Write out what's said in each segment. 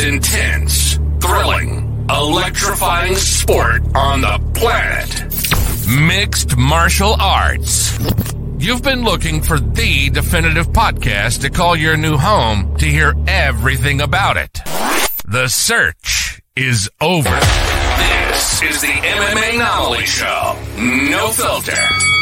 Intense, thrilling, electrifying sport on the planet. Mixed martial arts. You've been looking for the definitive podcast to call your new home to hear everything about it. The search is over. This is the MMA Anomaly Show. No filter.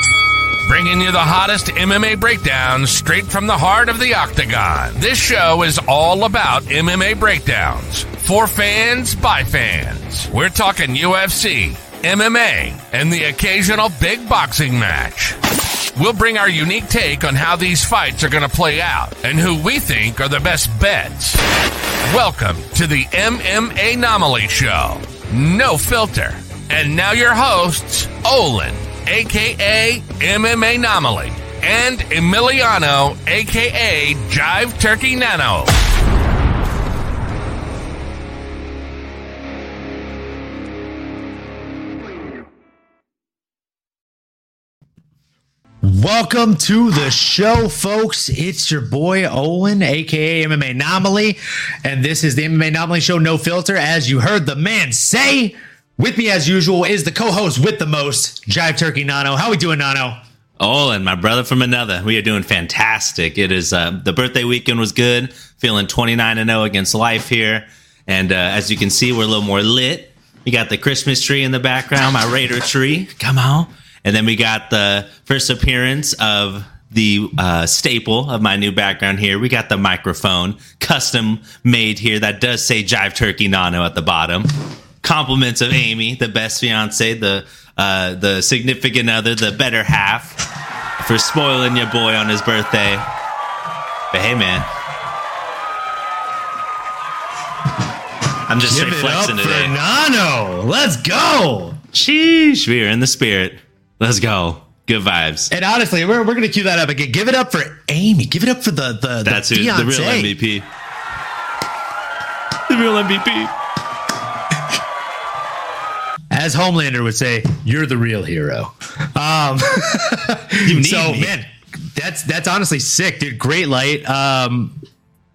Bringing you the hottest MMA breakdowns straight from the heart of the octagon. This show is all about MMA breakdowns. For fans, by fans. We're talking UFC, MMA, and the occasional big boxing match. We'll bring our unique take on how these fights are going to play out and who we think are the best bets. Welcome to the MMA Anomaly Show. No filter. And now your hosts, Olin, aka MMA Anomaly, and Emiliano, aka Jive Turkey Nano. Welcome to the show, folks. It's your boy Olin, aka MMA Anomaly, and this is the MMA Anomaly Show, no filter. As you heard the man say, with me as usual is the co-host with the most, Jive Turkey Nano. How we doing, Nano? Olin, my brother from another. We are doing fantastic. It is uh, the birthday weekend was good. Feeling 29 and 0 against life here, and uh, as you can see, we're a little more lit. We got the Christmas tree in the background, my Raider tree. Come on. And then we got the first appearance of the uh, staple of my new background here. We got the microphone, custom made here that does say Jive Turkey Nano at the bottom. Compliments of Amy, the best fiance, the uh, the significant other, the better half, for spoiling your boy on his birthday. But hey, man. I'm just Give straight it up flexing for today. Nano. Let's go. Sheesh, we are in the spirit. Let's go. Good vibes. And honestly, we're, we're gonna cue that up again. Give it up for Amy. Give it up for the the That's the, who, the real. MVP. The real MVP. As Homelander would say, "You're the real hero." Um, You need so me. man, that's that's honestly sick, dude. Great light. Um,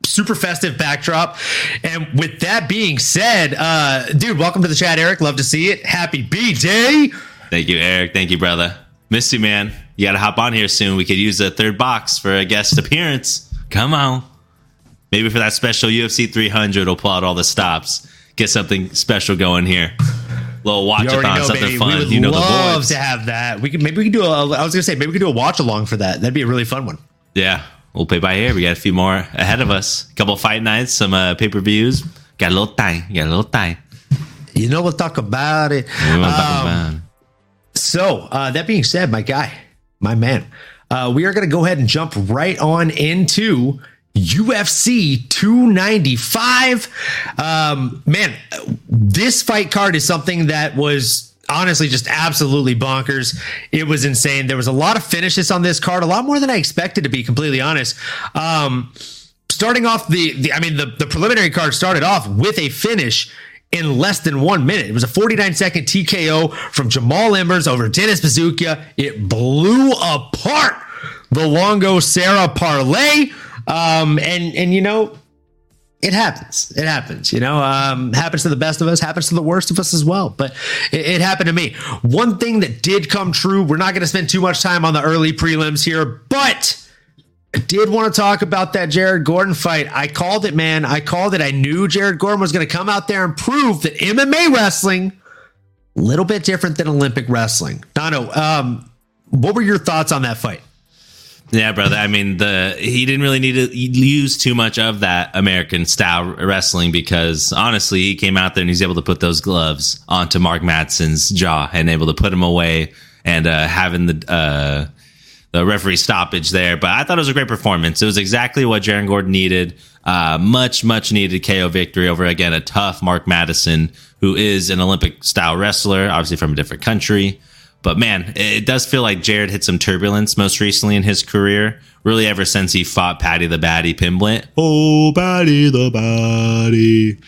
super festive backdrop. And with that being said, uh, dude, welcome to the chat, Eric. Love to see it. Happy B Day. Thank you, Eric. Thank you, brother. Missed you, man. You got to hop on here soon. We could use a third box for a guest appearance. Come on. Maybe for that special UFC 300, we'll pull out all the stops. Get something special going here. Little watch You already a know, something baby. fun. We would you know love to have that. We could maybe we could do a. I was gonna say maybe we could do a watch along for that. That'd be a really fun one. Yeah, we'll play by ear. We got a few more ahead of us. A couple fight nights, some uh, pay per views. Got a little time. Got a little time. You know, we'll talk about it. Wanna talk Um, about it. So, uh, that being said, my guy, my man, uh, we are going to go ahead and jump right on into UFC 295. Um, man, this fight card is something that was honestly just absolutely bonkers. It was insane. There was a lot of finishes on this card, a lot more than I expected, to be completely honest. Um, starting off the, the I mean, the, the preliminary card started off with a finish in less than one minute. It was a 49 second TKO from Jamall Emmers over Dennis Buzukja. It blew apart the Longo Sarah parlay. Um, and, and, you know, it happens. It happens, you know, um, happens to the best of us, happens to the worst of us as well. But it, it happened to me. One thing that did come true, we're not going to spend too much time on the early prelims here, but I did want to talk about that Jared Gordon fight. I called it, man. I called it. I knew Jared Gordon was going to come out there and prove that MMA wrestling, a little bit different than Olympic wrestling. Dono, um, what were your thoughts on that fight? Yeah, brother. I mean, the he didn't really need to use too much of that American style wrestling because honestly, he came out there and he's able to put those gloves onto Mark Madsen's jaw and able to put him away and uh, having the uh, the referee stoppage there. But I thought it was a great performance. It was exactly what Jared Gordon needed. Uh, much, much needed KO victory over again a tough Mark Madsen, who is an Olympic style wrestler, obviously from a different country. But man, it does feel like Jared hit some turbulence most recently in his career. Really, ever since he fought Paddy the Baddy Pimblett. Oh, Paddy the Baddy.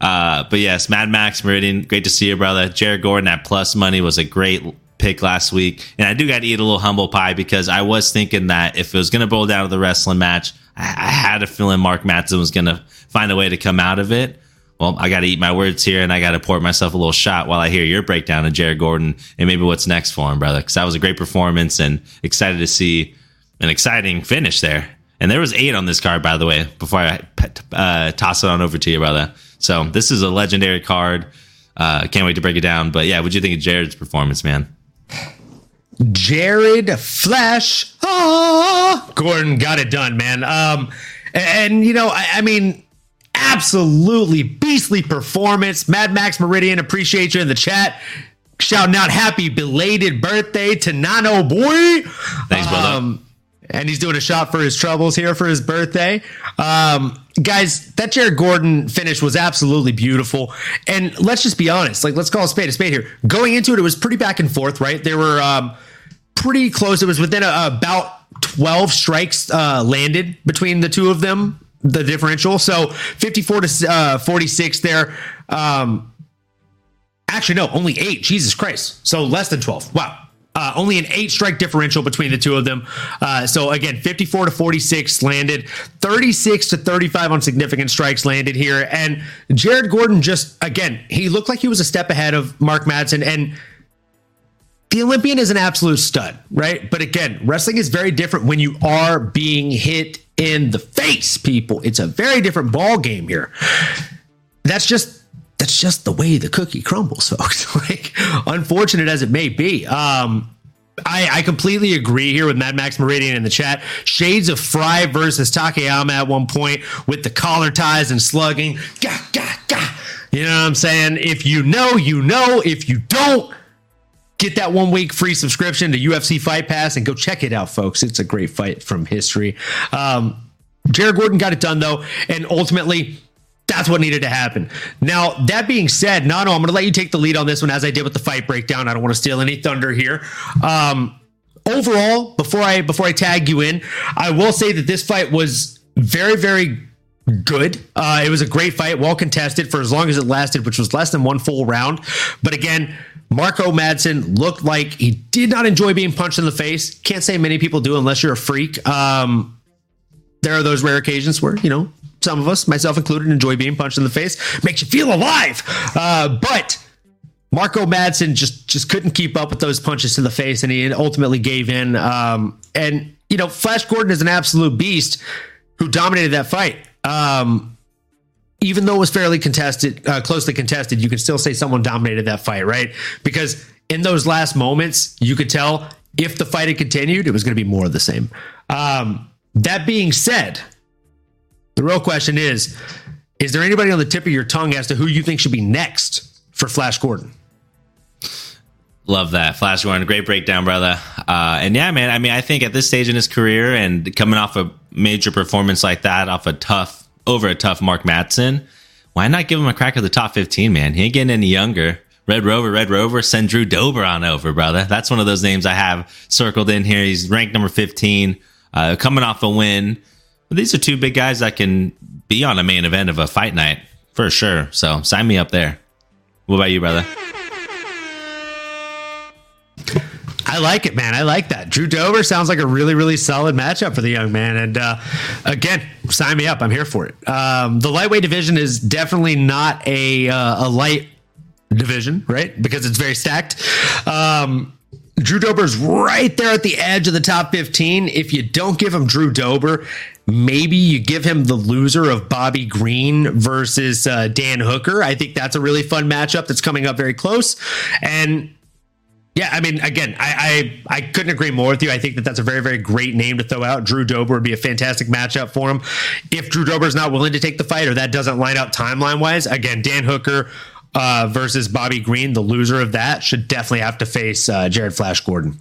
Uh, but yes, Mad Max Meridian, great to see you, brother. Jared Gordon at plus money was a great pick last week. And I do got to eat a little humble pie because I was thinking that if it was going to boil down to the wrestling match, I, I had a feeling Mark Madsen was going to find a way to come out of it. Well, I got to eat my words here and I got to pour myself a little shot while I hear your breakdown of Jared Gordon and maybe what's next for him, brother. Because that was a great performance and excited to see an exciting finish there. And there was eight on this card, by the way, before I uh, toss it on over to you, brother. So this is a legendary card. Uh, can't wait to break it down. But yeah, what do you think of Jared's performance, man? Jared Flash ah, Gordon got it done, man. Um, and, and you know, I, I mean, absolutely beastly performance. Mad Max Meridian, appreciate you in the chat. Shouting out happy belated birthday to Nano Boy. Thanks, brother. Um, and he's doing a shot for his troubles here for his birthday. Um, guys, that Jared Gordon finish was absolutely beautiful. And let's just be honest, like let's call a spade a spade here. Going into it, it was pretty back and forth, right? They were um, pretty close. It was within a, about 12 strikes uh, landed between the two of them, the differential. So 54 to uh, 46 there. Um, actually, no, only eight. Jesus Christ. So less than 12. Wow. Uh, only an eight strike differential between the two of them. Uh, so again, 54 to 46 landed, 36 to 35 on significant strikes landed here. And Jared Gordon just, again, he looked like he was a step ahead of Mark Madsen. And the Olympian is an absolute stud, right? But again, wrestling is very different when you are being hit in the face, people. It's a very different ball game here. That's just that's just the way the cookie crumbles, folks. like, unfortunate as it may be. Um, I, I, completely agree here with Mad Max Meridian in the chat. Shades of Frye versus Takayama at one point with the collar ties and slugging. Gah, gah, gah. You know what I'm saying? If you know, you know. If you don't, get that one week free subscription to UFC Fight Pass and go check it out, folks. It's a great fight from history. Um, Jared Gordon got it done, though. And ultimately, that's what needed to happen. Now, that being said, Nano, I'm going to let you take the lead on this one as I did with the fight breakdown. I don't want to steal any thunder here. Um, overall, before I before I tag you in, I will say that this fight was very very good. Uh, it was a great fight, well contested for as long as it lasted, which was less than one full round. But again, Marco Madsen looked like he did not enjoy being punched in the face. Can't say many people do unless you're a freak. Um, there are those rare occasions where you know some of us, myself included, enjoy being punched in the face. Makes you feel alive. Uh, but Marco Madsen just just couldn't keep up with those punches to the face, and he ultimately gave in. Um, and you know, Flash Gordon is an absolute beast who dominated that fight. Um, even though it was fairly contested, uh, closely contested, you can still say someone dominated that fight, right? Because in those last moments, you could tell if the fight had continued, it was going to be more of the same. Um, that being said, the real question is Is there anybody on the tip of your tongue as to who you think should be next for Flash Gordon? Love that. Flash Gordon, great breakdown, brother. Uh, and yeah, man, I mean, I think at this stage in his career and coming off a major performance like that, off a tough, over a tough Mark Madsen, why not give him a crack at the top 15, man? He ain't getting any younger. Red Rover, Red Rover, send Drew Dober on over, brother. That's one of those names I have circled in here. He's ranked number 15, uh, coming off a win. But these are two big guys that can be on a main event of a fight night for sure. So sign me up there. What about you, brother? I like it, man. I like that. Drew Dober sounds like a really, really solid matchup for the young man. And uh, again, sign me up. I'm here for it. Um, the lightweight division is definitely not a uh, a light division, right? Because it's very stacked. Um, Drew Dober's right there at the edge of the top 15. If you don't give him Drew Dober, maybe you give him the loser of Bobby Green versus uh, Dan Hooker. I think that's a really fun matchup that's coming up very close. And yeah, I mean, again, I, I, I couldn't agree more with you. I think that that's a very very great name to throw out. Drew Dober would be a fantastic matchup for him. If Drew Dober is not willing to take the fight or that doesn't line up timeline wise, again, Dan Hooker uh, versus Bobby Green, the loser of that should definitely have to face uh, Jared Flash Gordon.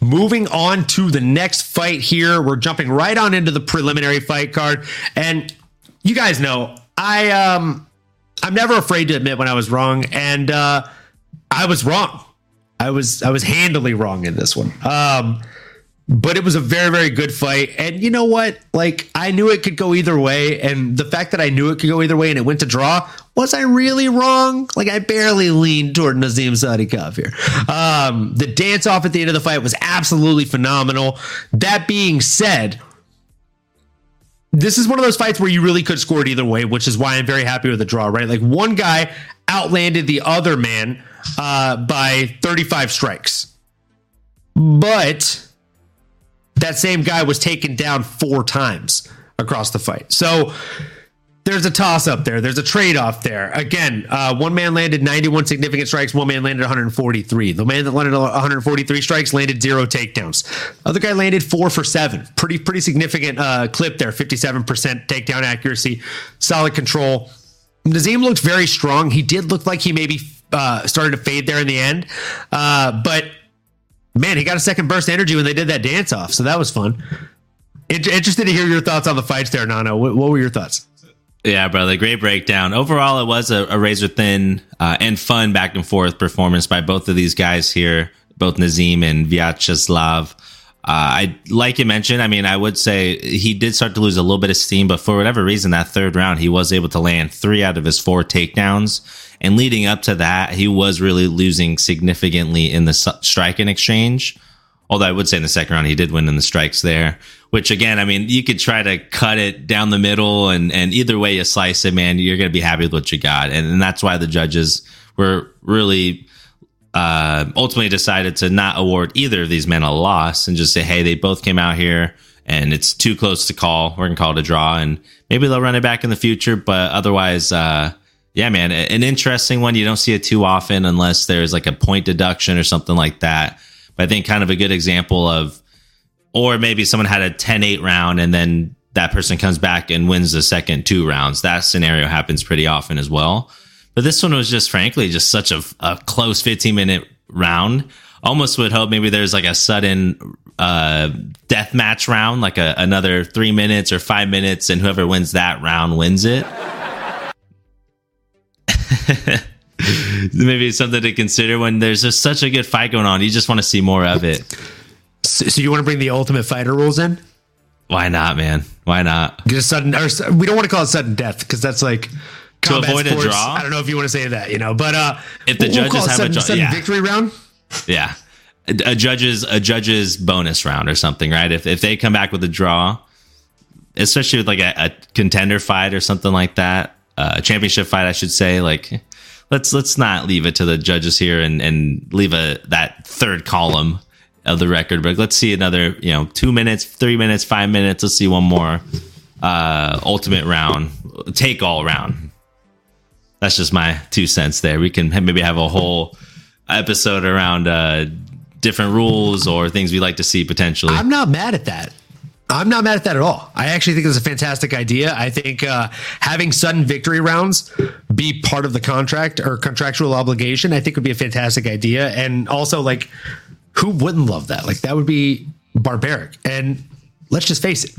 Moving on to the next fight here, we're jumping right on into the preliminary fight card, and you guys know I um I'm never afraid to admit when I was wrong, and uh, I was wrong. I was I was handily wrong in this one. Um, but it was a very very good fight. And you know what? Like i knew it could go either way. And the fact that i knew it could go either way and it went to draw was i really wrong? Like i barely leaned toward nazim sadykhov here. Um, the dance off at the end of the fight was absolutely phenomenal. That being said this is one of those fights where you really could score it either way, which is why I'm very happy with the draw, right? Like one guy outlanded the other man uh, by 35 strikes. But that same guy was taken down four times across the fight. So there's a toss up there. There's a trade off there. Again, uh, one man landed 91 significant strikes. One man landed 143. The man that landed 143 strikes landed zero takedowns. Other guy landed four for seven. Pretty pretty significant uh, clip there. 57% takedown accuracy. Solid control. Nazim looked very strong. He did look like he maybe uh, started to fade there in the end, uh, but man, he got a second burst energy when they did that dance off. So that was fun. Interested to hear your thoughts on the fights there, Nano. What, what were your thoughts? Yeah, brother. Great breakdown. Overall, it was a, a razor thin uh, and fun back and forth performance by both of these guys here, both Nazim and Vyacheslav. Uh, I like you mentioned. I mean, I would say he did start to lose a little bit of steam, but for whatever reason, that third round, he was able to land three out of his four takedowns. And leading up to that, he was really losing significantly in the strike striking exchange. Although I would say in the second round, he did win in the strikes there, which again, I mean, you could try to cut it down the middle and, and either way you slice it, man, you're going to be happy with what you got. And, and that's why the judges were really, uh, ultimately decided to not award either of these men a loss and just say, Hey, they both came out here and it's too close to call. We're going to call it a draw and maybe they'll run it back in the future. But otherwise, uh, yeah, man, an interesting one. You don't see it too often unless there's like a point deduction or something like that but I think kind of a good example of, or maybe someone had a 10 8 round and then that person comes back and wins the second two rounds. That scenario happens pretty often as well. But this one was just, frankly, just such a, a close 15 minute round. Almost would hope maybe there's like a sudden uh, death match round, like a, another three minutes or five minutes, and whoever wins that round wins it. maybe it's something to consider when there's just such a good fight going on. You just want to see more of it. So, so you want to bring the Ultimate Fighter rules in? Why not, man? Why not? Just sudden, or we don't want to call it sudden death because that's like to avoid sports. a draw. I don't know if you want to say that, you know, but uh, if the we'll judges have sudden, a sudden yeah. victory round, yeah, a, a judge's a judge's bonus round or something, right? If if they come back with a draw, especially with like a, a contender fight or something like that, uh, a championship fight, I should say, like let's let's not leave it to the judges here and and leave a that third column of the record but let's see another you know two minutes three minutes five minutes. Let's see one more uh ultimate round take all round. That's just my two cents there. We can maybe have a whole episode around uh different rules or things we like to see potentially. I'm not mad at that I'm not mad at that at all. I actually think it's a fantastic idea. I think uh, having sudden victory rounds be part of the contract or contractual obligation, I think would be a fantastic idea. And also, like, who wouldn't love that? Like, that would be barbaric. And let's just face it,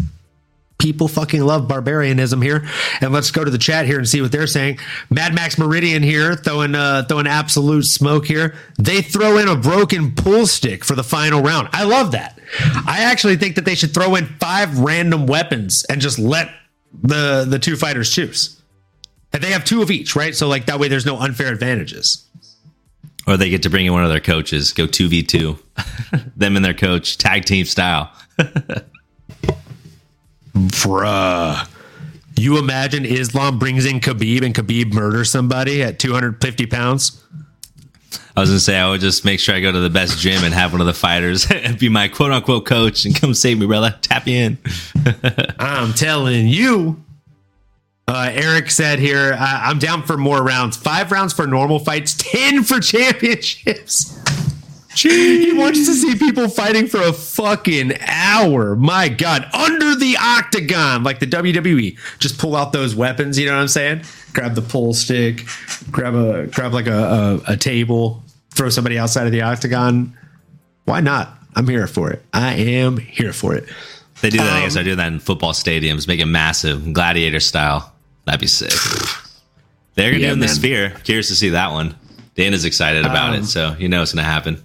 people fucking love barbarianism here. And let's go to the chat here and see what they're saying. Mad Max Meridian here throwing uh, throwing absolute smoke here. They throw in a broken pull stick for the final round. I love that. I actually think that they should throw in five random weapons and just let the the two fighters choose. And they have two of each, right? So like that way there's no unfair advantages. Or they get to bring in one of their coaches, go 2v2. Them and their coach, tag team style. Bruh. You imagine Islam brings in Khabib and Khabib murders somebody at 250 pounds? I was gonna say I would just make sure I go to the best gym and have one of the fighters be my quote unquote coach and come save me, brother. Tap you in. I'm telling you. Uh, Eric said here, I'm down for more rounds. Five rounds for normal fights, ten for championships. He wants to see people fighting for a fucking hour. My God. Under the octagon, like the WWE. Just pull out those weapons, you know what I'm saying? Grab the pull stick, grab a grab like a, a, a table, throw somebody outside of the octagon. Why not? I'm here for it. I am here for it. They do that. Um, I guess I do that in football stadiums, make it massive, gladiator style. That'd be sick. They're gonna yeah, doing the sphere. Curious to see that one. Dana's excited about um, it, so you know it's going to happen.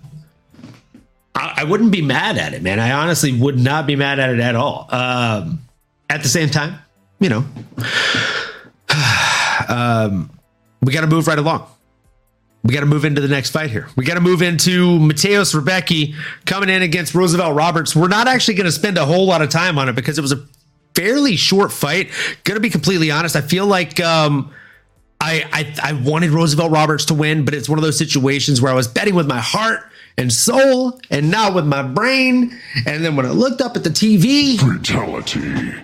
I, wouldn't be mad at it, man. I honestly would not be mad at it at all. Um, at the same time, you know, um, we got to move right along. We got to move into the next fight here. We got to move into Mateusz Rębecki coming in against Roosevelt Roberts. We're not actually going to spend a whole lot of time on it because it was a fairly short fight. Going to be completely honest, I feel like um, I, I I wanted Roosevelt Roberts to win, but it's one of those situations where I was betting with my heart and soul and not with my brain. And then when I looked up at the TV, Fatality.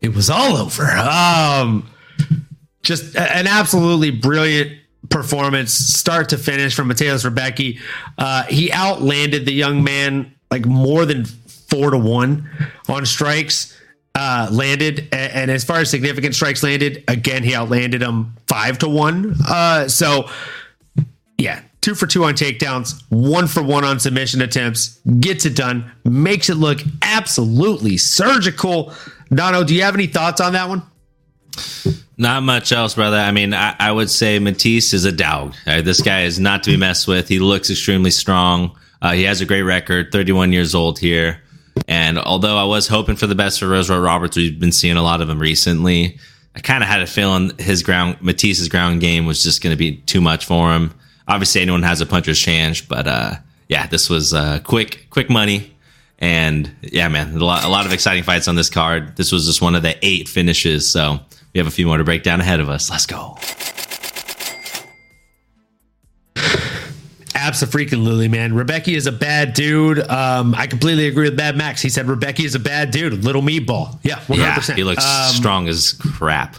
it was all over. Um, just an absolutely brilliant performance, start to finish from Mateusz Rębecki. Uh, he outlanded the young man like more than four to one on strikes uh, landed, A- and, as far as significant strikes landed, again he outlanded him five to one. Uh, so yeah, two for two on takedowns, one for one on submission attempts, gets it done, makes it look absolutely surgical. Dono, do you have any thoughts on that one? Not much else, brother. I mean, I, I would say Matisse is a dog. Uh, this guy is not to be messed with. He looks extremely strong. Uh, he has a great record, 31 years old here. And although I was hoping for the best for Roosevelt Roberts, we've been seeing a lot of him recently. I kind of had a feeling his ground, Matisse's ground game was just going to be too much for him. Obviously, anyone has a puncher's chance, but uh, yeah, this was uh, quick, quick money. And yeah, man, a lot, a lot of exciting fights on this card. This was just one of the eight finishes. So we have a few more to break down ahead of us. Let's go. Absolutely, Lily man. Rebecca is a bad dude. Um, I completely agree with Bad Max. He said Rebecca is a bad dude, little meatball. Yeah, one hundred Yeah, he looks Um, strong as crap.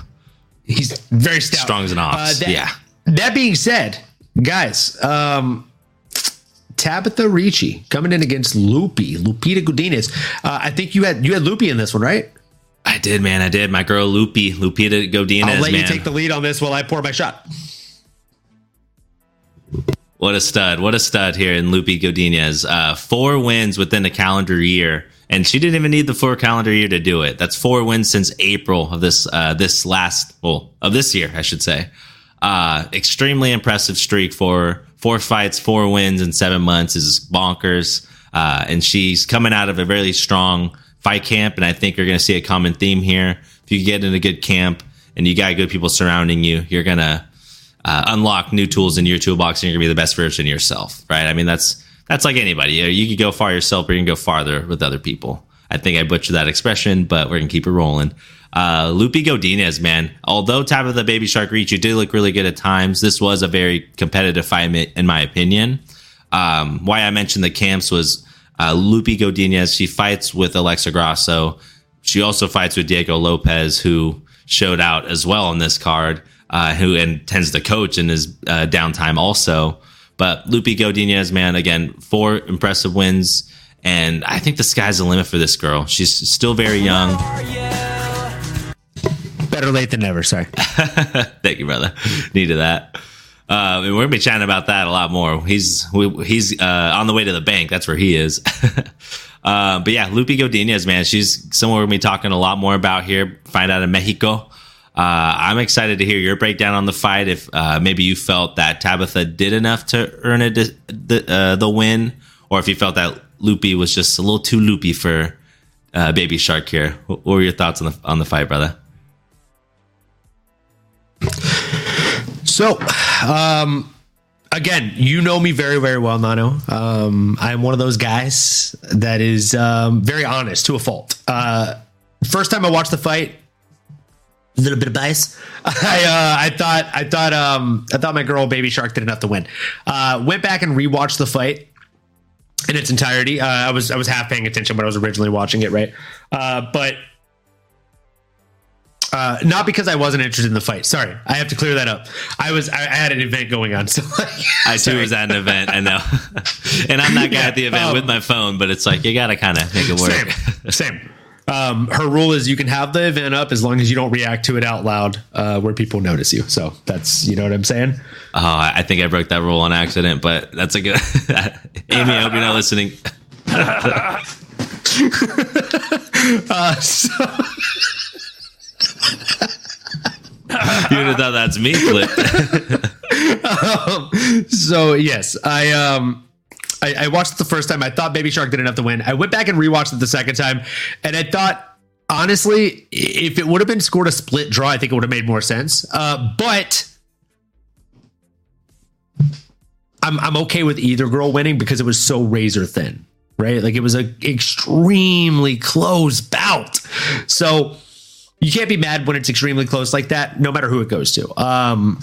He's very stout. Strong as an ox. that, Yeah. That being said, guys, um, Tabatha Ricci coming in against Loopy, Lupita Godinez. Uh, I think you had you had Loopy in this one, right? I did, man. I did. My girl Loopy, Lupita Godinez, I'll let man. you take the lead on this while I pour my shot. What a stud. What a stud here in Loopy Godinez. Uh, four wins within a calendar year. And she didn't even need the four calendar year to do it. That's four wins since April of this, uh, this last, well, of this year, I should say. Uh, extremely impressive streak for four fights, four wins in seven months is bonkers. Uh, and she's coming out of a really strong fight camp. And I think you're going to see a common theme here. If you get in a good camp and you got good people surrounding you, you're going to, uh, unlock new tools in your toolbox and you're gonna be the best version of yourself, right? I mean, that's that's like anybody. You, can go far yourself, or you can go farther with other people. I think I butchered that expression, but we're gonna keep it rolling. Uh, Loopy Godinez, man. Although top of the Baby Shark Ricci, you did look really good at times. This was a very competitive fight, in my opinion. Um, why I mentioned the camps was uh, Loopy Godinez. She fights with Alexa Grasso. She also fights with Diego Lopes, who showed out as well on this card, uh, who and tends to coach in his uh, downtime also. But Loopy Godinez, man, again, four impressive wins. And I think the sky's the limit for this girl. She's still very young. Better late than never. Sorry. Thank you, brother. Needed that. Uh, we're gonna be chatting about that a lot more. He's we, he's uh, on the way to the bank. That's where he is. uh, but yeah, Loopy Godinez, man, she's someone we're gonna be talking a lot more about here. Find out in Mexico. Uh, I'm excited to hear your breakdown on the fight. If uh, maybe you felt that Tabatha did enough to earn a, the uh, the win, or if you felt that Loopy was just a little too loopy for uh, Baby Shark here. What were your thoughts on the on the fight, brother? So, um, again, you know me very, very well, Nano. Um, I'm one of those guys that is um, very honest to a fault. Uh, first time I watched the fight, a little bit of bias. I uh, I thought I thought um, I thought my girl Baby Shark did enough to win. Uh, went back and rewatched the fight in its entirety. Uh, I was I was half paying attention when I was originally watching it, right? Uh, but uh, not because I wasn't interested in the fight. Sorry, I have to clear that up. I was I, I had an event going on, so like, I too was at an event. I know, and I'm that guy at the event um, with my phone. But it's like you gotta kind of make it work. same, same. Um, her rule is you can have the event up as long as you don't react to it out loud uh, where people notice you. So that's you know what I'm saying. Oh, I think I broke that rule on accident, but that's a good. Amy, I hope you're not listening. Uh, so, You would have thought that's me, Flip. so yes, I um I, I watched it the first time. I thought Baby Shark did enough to win. I went back and rewatched it the second time, and I thought honestly, if it would have been scored a split draw, I think it would have made more sense. Uh, but I'm I'm okay with either girl winning because it was so razor thin, right? Like it was a extremely close bout. So you can't be mad when it's extremely close like that, no matter who it goes to. Um,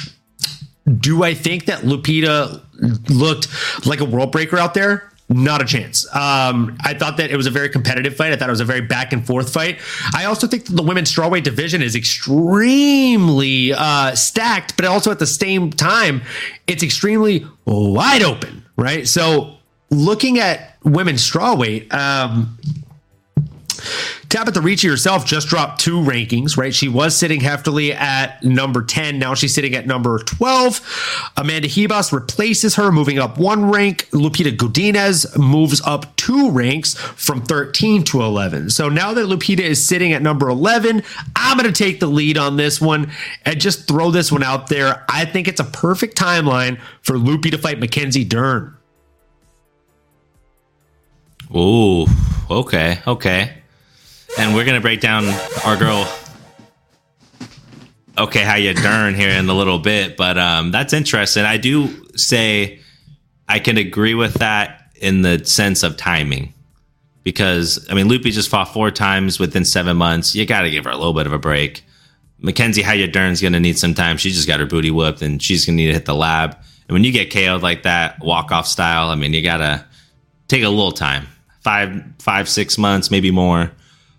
do I think that Lupita looked like a world breaker out there? Not a chance. Um, I thought that it was a very competitive fight. I thought it was a very back and forth fight. I also think that the women's strawweight division is extremely uh, stacked, but also at the same time, it's extremely wide open, right? So, looking at women's strawweight, um, Tabatha Ricci herself just dropped two rankings, right? She was sitting heftily at number 10. Now she's sitting at number 12. Amanda Ribas replaces her, moving up one rank. Lupita Godinez moves up two ranks from 13 to 11. So now that Lupita is sitting at number 11, I'm going to take the lead on this one and just throw this one out there. I think it's a perfect timeline for Lupita to fight Mackenzie Dern. Ooh, okay, okay and we're gonna break down our girl. Okay, how you darn here in a little bit, but um, that's interesting. I do say I can agree with that in the sense of timing, because I mean, Loopy just fought four times within seven months. You got to give her a little bit of a break. Mackenzie Hayadurn's going to need some time. She just got her booty whooped, and she's to need to hit the lab. And when you get KO'd like that, walk off style, I mean, you got to take a little time five, five, six months, maybe more.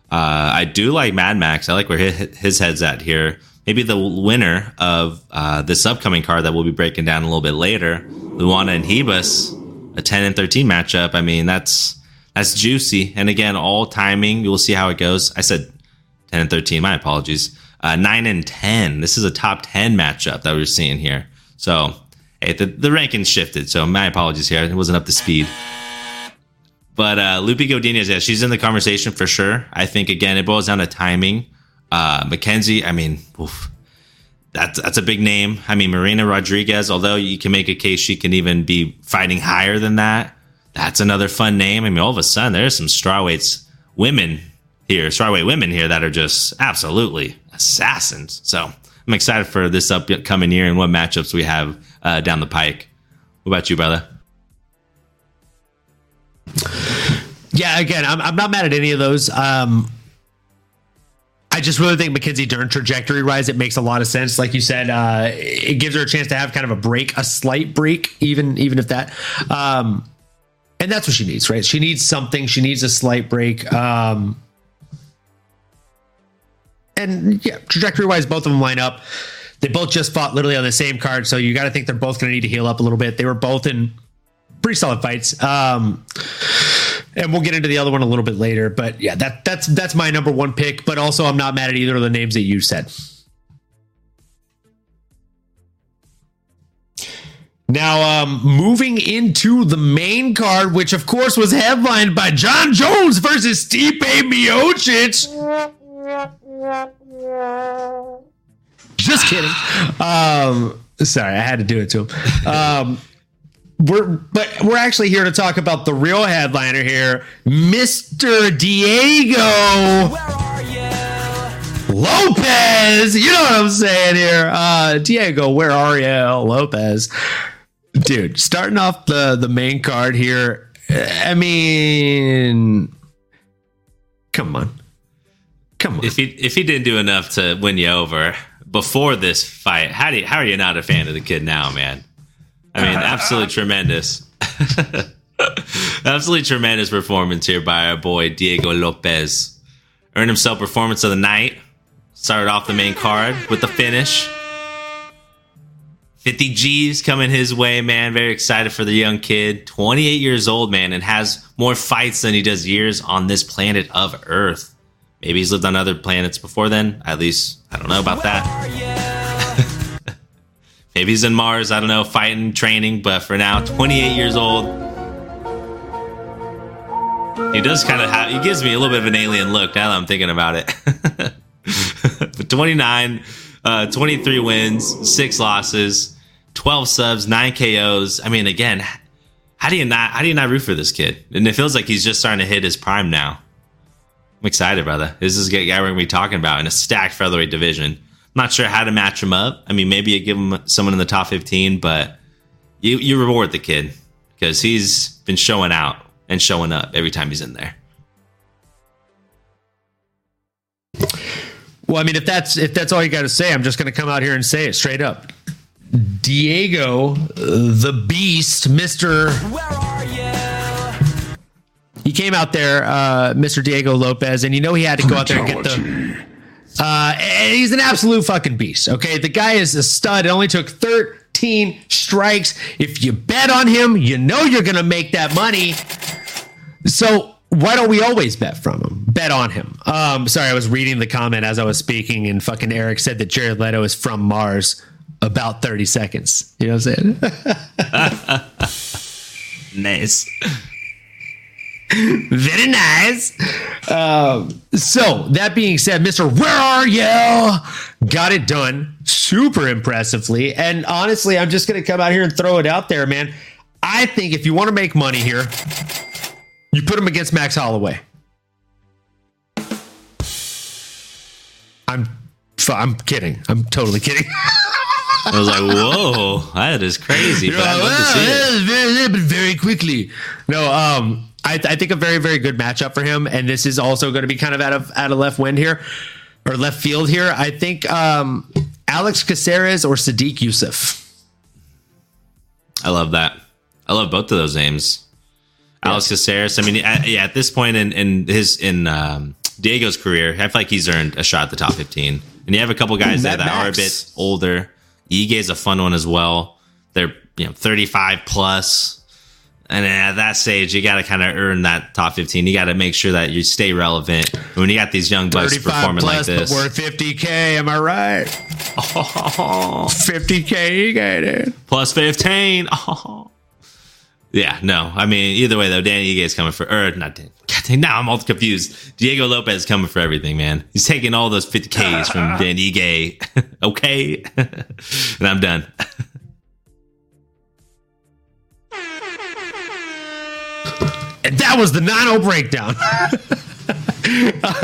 Uh, I do like Mad Max. I like where his, head's at here. Maybe the winner of uh, this upcoming card that we'll be breaking down a little bit later, Luana and Ribas, a 10 and 13 matchup. I mean, that's that's juicy. And again, all timing. We'll see how it goes. I said 10 and 13. My apologies. Uh, 9 and 10. This is a top 10 matchup that we're seeing here. So, hey, the, the rankings shifted. So, my apologies here. It wasn't up to speed. But uh, Loopy Godinez, yeah, she's in the conversation for sure. I think again, it boils down to timing. Uh, Mackenzie, I mean, oof, that's that's a big name. I mean, Marina Rodriguez, although you can make a case she can even be fighting higher than that. That's another fun name. I mean, all of a sudden there's some strawweights women here, strawweight women here that are just absolutely assassins. So I'm excited for this upcoming year and what matchups we have uh, down the pike. What about you, brother? Yeah, again, I'm, I'm not mad at any of those. Um, I just really think Mackenzie Dern trajectory rise, it makes a lot of sense. Like you said, uh, it gives her a chance to have kind of a break, a slight break, even even if that. Um, and that's what she needs, right? She needs something. She needs a slight break. Um, and yeah, trajectory wise, both of them line up. They both just fought literally on the same card, so you got to think they're both going to need to heal up a little bit. They were both in pretty solid fights. Um, and we'll get into the other one a little bit later. But yeah, that that's that's my number one pick. But also, I'm not mad at either of the names that you said. Now, um, moving into the main card, which of course was headlined by Jon Jones versus Stipe Miocic. Just kidding. Um, sorry, I had to do it to him. Um, we're but we're actually here to talk about the real headliner here, Mr. Diego Lopes. You know what I'm saying here. Uh Diego, where are you? Lopes. Dude, starting off the the main card here. I mean come on. Come on. If he if he didn't do enough to win you over before this fight, how do you, how are you not a fan of the kid now, man? I mean, absolutely tremendous. absolutely tremendous performance here by our boy Diego Lopes. Earned himself performance of the night. Started off the main card with the finish. 50 G's coming his way, man. Very excited for the young kid. 28 years old, man, and has more fights than he does years on this planet of Earth. Maybe he's lived on other planets before then. At least, I don't know about that. Maybe he's in Mars, I don't know, fighting, training, but for now, 28 years old. He does kind of have, he gives me a little bit of an alien look now that I'm thinking about it. but 29, uh, 23 wins, six losses, 12 subs, nine KOs. I mean, again, how do you not how do you not root for this kid? And it feels like he's just starting to hit his prime now. I'm excited, brother. This is a guy we're gonna be talking about in a stacked featherweight division. I'm not sure how to match him up. I mean, maybe you give him someone in the top 15, but you you reward the kid because he's been showing out and showing up every time he's in there. Well, I mean, if that's if that's all you got to say, I'm just going to come out here and say it straight up. Diego, uh, the Beast, Mister. Where are you? He came out there, uh, Mister Diego Lopes, and you know he had to go out there and get the. Uh, he's an absolute fucking beast. Okay, the guy is a stud. It only took 13 strikes. If you bet on him, you know you're going to make that money. So why don't we always bet from him? Bet on him. Um, sorry, I was reading the comment as I was speaking, and fucking Eric said that Jared Leto is from Mars. About thirty seconds. You know what I'm saying? nice. Very nice. Um, so that being said, Mister, where are you? Got it done super impressively, and honestly, I'm just gonna come out here and throw it out there, man. I think if you want to make money here, you put him against Max Holloway. I'm I'm kidding. I'm totally kidding. I was like, "Whoa, that is crazy!" But like, well, very, very quickly. No, um, I, I think a very, very good matchup for him, and this is also going to be kind of out of out of left wind here, or left field here. I think um, Alex Caceres or Sodiq Yusuff. I love that. I love both of those names. Alex Caceres. I mean, at, yeah, at this point in, in his in um, Diego's career, I feel like he's earned a shot at the top fifteen. And you have a couple guys Ooh, there that Max. are a bit older. Ige is a fun one as well. They're you know thirty five plus. And at that stage, you got to kind of earn that top 15. You got to make sure that you stay relevant. When you got these young bucks performing like this, worth 50k. Am I right? Oh, 50k, you got it. Plus 15. Oh. Yeah, no. I mean, either way though, Danny Ige is coming for, or not Danny. God dang, now I'm all confused. Diego Lopes is coming for everything, man. He's taking all those 50Ks from Danny Ige. okay. and I'm done. And that was the 9 breakdown.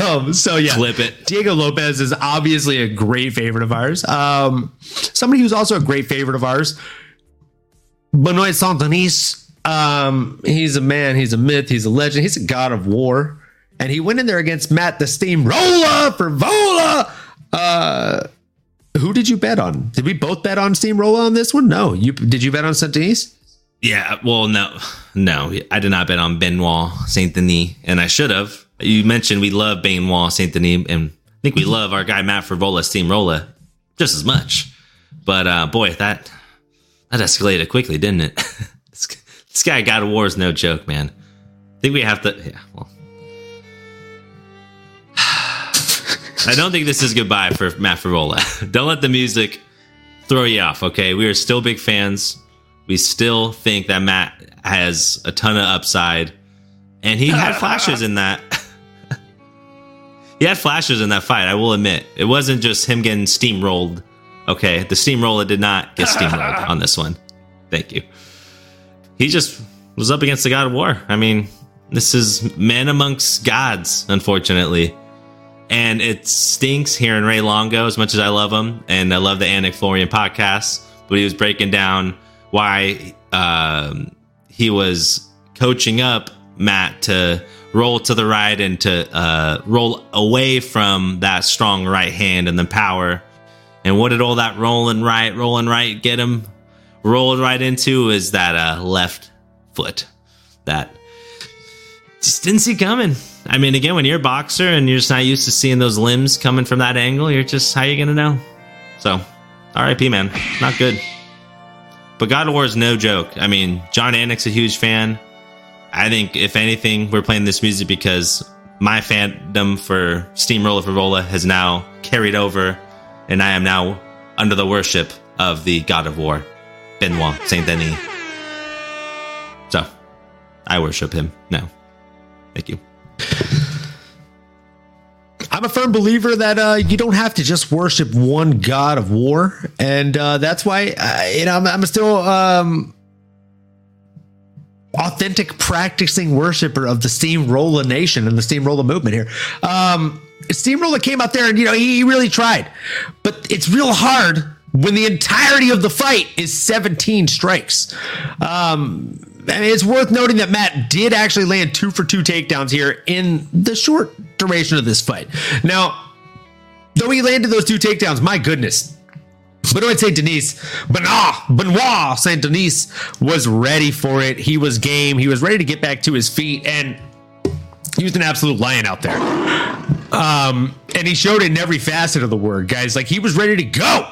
um, so yeah, flip it. Diego Lopes is obviously a great favorite of ours. Um, somebody who's also a great favorite of ours, Benoit Saint-Denis um, he's a man, he's a myth, he's a legend, he's a god of war. And he went in there against Matt the Steamroller Frevola. Uh, who did you bet on? Did we both bet on Steamroller on this one? No. You did you bet on Saint Denis? Yeah, well, no, no, I did not bet on Benoit Saint Denis, and I should have. You mentioned we love Benoit Saint Denis, and I think we love our guy Matt Frevola Steamroller just as much. But uh, boy, that that escalated quickly, didn't it? This guy God of War is no joke, man. I think we have to. Yeah, well. I don't think this is goodbye for Matt Frevola. don't let the music throw you off, okay? We are still big fans. We still think that Matt has a ton of upside. And he had flashes in that. he had flashes in that fight, I will admit. It wasn't just him getting steamrolled. Okay, the steamroller did not get steamrolled on this one. Thank you he just was up against the god of war. I mean, this is men amongst gods, unfortunately. And it stinks hearing Ray Longo as much as I love him and I love the Anik Florian podcast, but he was breaking down why um, he was coaching up Matt to roll to the right and to uh, roll away from that strong right hand and the power. And what did all that rolling right, rolling right get him? rolled right into is that uh, left foot that just didn't see coming. I mean, again, when you're a boxer and you're just not used to seeing those limbs coming from that angle, you're just how you gonna know? So, R.I.P. Man, not good. But God of War is no joke. I mean, Jon Anik's a huge fan. I think if anything, we're playing this music because my fandom for Steamroller Frevola has now carried over, and I am now under the worship of the God of War. Benoit Saint Denis. So, I worship him now. Thank you. I'm a firm believer that uh, you don't have to just worship one god of war, and uh, that's why uh, you know I'm, I'm still um, authentic practicing worshiper of the Steamroller Nation and the Steamroller movement here. Um, Steamroller came out there and you know he, he really tried, but it's real hard when the entirety of the fight is 17 strikes. Um, I mean, it's worth noting that Matt did actually land two for two takedowns here in the short duration of this fight. Now, though he landed those two takedowns, my goodness, Benoit Saint Denis, Benoit, Benoit Saint Denis was ready for it. He was game. He was ready to get back to his feet, and he was an absolute lion out there. Um, and he showed it in every facet of the word, guys. Like he was ready to go.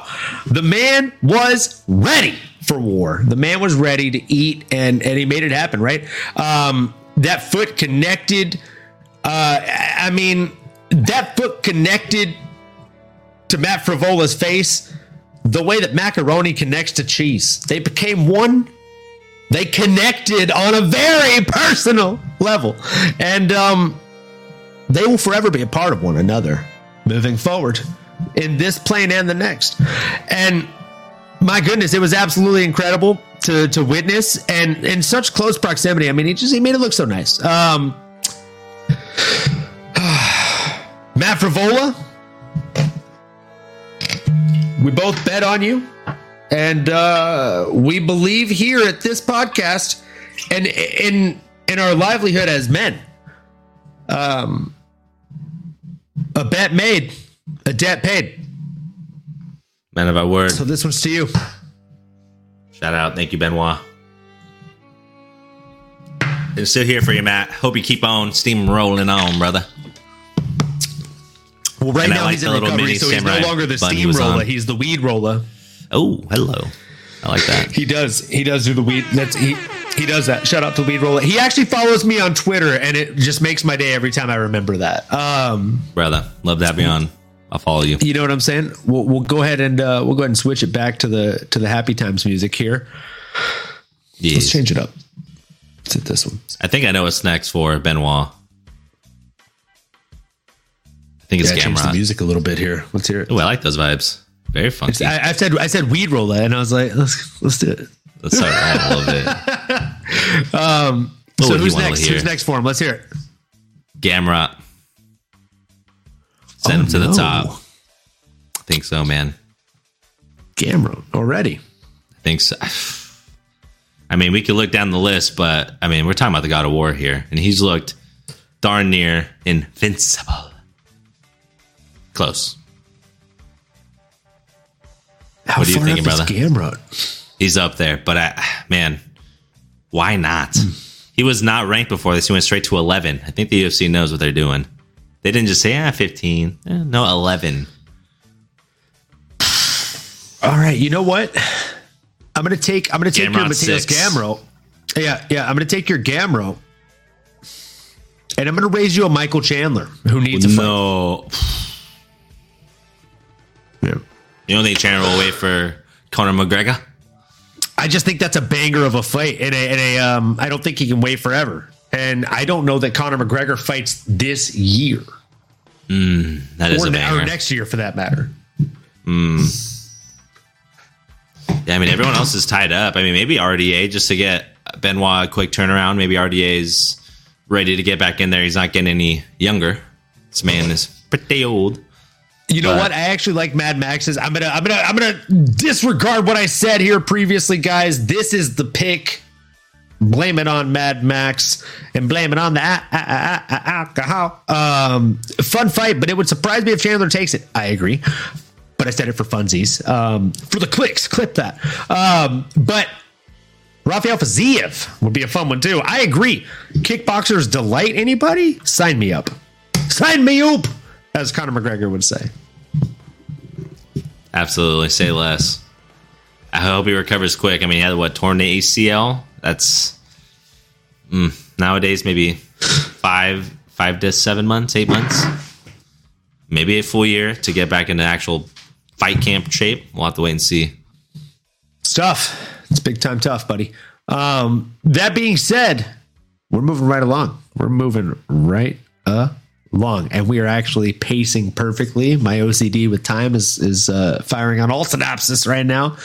The man was ready for war. The man was ready to eat, and and he made it happen. Right. Um, that foot connected. Uh, I mean, that foot connected to Matt Frevola's face the way that macaroni connects to cheese. They became one. They connected on a very personal level. And um, they will forever be a part of one another moving forward in this plane and the next. And my goodness, it was absolutely incredible to to witness and in such close proximity. I mean, he just he made it look so nice. Um, Matt Frevola, we both bet on you, and uh, we believe here at this podcast and in in our livelihood as men. Um, a bet made, a debt paid. Man of our word. So this one's to you. Shout out. Thank you, Benoit. And still here for you, Matt. Hope you keep on steam rolling on, brother. Well, right And now like he's in recovery, so he's no longer the steam on. He's the weed roller. Oh, hello. I like that. He does. He does do the weed. That's he. He does that. Shout out to weed roller. He actually follows me on Twitter, and it just makes my day every time I remember that. Um, Brother, love to have you on. I'll follow you. you know what I'm saying? We'll, we'll go ahead and uh, we'll go ahead and switch it back to the to the happy times music here. Let's change it up. Let's hit this one. I think I know what's next for Benoit. I think it's Yeah, change the music a little bit here. Let's hear it. Oh, I like those vibes. Very funky. I, I said I said weed roller, and I was like, let's let's do it. Let's start a little bit. Um, so who's next? Who's next for him? Let's hear it. Gamrot. Send oh, him Oh, to the top. I think so, man. Gamro already. I think so. I mean, we could look down the list, but I mean, we're talking about the God of War here, and he's looked darn near invincible. Close. How What are you far thinking, up brother? Gamrot? He's up there, but I, man, why not? Hmm. He was not ranked before this. He went straight to 11. I think the UFC knows what they're doing. They didn't just say, ah, 15. Eh, no, 11. All right, you know what? I'm gonna take I'm gonna take your Gamrot Mateus six. Gamro. Yeah, yeah, I'm gonna take your Gamro. And I'm gonna raise you a Michael Chandler who needs a fight. No. Yeah. You don't think Chandler will wait for Conor McGregor? I just think that's a banger of a fight, and a, and a um, I don't think he can wait forever. And I don't know that Conor McGregor fights this year hmm, That is or, or next year for that matter. Hmm. Yeah, I mean, everyone else is tied up. I mean, maybe RDA just to get Benoit a quick turnaround. Maybe RDA's ready to get back in there. He's not getting any younger. This man is pretty old. You know But- what? I actually like Mad Max's. I'm gonna I'm gonna I'm gonna disregard what I said here previously, guys. This is the pick. Blame it on Mad Max and blame it on the a- a- a- alcohol. Um, fun fight, but it would surprise me if Chandler takes it. I agree, but I said it for funsies, um, for the clicks. Clip that. Um, but Rafael Fiziev would be a fun one too. I agree. Kickboxers delight anybody? Sign me up. Sign me up, as Conor McGregor would say. Absolutely. Say less. I hope he recovers quick. I mean, he had what, torn the ACL? That's mm, nowadays maybe five, five to seven months, eight months, maybe a full year to get back into actual fight camp shape. We'll have to wait and see. It's tough. It's big time tough, buddy. Um, that being said, we're moving right along. We're moving right along, and we are actually pacing perfectly. My OCD with time is is uh, firing on all synapses right now.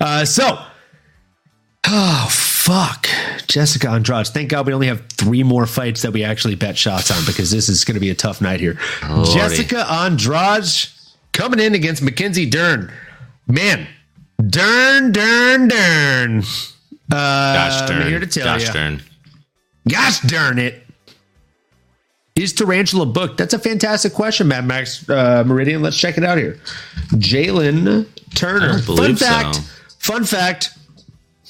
Uh, so, oh fuck, Jessica Andrade. Thank God we only have three more fights that we actually bet shots on because this is going to be a tough night here. Lordy. Jessica Andrade coming in against Mackenzie Dern. Man, Dern, Dern, Dern. Uh, Gosh I'm darn. here to tell Gosh you. darn. Gosh darn it. Is Tarantula booked? That's a fantastic question, Mad Max uh, Meridian. Let's check it out here. Jalen Turner. Fun fact. so. Fun fact.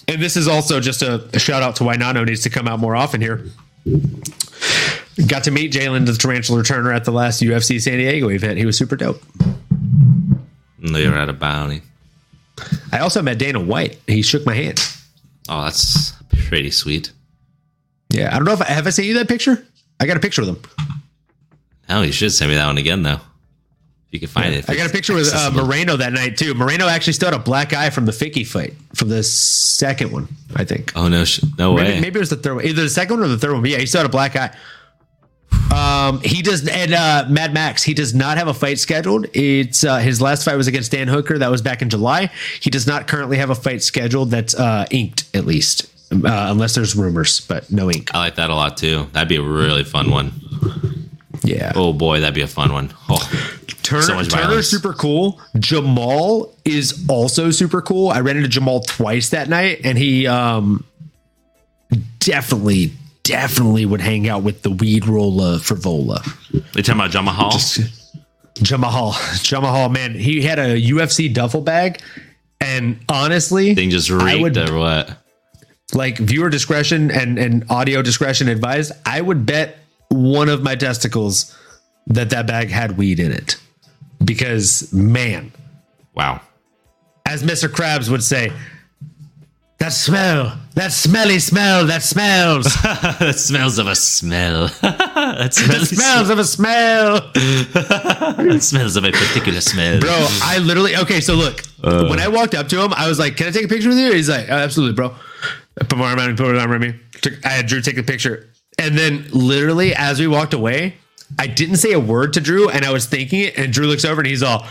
And this is also just a, a shout out to why Nano needs to come out more often here. Got to meet Jalen the Tarantula Turner at the last UFC San Diego event. He was super dope. No, you're at a bounty. I also met Dana White. He shook my hand. Oh, that's pretty sweet. Yeah, I don't know if I have I sent you that picture. I got a picture with him. Oh, you should send me that one again, though. You can find it. I got a picture with uh. Moreno that night too. Moreno actually still had a black eye from the Figgy fight, from the second one, I think. Oh no, sh- no way. maybe, maybe it was the third one, either the second one or the third one. But yeah, he still had a black eye. Um, he does, and uh, Mad Max, he does not have a fight scheduled. It's uh, his last fight was against Dan Hooker. That was back in July. He does not currently have a fight scheduled that's uh, inked, at least, uh, unless there's rumors, but no ink. I like that a lot too. That'd be a really fun one. Yeah. Oh boy, that'd be a fun one. Oh, Turner, So Turner's violence. super cool. Jamal is also super cool. I ran into Jamal twice that night, and he um definitely, definitely would hang out with the weed roller frevola. you talking about Jamahal? Jamal, Jamal, man, he had a UFC duffel bag, and honestly, Thing just I reeked would- or what? like viewer discretion and and audio discretion advised. I would bet one of my testicles that that bag had weed in it, because man. Wow. as Mr. Krabs would say, that smell, that smelly smell, that smells, that smells of a smell. that smells, smells of a smell. that smells of a particular smell. Bro, I literally, okay, so look, uh. when I walked up to him, I was like, can I take a picture with you? He's like, oh, absolutely, bro. I put my arm out and put it on me. Took, I had Drew take a picture. And then literally, as we walked away, I didn't say a word to Drew and I was thinking it. And Drew looks over and he's all,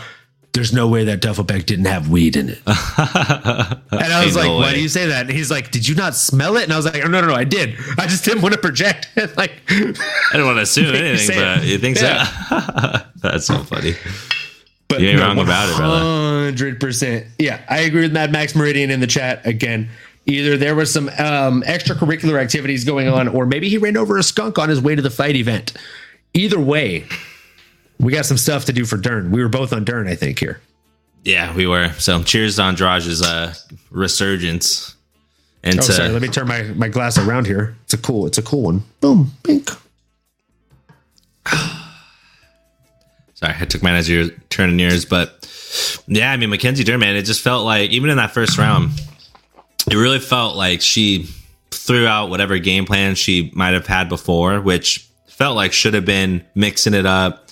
there's no way that duffel bag didn't have weed in it. and I was Ain't like, no why way. do you say that? And he's like, did you not smell it? And I was like, oh, no, no, no, I did. I just didn't want to project. like, I don't want to assume anything, but you think Yeah. so? That's so funny. But You ain't wrong about it, brother. Hundred percent. Yeah, I agree with Mad Max Meridian in the chat again. Either there was some um, extracurricular activities going on, or maybe he ran over a skunk on his way to the fight event. Either way, we got some stuff to do for Dern. We were both on Dern, I think. Here, Yeah, we were. So cheers to Andrade's uh, resurgence. And oh, to, sorry. Let me turn my, my glass around here. It's a cool. It's a cool one. Boom, pink. Sorry, I took mine as you're turning yours, but yeah, I mean Mackenzie Dern, man, it just felt like even in that first round, it really felt like she threw out whatever game plan she might have had before, which felt like should have been mixing it up,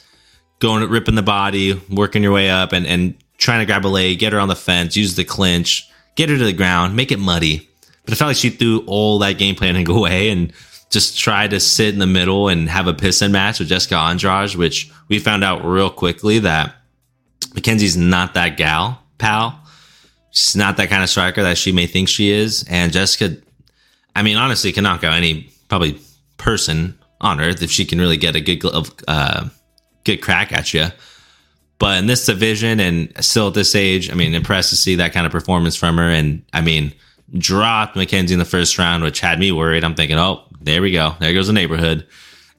going ripping the body, working your way up, and and trying to grab a leg, get her on the fence, use the clinch, get her to the ground, make it muddy. But it felt like she threw all that game plan and go away and just tried to sit in the middle and have a piss piston match with Jessica Andrade, which we found out real quickly that Mackenzie's not that gal, pal. She's not that kind of striker that she may think she is. And Jessica, I mean, honestly, can knock out any probably person on earth if she can really get a good uh, good crack at you. But in this division and still at this age, I mean, impressed to see that kind of performance from her. And I mean, dropped Mackenzie in the first round, which had me worried. I'm thinking, oh, there we go. There goes the neighborhood.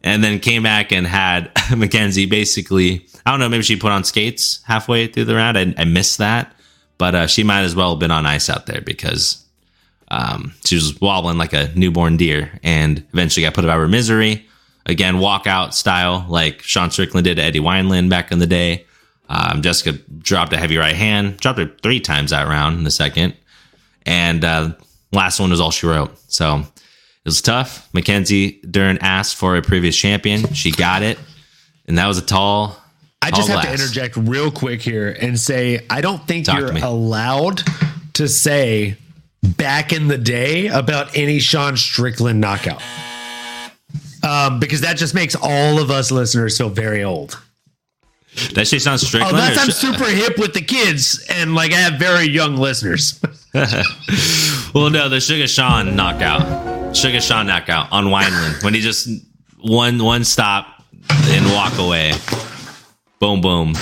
And then came back and had Mackenzie basically, I don't know, maybe she put on skates halfway through the round. I, I missed that. But uh, she might as well have been on ice out there because um, she was wobbling like a newborn deer and eventually got put out of her misery. Again, walkout style, like Sean Strickland did to Eddie Wineland back in the day. Um, Jessica dropped a heavy right hand, dropped her three times that round in the second. And uh, last one was all she wrote. So it was tough. Mackenzie Dern asked for a previous champion. She got it. And that was a tall. I just have to interject real quick here and say I don't think Talk you're allowed to say back in the day about any Sean Strickland knockout. Um, because that just makes all of us listeners feel very old. That shit sounds Strickland. Unless I'm sh- super hip with the kids and like I have very young listeners. well, no, the Sugar Sean knockout. Sugar Sean knockout on Wineland when he just one one stop and walk away. Boom, boom.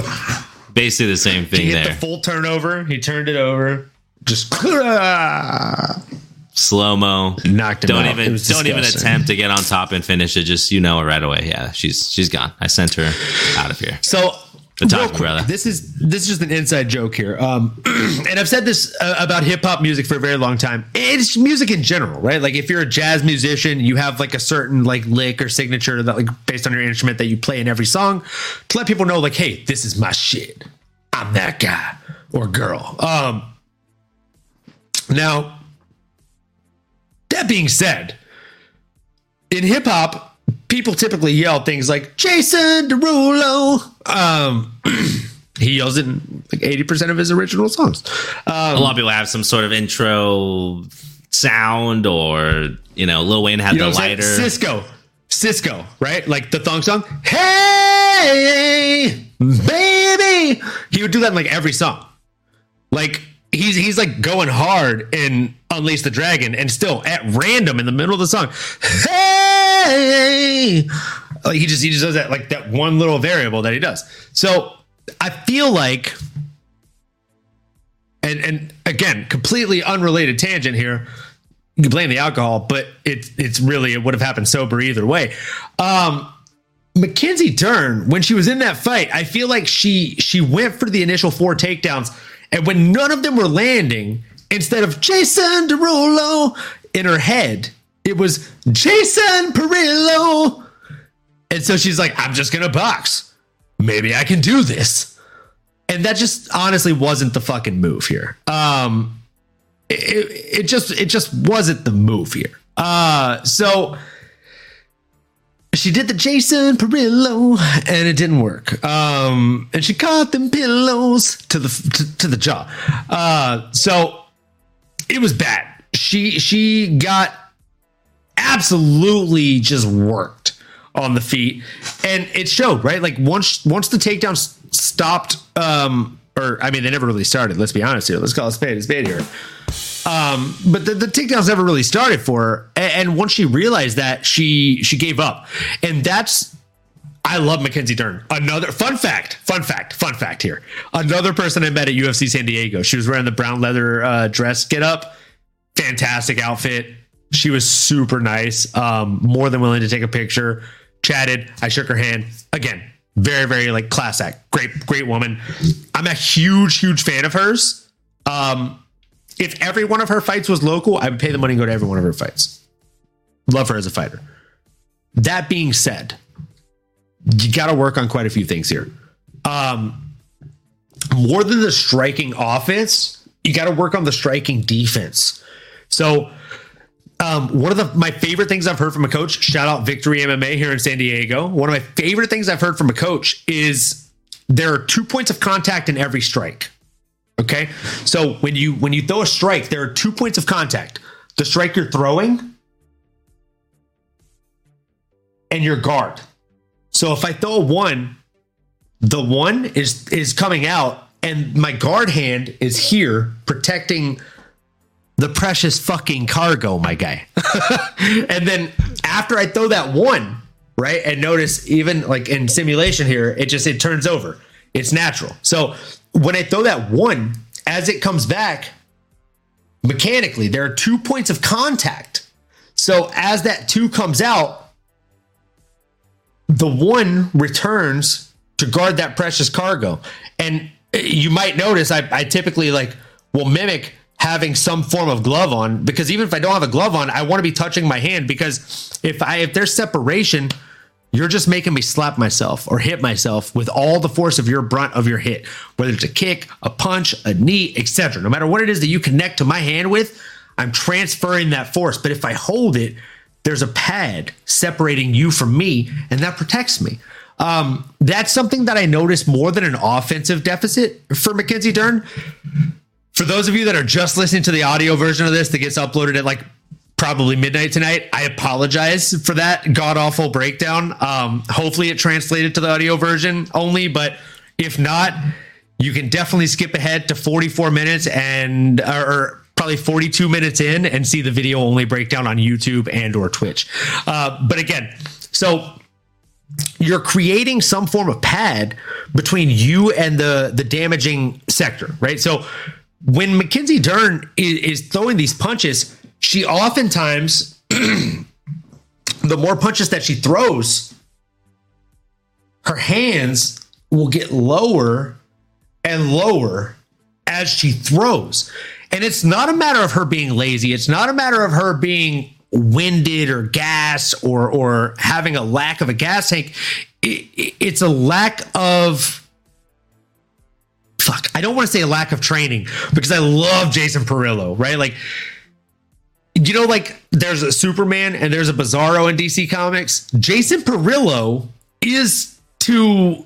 Basically the same thing He hit there. the full turnover. He turned it over. Just Slow mo. Knocked him Don't out. Even don't even attempt to get on top and finish it. Just you know it right away. Yeah, she's she's gone. I sent her out of here. So, The talking quick, brother. this is this is just an inside joke here. Um, and I've said this uh, about hip hop music for a very long time. It's music in general, right? Like if you're a jazz musician, you have like a certain like lick or signature that like based on your instrument that you play in every song to let people know, like, hey, this is my shit. I'm that guy or girl. Um, now, that being said, in hip hop, people typically yell things like Jason Derulo. Um, he yells it in like 80% of his original songs. Um, A lot of people have some sort of intro sound, or you know, Lil Wayne had you know the lighter. Sisqó. Sisqó, right? Like the thong song. Hey, baby. He would do that in like every song. Like he's he's like going hard in Unleash the Dragon and still at random in the middle of the song. Hey. Like he just he just does that like that one little variable that he does. So I feel like and and again, completely unrelated tangent here. You can blame the alcohol, but it's it's really it would have happened sober either way. Um Mackenzie Dern, when she was in that fight, I feel like she she went for the initial four takedowns, and when none of them were landing, instead of Jason Derulo in her head, it was Jason Parillo. And so she's like, I'm just gonna box. Maybe I can do this. And that just honestly wasn't the fucking move here. Um it, it just it just wasn't the move here. Uh so she did the Jason Parillo and it didn't work. Um, and she caught them pillows to the to, to the jaw. Uh, so it was bad. She she got absolutely just worked on the feet, and it showed right. Like once once the takedown stopped, um, or I mean, they never really started. Let's be honest here. Let's call a spade a spade here. Um, but the, the takedowns never really started for her. And, and once she realized that, she she gave up. And that's I love Mackenzie Dern. Another fun fact, fun fact, fun fact here. Another person I met at UFC San Diego. She was wearing the brown leather uh, dress get up. Fantastic outfit. She was super nice. Um, more than willing to take a picture. Chatted. I shook her hand. Again, very, very like class act. Great, great woman. I'm a huge, huge fan of hers. Um, if every one of her fights was local, I would pay the money and go to every one of her fights. Love her as a fighter. That being said, you got to work on quite a few things here. Um, more than the striking offense, you got to work on the striking defense. So, um, one of the my favorite things I've heard from a coach, shout out Victory MMA here in San Diego. One of my favorite things I've heard from a coach is there are two points of contact in every strike. Okay. So when you when you throw a strike, there are two points of contact. The strike you're throwing and your guard. So if I throw a one, the one is is coming out and my guard hand is here protecting the precious fucking cargo, my guy. and then after I throw that one, right? And notice even like in simulation here, it just it turns over. It's natural. So when I throw that one, as it comes back, mechanically, there are two points of contact. So as that two comes out, the one returns to guard that precious cargo. And you might notice I, I typically like will mimic having some form of glove on because even if I don't have a glove on, I want to be touching my hand because if I if there's separation, you're just making me slap myself or hit myself with all the force of your brunt of your hit, whether it's a kick, a punch, a knee, etc. No matter what it is that you connect to my hand with, I'm transferring that force. But if I hold it, there's a pad separating you from me, and that protects me. Um, that's something that I noticed more than an offensive deficit for Mackenzie Dern. For those of you that are just listening to the audio version of this that gets uploaded at like probably midnight tonight, I apologize for that god awful breakdown. Um, hopefully, it translated to the audio version only, but if not, you can definitely skip ahead to 44 minutes and or probably 42 minutes in and see the video only breakdown on YouTube and or Twitch. Uh, but again, so you're creating some form of pad between you and the the damaging sector, right? So when Mackenzie Dern is, is throwing these punches, she oftentimes the more punches that she throws, her hands will get lower and lower as she throws. And it's not a matter of her being lazy. It's not a matter of her being winded or gas or or having a lack of a gas tank. It, it's a lack of fuck. I don't want to say a lack of training because I love Jason Parillo, right? Like you know, like there's a Superman and there's a Bizarro in DC Comics. Jason Parillo is to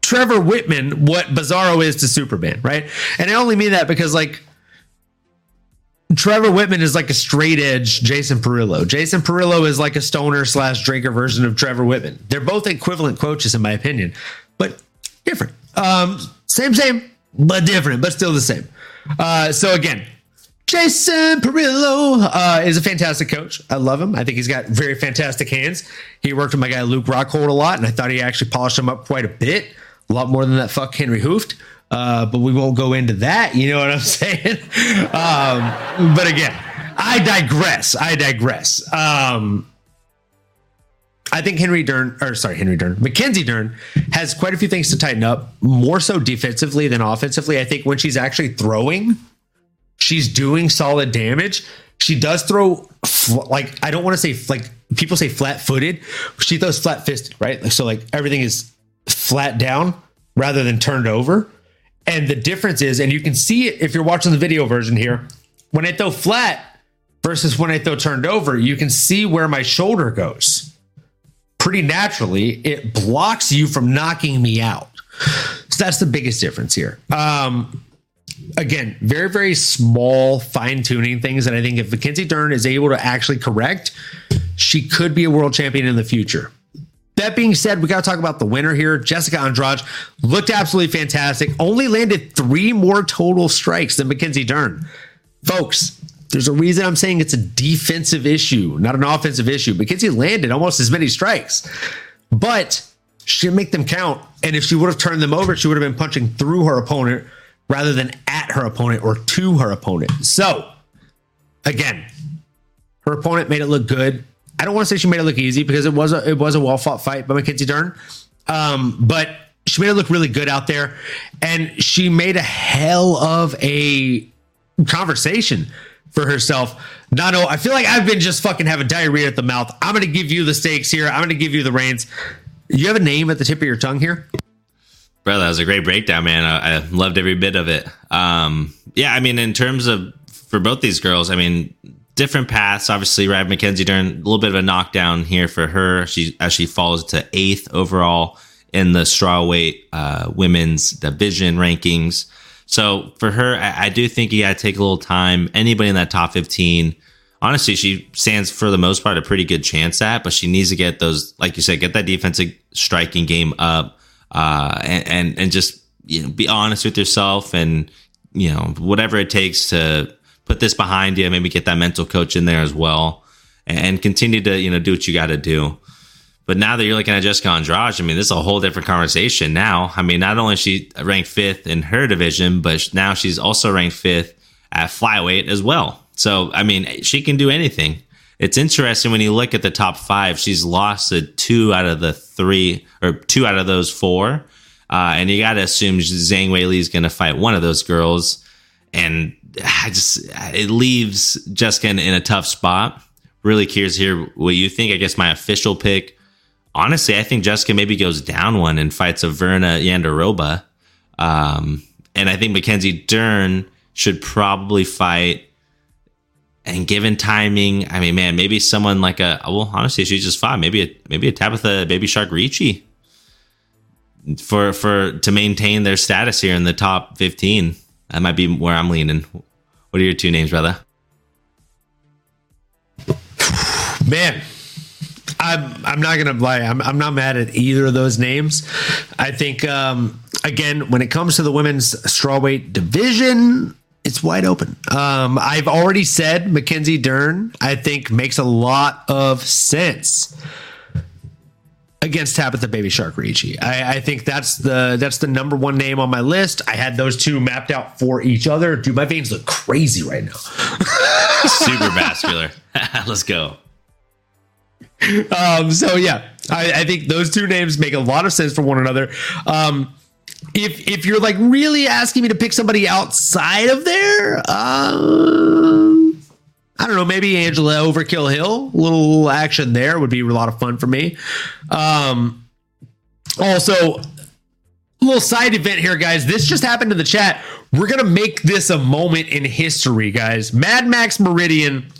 Trevor Wittman what Bizarro is to Superman, right? And I only mean that because like Trevor Wittman is like a straight edge Jason Parillo. Jason Parillo is like a stoner slash drinker version of Trevor Wittman. They're both equivalent coaches in my opinion, but different. Um, same, same, but different, but still the same. Uh, so again, Jason Parillo uh, is a fantastic coach. I love him. I think he's got very fantastic hands. He worked with my guy Luke Rockhold a lot, and I thought he actually polished him up quite a bit, a lot more than that fuck Henry Hooft. Uh, but we won't go into that. You know what I'm saying? um, but again, I digress. I digress. Um, I think Henry Dern, or sorry, Henry Dern, Mackenzie Dern has quite a few things to tighten up, more so defensively than offensively. I think when she's actually throwing, she's doing solid damage. She does throw like I don't want to say like people say flat footed. She throws flat fisted, right? So like everything is flat down rather than turned over. And the difference is, and you can see it if you're watching the video version here, when I throw flat versus when I throw turned over, you can see where my shoulder goes. Pretty naturally, it blocks you from knocking me out. So that's the biggest difference here. Um, again, very, very small fine tuning things that I think if Mackenzie Dern is able to actually correct, she could be a world champion in the future. That being said, we got to talk about the winner here. Jessica Andrade looked absolutely fantastic. Only landed three more total strikes than Mackenzie Dern. Folks, there's a reason I'm saying it's a defensive issue, not an offensive issue. Mackenzie landed almost as many strikes, but she didn't make them count. And if she would have turned them over, she would have been punching through her opponent rather than at her opponent or to her opponent. So, again, her opponent made it look good. I don't want to say she made it look easy because it was a it was a well fought fight by Mackenzie Dern, um, but she made it look really good out there, and she made a hell of a conversation for herself. Nano, I feel like I've been just fucking having diarrhea at the mouth. I'm going to give you the stakes here. I'm going to give you the reins. You have a name at the tip of your tongue here. Bro, that was a great breakdown, man. I, I loved every bit of it. Um, yeah, I mean, in terms of for both these girls, I mean, different paths. Obviously, Rad Mackenzie Dern a little bit of a knockdown here for her. She as she falls to eighth overall in the strawweight uh, women's division rankings. So for her, I, I do think you got to take a little time. Anybody in that top fifteen, honestly, she stands for the most part a pretty good chance at, but she needs to get those, like you said, get that defensive striking game up, uh, and, and and just you know be honest with yourself and you know whatever it takes to put this behind you, maybe get that mental coach in there as well, and continue to you know do what you got to do. But now that you're looking at Jessica Andrade, I mean, this is a whole different conversation now. I mean, not only she ranked fifth in her division, but now she's also ranked fifth at flyweight as well. So, I mean, she can do anything. It's interesting when you look at the top five, she's lost two out of the three, or two out of those four. Uh, and you got to assume Zhang Weili is going to fight one of those girls. And I just it leaves Jessica in, in, a tough spot. Really curious to hear what you think. I guess my official pick, honestly, I think Jessica maybe goes down one and fights a Virna Jandiroba. Um, and I think Mackenzie Dern should probably fight. And given timing, I mean, man, maybe someone like a well, honestly, she's just fine. Maybe a maybe a Tabatha Baby Shark Ricci for for to maintain their status here in the top fifteen. That might be where I'm leaning. What are your two names, brother? Man, I'm I'm not gonna lie. I'm I'm not mad at either of those names. I think um, again when it comes to the women's strawweight division, it's wide open. Um, I've already said Mackenzie Dern, I think, makes a lot of sense against Tabatha Baby Shark Ricci. I, I think that's the that's the number one name on my list. I had those two mapped out for each other. Dude, my veins look crazy right now. Super vascular. Let's go. Um, so yeah, I, I think those two names make a lot of sense for one another. Um, if if you're like really asking me to pick somebody outside of there, um, I don't know, maybe Angela Overkill Hill, a little action there would be a lot of fun for me. Um, also, little side event here, guys. This just happened in the chat. We're gonna make this a moment in history, guys. Mad Max Meridian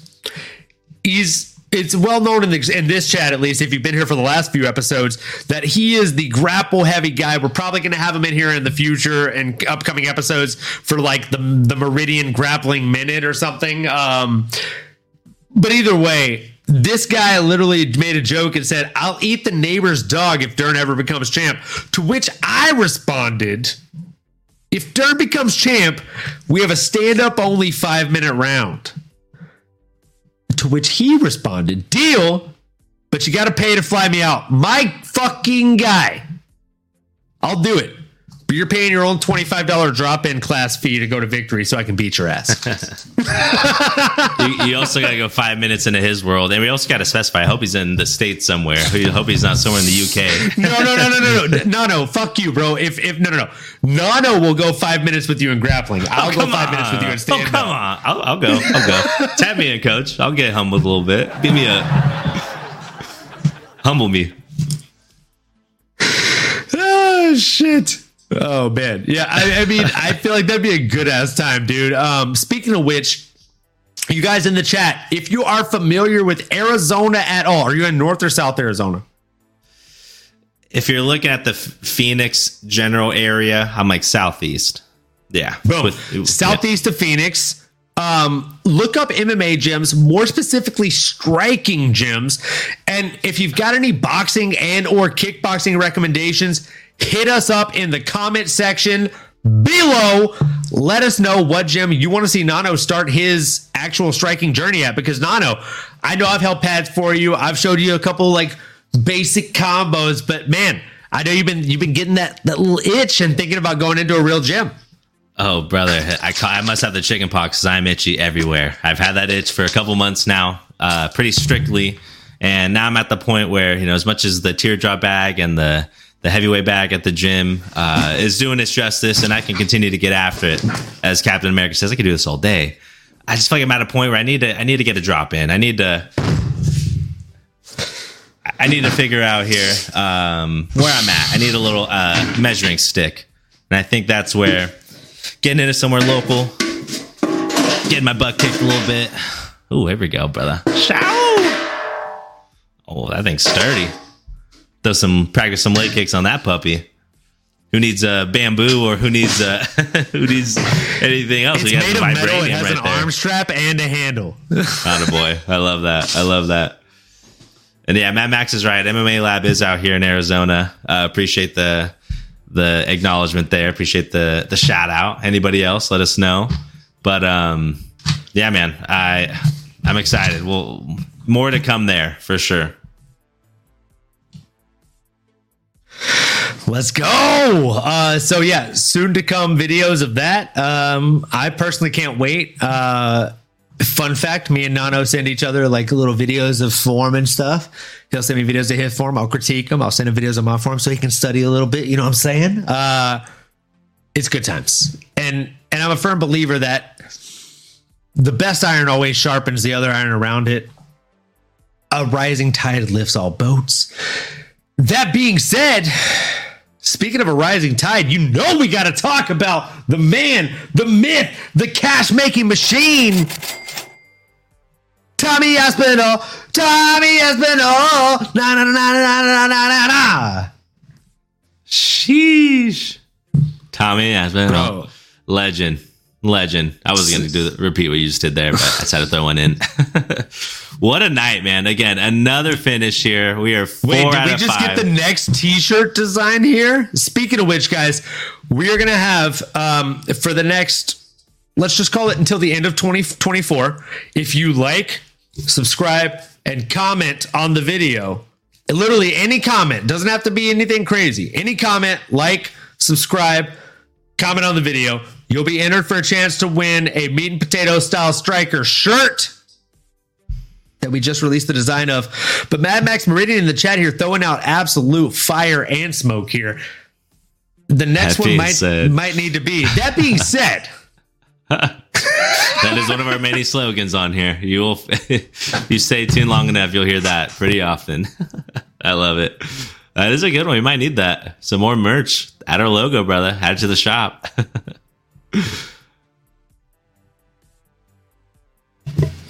is it's well known in, the, in this chat at least if you've been here for the last few episodes that he is the grapple heavy guy. We're probably going to have him in here in the future and upcoming episodes for like the the meridian grappling minute or something. Um but either way this guy literally made a joke and said i'll eat the neighbor's dog if dern ever becomes champ. To which i responded if dern becomes champ we have a stand-up only five minute round to which he responded, Deal, but you got to pay to fly me out. My fucking guy. I'll do it. But you're paying your own $25 drop in class fee to go to victory so I can beat your ass. you, you also got to go five minutes into his world. And we also got to specify, I hope he's in the States somewhere. I hope he's not somewhere in the UK. no, no, no, no, no, no. No, no. Fuck you, bro. If, if, no, no, no. Nano will go five minutes with you in grappling. I'll Oh, go five on. minutes with you in stand Oh, come on. I'll, I'll go. I'll go. Tap me in, coach. I'll get humbled a little bit. Give me a. Humble me. Oh shit. Oh man. Yeah, I, I mean, I feel like that'd be a good ass time, dude. Um, speaking of which, you guys in the chat, if you are familiar with Arizona at all, are you in North or South Arizona? If you're looking at the Phoenix general area, I'm like southeast. Yeah. Boom. With- Southeast of Phoenix. Um, look up MMA gyms, more specifically striking gyms. And if you've got any boxing and or kickboxing recommendations, hit us up in the comment section below. Let us know what gym you want to see Nano start his actual striking journey at. Because Nano, I know I've held pads for you. I've showed you a couple like basic combos, but man, I know you've been you've been getting that that little itch and thinking about going into a real gym. Oh, brother, I, ca- I must have the chicken pox because I'm itchy everywhere. I've had that itch for a couple months now, uh, pretty strictly. And now I'm at the point where, you know, as much as the teardrop bag and the, the heavyweight bag at the gym uh, is doing its justice and I can continue to get after it, as Captain America says, I can do this all day. I just feel like I'm at a point where I need to, I need to get a drop in. I need to, I need to figure out here um, where I'm at. I need a little uh, measuring stick. And I think that's where getting into somewhere local, getting my butt kicked a little bit. Oh, here we go, brother. Oh, that thing's sturdy. Does some practice some leg kicks on that puppy. Who needs a uh, bamboo or who needs uh, who needs anything else? It's We made of metal. It has right an there. arm strap and a handle. A boy. I love that. I love that. And yeah, Mad Max is right. MMA Lab is out here in Arizona. Uh, appreciate the the acknowledgement there. Appreciate the the shout out. Anybody else? Let us know. But um, yeah, man, I I'm excited. Well, more to come there for sure. Let's go. Uh, so yeah, soon to come videos of that. Um, I personally can't wait. Uh, fun fact: me and Nano send each other like little videos of form and stuff. He'll send me videos of his form. I'll critique him. I'll send him videos of my form so he can study a little bit. You know what I'm saying? Uh, it's good times, and and I'm a firm believer that the best iron always sharpens the other iron around it. A rising tide lifts all boats. That being said, speaking of a rising tide, you know we got to talk about the man, the myth, the cash making machine. Tommy Aspinall, Tommy Aspinall, na na na na na na na na na. Sheesh. Tommy has been Bro. legend, legend. I was going to do repeat what you just did there, but I decided to throw one in. what a night, man! Again, another finish here. We are four Wait, did we just five. get the next T-shirt design here? Speaking of which, guys, we are gonna have um, for the next let's just call it until the end of 2024. If you like, subscribe, and comment on the video, literally any comment doesn't have to be anything crazy. Any comment, like, subscribe, comment on the video. You'll be entered for a chance to win a meat and potato style striker shirt that we just released the design of. But Mad Max Meridian in the chat here throwing out absolute fire and smoke here. The next That one might said. might need to be. That being said, That is one of our many slogans on here. You will, you stay tuned long enough, you'll hear that pretty often. I love it. That is a good one. We might need that. Some more merch. Add our logo, brother. Add it to the shop.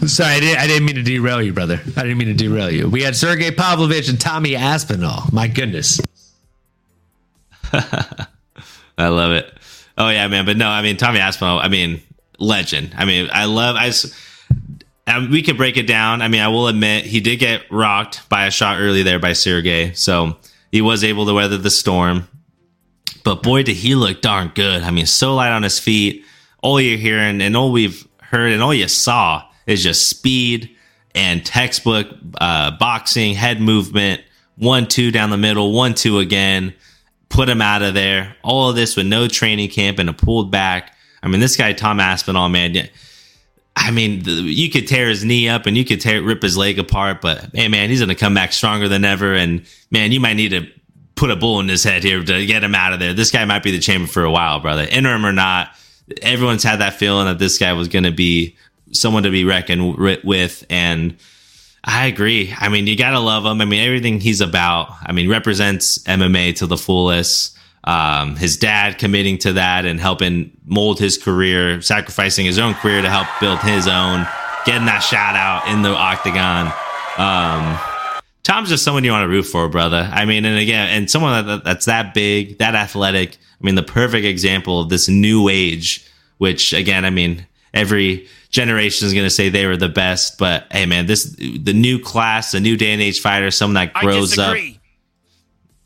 Sorry, I didn't, I didn't mean to derail you, brother. I didn't mean to derail you. We had Sergey Pavlovich and Tommy Aspinall. My goodness. I love it. Oh yeah, man. But no, I mean Tommy Aspinall. I mean legend. I mean I love. I, Um, we could break it down. I mean, I will admit he did get rocked by a shot early there by Sergey, so he was able to weather the storm. But boy, did he look darn good. I mean, so light on his feet. All you're hearing and all we've heard and all you saw is just speed and textbook uh, boxing, head movement, one, two down the middle, one, two again put him out of there. All of this with no training camp and a pulled back. I mean, this guy Tom Aspinall, man. I mean, you could tear his knee up and you could tear rip his leg apart, but hey, man, he's gonna come back stronger than ever. And man, you might need to put a bull in his head here to get him out of there. This guy might be the champion for a while, brother. Interim or not, everyone's had that feeling that this guy was gonna be someone to be reckoned with and. I agree. I mean, you gotta love him. I mean, everything he's about. I mean, represents MMA to the fullest. Um, his dad committing to that and helping mold his career, sacrificing his own career to help build his own, getting that shout out in the octagon. Um, Tom's just someone you want to root for, brother. I mean, and again, and someone that, that's that big, that athletic. I mean, the perfect example of this new age, which again, I mean, every generation is going to say they were the best, but hey, man, this, the new class, the new day and age fighter, someone that grows up.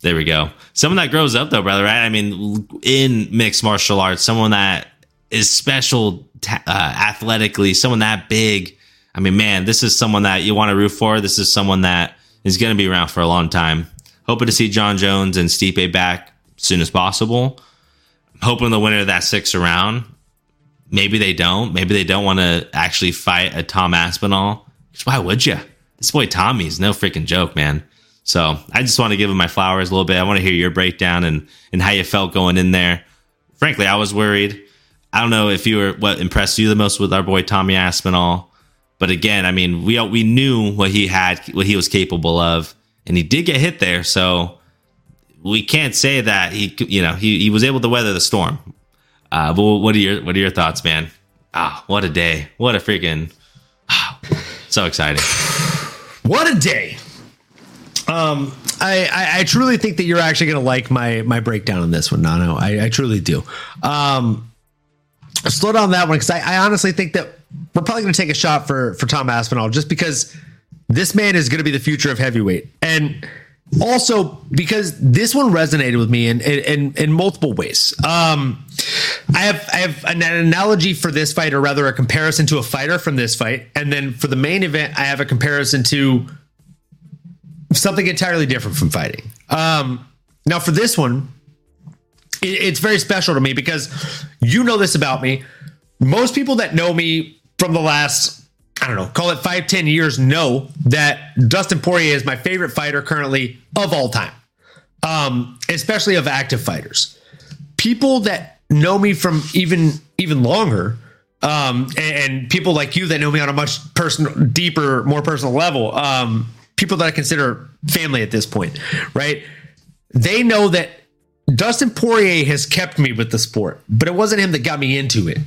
There we go. Someone that grows up though, brother, right? I mean, in mixed martial arts, someone that is special uh, athletically, someone that big. I mean, man, this is someone that you want to root for. This is someone that is going to be around for a long time. Hoping to see Jon Jones and Stipe back as soon as possible. Hoping the winner of that sixth round. Maybe they don't. Maybe they don't want to actually fight a Tom Aspinall. Why would you? This boy Tommy's no freaking joke, man. So I just want to give him my flowers a little bit. I want to hear your breakdown and and how you felt going in there. Frankly, I was worried. I don't know if you were what impressed you the most with our boy Tommy Aspinall, but again, I mean, we we knew what he had, what he was capable of, and he did get hit there. So we can't say that he, you know, he, he was able to weather the storm. Uh, but what are your what are your thoughts, man? Ah, what a day! What a freaking ah, so exciting! What a day. Um, I, I, I truly think that you're actually going to like my my breakdown on this one, Nano. I, I truly do. Um, slow down that one because I, I honestly think that we're probably going to take a shot for for Tom Aspinall just because this man is going to be the future of heavyweight, and also because this one resonated with me in in, in, multiple ways. Um, I have I have an analogy for this fight, or rather a comparison to a fighter from this fight, and then for the main event, I have a comparison to something entirely different from fighting. Um, now, for this one, it, it's very special to me because you know this about me. Most people that know me from the last, I don't know, call it five, 10 years, know that Dustin Poirier is my favorite fighter currently of all time, um, especially of active fighters. People that know me from even even longer, um, and, and people like you that know me on a much personal, deeper, more personal level, um, people that I consider family at this point, right? They know that Dustin Poirier has kept me with the sport, but it wasn't him that got me into it.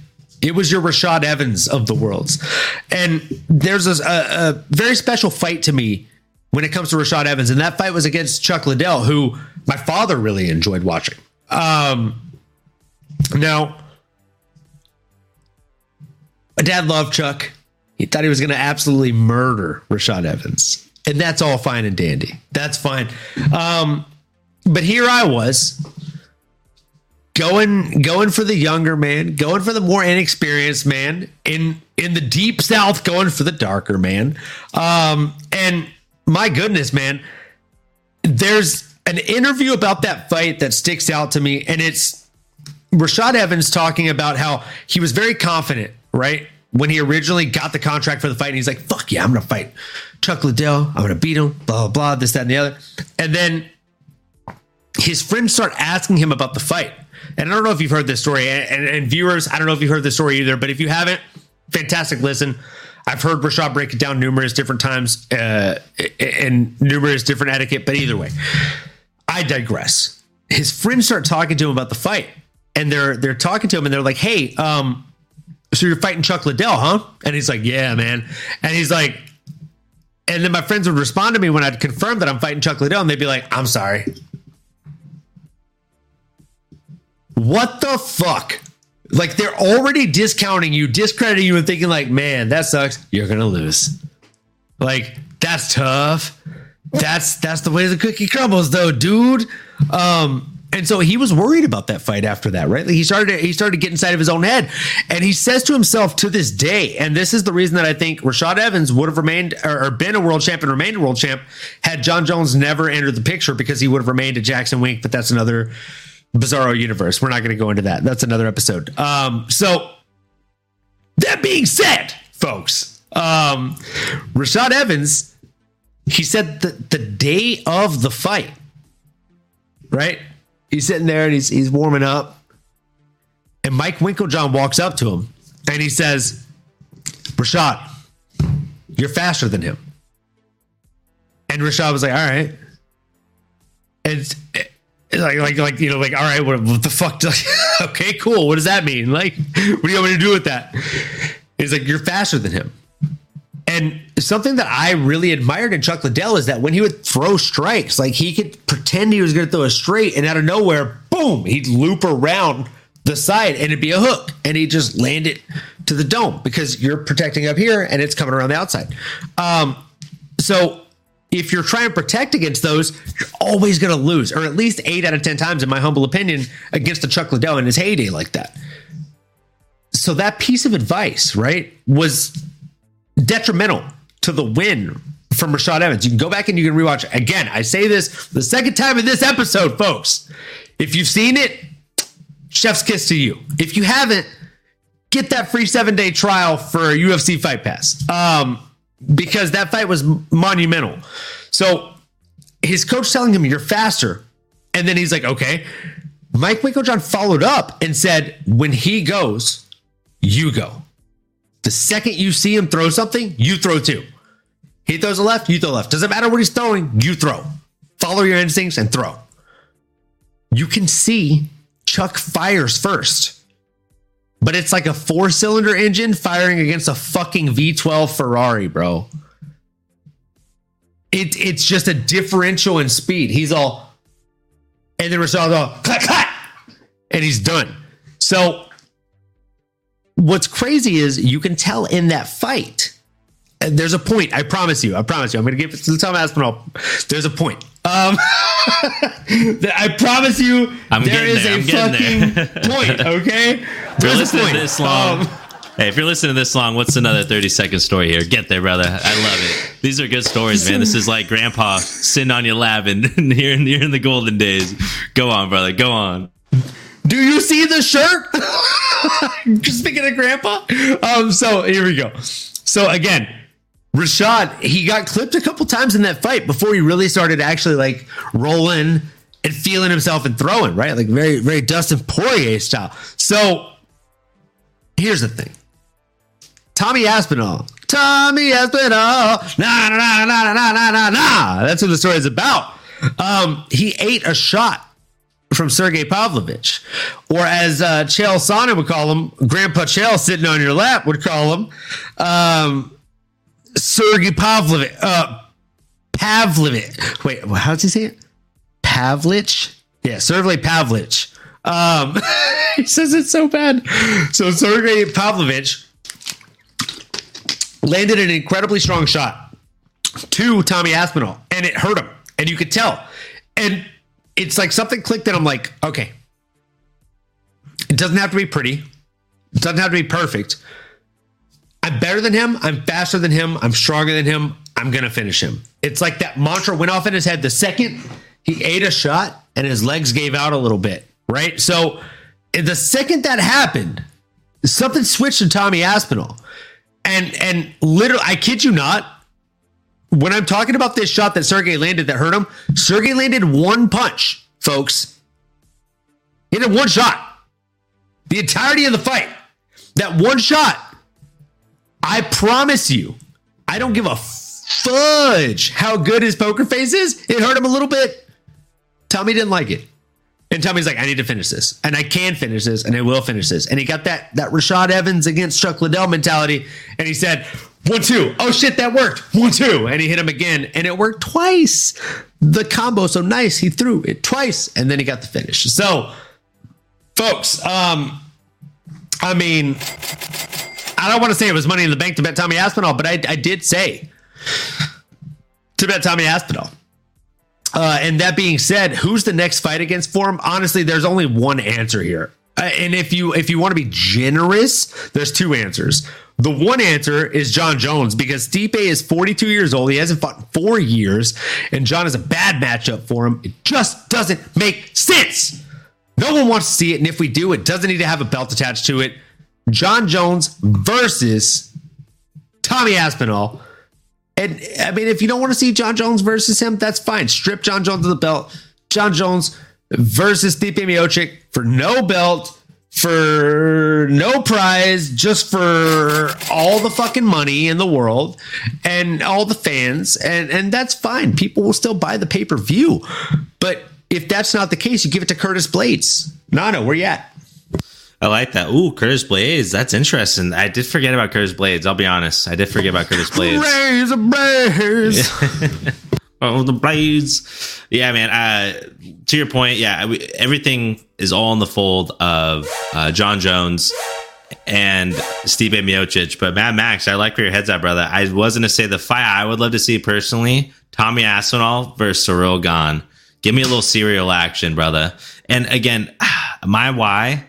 It was your Rashad Evans of the worlds. And there's a, a, very special fight to me when it comes to Rashad Evans. And that fight was against Chuck Liddell, who my father really enjoyed watching. Um, now, my dad loved Chuck. He thought he was going to absolutely murder Rashad Evans. And that's all fine and dandy. That's fine. Um, but here I was going going for the younger man, going for the more inexperienced man in in the deep south, going for the darker man. Um, and my goodness, man, there's an interview about that fight that sticks out to me, and it's Rashad Evans talking about how he was very confident, right? When he originally got the contract for the fight, and he's like, fuck yeah, I'm gonna fight Chuck Liddell, I'm gonna beat him, blah, blah, blah, this, that, and the other. And then his friends start asking him about the fight. And I don't know if you've heard this story, and, and, and viewers, I don't know if you've heard this story either, but if you haven't, fantastic listen. I've heard Rashad break it down numerous different times uh, and numerous different etiquette, but either way, I digress. His friends start talking to him about the fight, and they're they're talking to him, and they're like, "Hey, um, so you're fighting Chuck Liddell, huh?" And he's like, "Yeah, man," and he's like, and then my friends would respond to me when I'd confirm that I'm fighting Chuck Liddell, and they'd be like, "I'm sorry." What the fuck? Like they're already discounting you, discrediting you, and thinking like, man, that sucks. You're gonna lose. Like that's tough. That's that's the way the cookie crumbles, though, dude. Um, and so he was worried about that fight after that, right? Like he started he started to get inside of his own head, and he says to himself to this day, and this is the reason that I think Rashad Evans would have remained or, or been a world champion, remained a world champ, had Jon Jones never entered the picture because he would have remained a Jackson Wink. But that's another Bizarro universe. We're not going to go into that. That's another episode. Um, so that being said, folks, um, Rashad Evans, he said that the day of the fight, right? He's sitting there and he's he's warming up, and Mike Winkeljohn walks up to him and he says, "Rashad, you're faster than him." And Rashad was like, "All right." And like like like you know like all right what, what the fuck okay cool. What does that mean? Like what do you want me to do with that? He's like you're faster than him. And something that I really admired in Chuck Liddell is that when he would throw strikes, like he could pretend he was going to throw a straight, and out of nowhere, boom, he'd loop around the side and it'd be a hook, and he'd just land it to the dome because you're protecting up here and it's coming around the outside. Um, so if you're trying to protect against those, you're always going to lose, or at least eight out of 10 times, in my humble opinion, against a Chuck Liddell in his heyday like that. So that piece of advice, right, was detrimental to the win from Rashad Evans. You can go back and you can rewatch. Again, I say this the second time in this episode, folks. If you've seen it, chef's kiss to you. If you haven't, get that free seven day trial for UFC Fight Pass. Um, because that fight was monumental. So his coach telling him, You're faster. And then he's like, Okay. Mike Winkeljohn followed up and said, When he goes, you go. The second you see him throw something, you throw too. He throws a left, you throw left. Doesn't matter what he's throwing, you throw. Follow your instincts and throw. You can see Chuck fires first, but it's like a four cylinder engine firing against a fucking V12 Ferrari, bro. It, it's just a differential in speed. He's all, and then Rashad all clack, clack, and he's done. So what's crazy is you can tell in that fight. There's a point. I promise you. I promise you. I'm going to give it to Tom Aspinall. There's a point. Um, I promise you, I'm there is there. a fucking point. Okay, there's a point. this long, Um, hey, if you're listening to this long, what's another 30 second story here? Get there, brother. I love it. These are good stories, man. This is like grandpa sitting on your lap and here in, here in the golden days. Go on, brother. Go on. do you see the shirt? Just speaking of grandpa. Um, so here we go. So again, Rashad, he got clipped a couple times in that fight before he really started actually like rolling and feeling himself and throwing, right? Like very, very Dustin Poirier style. So here's the thing. Tommy Aspinall. Tommy Aspinall. Nah, nah, nah, nah, nah, nah, nah, nah. That's what the story is about. Um, he ate a shot from Sergey Pavlovich, or as uh, Chael Sonnen would call him, Grandpa Chael sitting on your lap would call him, um, Sergey Pavlovich. Uh, Pavlovich. Wait, how does he say it? Pavlich? Yeah, Sergey Pavlich. Um, he says it so bad. So Sergey Pavlovich landed an incredibly strong shot to Tommy Aspinall, and it hurt him, and you could tell. And it's like something clicked, and I'm like, okay, it doesn't have to be pretty. It doesn't have to be perfect. I'm better than him. I'm faster than him. I'm stronger than him. I'm going to finish him. It's like that mantra went off in his head the second he ate a shot and his legs gave out a little bit, right? So the second that happened, something switched to Tommy Aspinall. And and literally, I kid you not, when I'm talking about this shot that Sergey landed that hurt him, Sergey landed one punch, folks. He did one shot. The entirety of the fight. That one shot. I promise you, I don't give a fudge how good his poker face is. It hurt him a little bit. Tommy didn't like it. And Tommy's like, I need to finish this. And I can finish this and I will finish this. And he got that that Rashad Evans against Chuck Liddell mentality. And he said, one, two. Oh shit, that worked. One, two. And he hit him again. And it worked twice. The combo so nice. He threw it twice. And then he got the finish. So, folks, um, I mean, I don't want to say it was money in the bank to bet Tommy Aspinall, but I, I did say to bet Tommy Aspinall. Uh, and that being said, who's the next fight against for him? Honestly, there's only one answer here. Uh, and if you if you want to be generous, there's two answers. The one answer is Jon Jones because Stipe is 42 years old. He hasn't fought in four years, and Jon is a bad matchup for him. It just doesn't make sense. No one wants to see it, and if we do, it doesn't need to have a belt attached to it. Jon Jones versus Tommy Aspinall. And I mean, if you don't want to see Jon Jones versus him, that's fine. Strip Jon Jones of the belt. Jon Jones versus Stipe Miocic for no belt, for no prize, just for all the fucking money in the world and all the fans, and and that's fine. People will still buy the pay per view, but if that's not the case, you give it to Curtis Blaydes. Nano, where you at? I like that. Ooh, Curtis Blaydes. That's interesting. I did forget about Curtis Blaydes. I'll be honest. I did forget about Curtis Blaydes. Blaydes. oh, the Blaydes. Yeah, man. Uh, to your point, yeah, we, everything is all in the fold of uh, Jon Jones and Steve Miocic. But Mad Max, I like where your head's at, brother. I was going to say the fight I would love to see personally Tommy Aspinall versus Ciryl Gane. Give me a little serial action, brother. And again, my why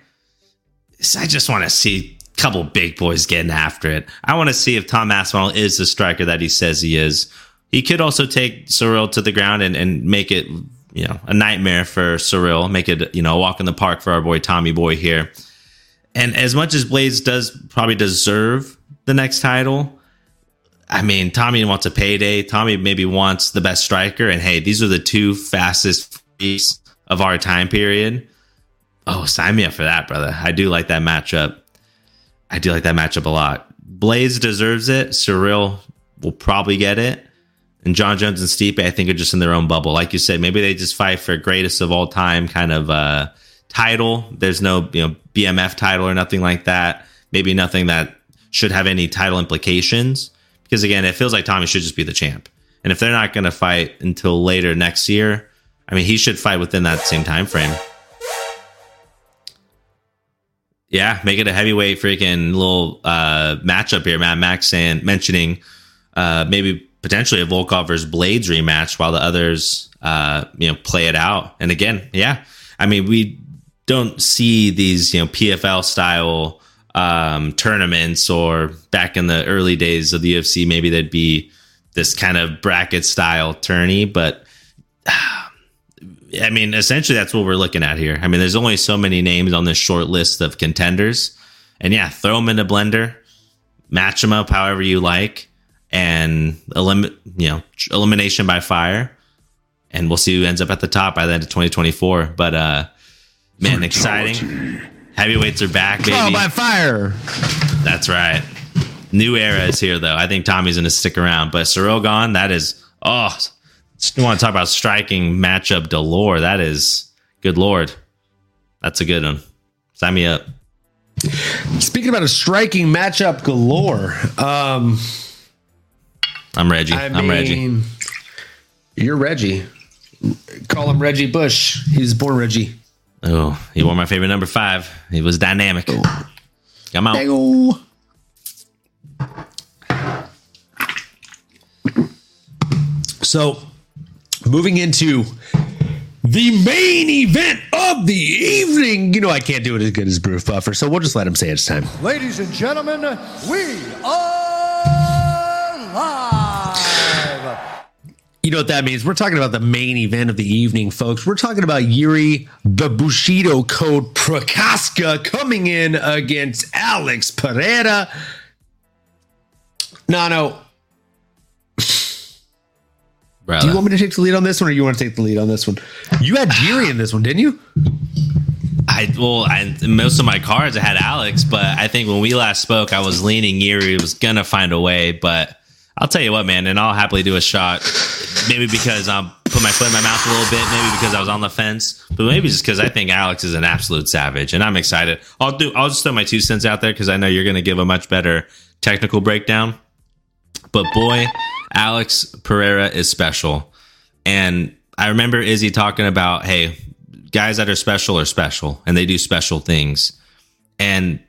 I just want to see a couple big boys getting after it. I want to see if Tom Aspinall is the striker that he says he is. He could also take Ciryl to the ground and, and make it, you know, a nightmare for Ciryl, make it, you know, a walk in the park for our boy Tommy Boy here. And as much as Blaydes does probably deserve the next title, I mean, Tommy wants a payday. Tommy maybe wants the best striker. And hey, these are the two fastest of our time period. Oh, sign me up for that, brother. I do like that matchup. I do like that matchup a lot. Blaydes deserves it. Ciryl will probably get it. And Jon Jones and Stipe, I think, are just in their own bubble. Like you said, maybe they just fight for greatest of all time kind of uh, title. There's no you know BMF title or nothing like that. Maybe nothing that should have any title implications. Because again, it feels like Tommy should just be the champ. And if they're not going to fight until later next year, I mean, he should fight within that same time frame. Yeah, make it a heavyweight freaking little uh, matchup here. Mad Max saying mentioning uh, maybe potentially a Volkov versus Blaydes rematch while the others uh, you know play it out. And again, yeah, I mean we don't see these you know PFL style um, tournaments or back in the early days of the UFC, maybe there'd be this kind of bracket style tourney, but I mean, essentially, that's what we're looking at here. I mean, there's only so many names on this short list of contenders, and yeah, throw them in a blender, match them up however you like, and eliminate, you know, elimination by fire, and we'll see who ends up at the top by the end of 2024. But uh, man, exciting! Heavyweights are back, baby. Trial by fire. That's right. New era is here, though. I think Tommy's going to stick around, but Ciryl Gane, that is oh you want to talk about striking matchup galore? That is good lord. That's a good one. Sign me up. Speaking about a striking matchup galore, um, I'm Reggie. I am Reggie. You're Reggie. Call him Reggie Bush. He's born Reggie. Oh, he wore my favorite number five. He was dynamic. Oh. Come on. So Moving into the main event of the evening. You know, I can't do it as good as Bruce Buffer, so we'll just let him say it's time. Ladies and gentlemen, we are live. You know what that means? We're talking about the main event of the evening, folks. We're talking about Yuri the Bushido Code Prochazka coming in against Alex Pereira. Nano, Brother. do you want me to take the lead on this one, or you want to take the lead on this one? You had Yuri in this one, didn't you? I well, I, most of my cards I had Alex, but I think when we last spoke, I was leaning Yuri was gonna find a way. But I'll tell you what, man, and I'll happily do a shot. Maybe because I'm put my foot in my mouth a little bit, maybe because I was on the fence, but maybe just because I think Alex is an absolute savage, and I'm excited. I'll do. I'll just throw my two cents out there because I know you're gonna give a much better technical breakdown. But boy, Alex Pereira is special. And I remember Izzy talking about, hey, guys that are special are special and they do special things. And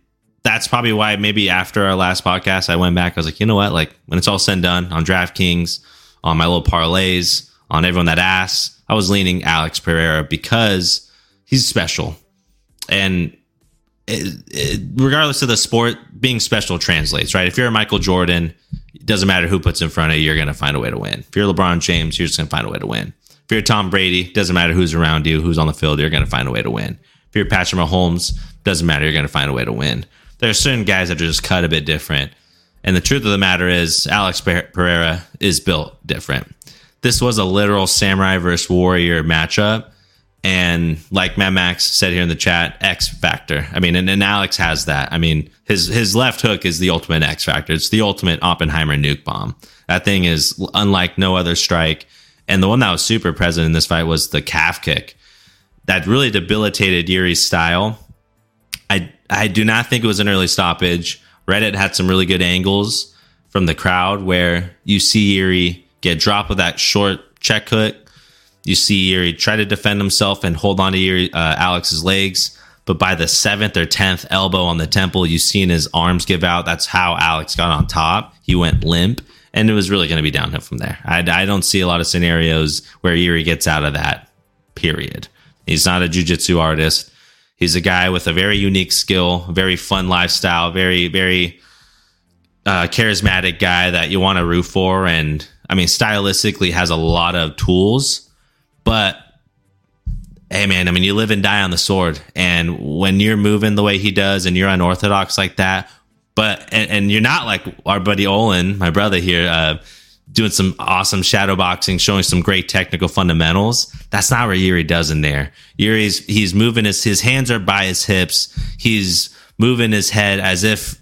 that's probably why maybe after our last podcast, I went back. I was like, you know what? Like when it's all said and done on DraftKings, on my little parlays, on everyone that asks, I was leaning Alex Pereira because he's special. And it, it, regardless of the sport, being special translates, right? If you're a Michael Jordan, it doesn't matter who puts in front of you, you're going to find a way to win. If you're LeBron James, you're just going to find a way to win. If you're Tom Brady, doesn't matter who's around you, who's on the field, you're going to find a way to win. If you're Patrick Mahomes, doesn't matter, you're going to find a way to win. There are certain guys that are just cut a bit different. And the truth of the matter is, Alex Pereira is built different. This was a literal samurai versus warrior matchup. And like Mad Max said here in the chat, X factor. I mean, and, and Alex has that. I mean, his his left hook is the ultimate X factor. It's the ultimate Oppenheimer nuke bomb. That thing is unlike no other strike. And the one that was super present in this fight was the calf kick that really debilitated Yuri's style. I I do not think it was an early stoppage. Reddit had some really good angles from the crowd where you see Yuri get dropped with that short check hook. You see Yuri try to defend himself and hold on to uh, Alex's legs. But by the seventh or tenth elbow on the temple, you've seen his arms give out. That's how Alex got on top. He went limp, and it was really going to be downhill from there. I, I don't see a lot of scenarios where Yuri gets out of that, period. He's not a jujitsu artist. He's a guy with a very unique skill, very fun lifestyle, very, very uh, charismatic guy that you want to root for. And I mean, stylistically has a lot of tools, but hey, man, I mean, you live and die on the sword. And when you're moving the way he does and you're unorthodox like that, but, and, and you're not like our buddy Olin, my brother here, uh, doing some awesome shadow boxing, showing some great technical fundamentals. That's not what Yuri does in there. Yuri's he's moving his his hands are by his hips. He's moving his head as if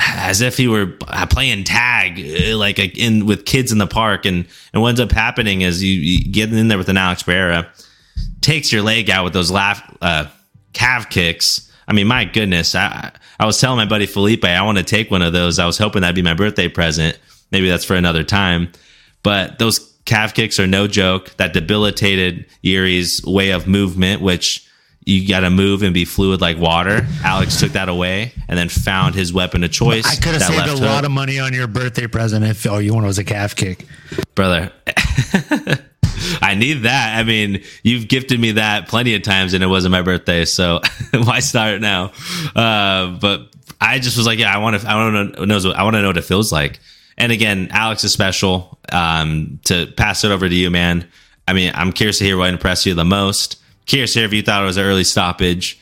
as if he were playing tag like in with kids in the park and and what ends up happening is you, you get in there with an Alex Pereira takes your leg out with those laugh uh, calf kicks. I mean, my goodness, I I was telling my buddy Felipe I want to take one of those. I was hoping that'd be my birthday present maybe that's for another time. But those calf kicks are no joke. That debilitated Yuri's way of movement, which you got to move and be fluid like water. Alex took that away and then found his weapon of choice. I could have saved a left lot of money on your birthday present if all you wanted was a calf kick. brother. I need that. I mean, you've gifted me that plenty of times, and it wasn't my birthday, so why start now? Uh, but I just was like, yeah, I want to. I want to know. I want to know what it feels like. And again, Alex is special. Um, to pass it over to you, man. I mean, I'm curious to hear what impressed you the most. Curious to hear if you thought it was an early stoppage.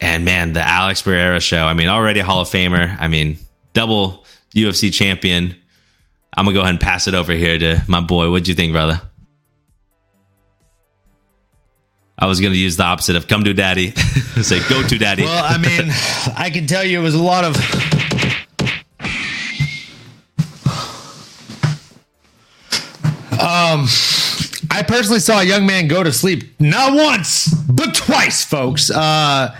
And man, the Alex Pereira show. I mean, already Hall of Famer. I mean, double UFC champion. I'm gonna go ahead and pass it over here to my boy. What'd you think, brother? I was gonna use the opposite of "come to daddy," say "go to daddy." Well, I mean, I can tell you it was a lot of. Um, I personally saw a young man go to sleep not once but twice, folks. Uh,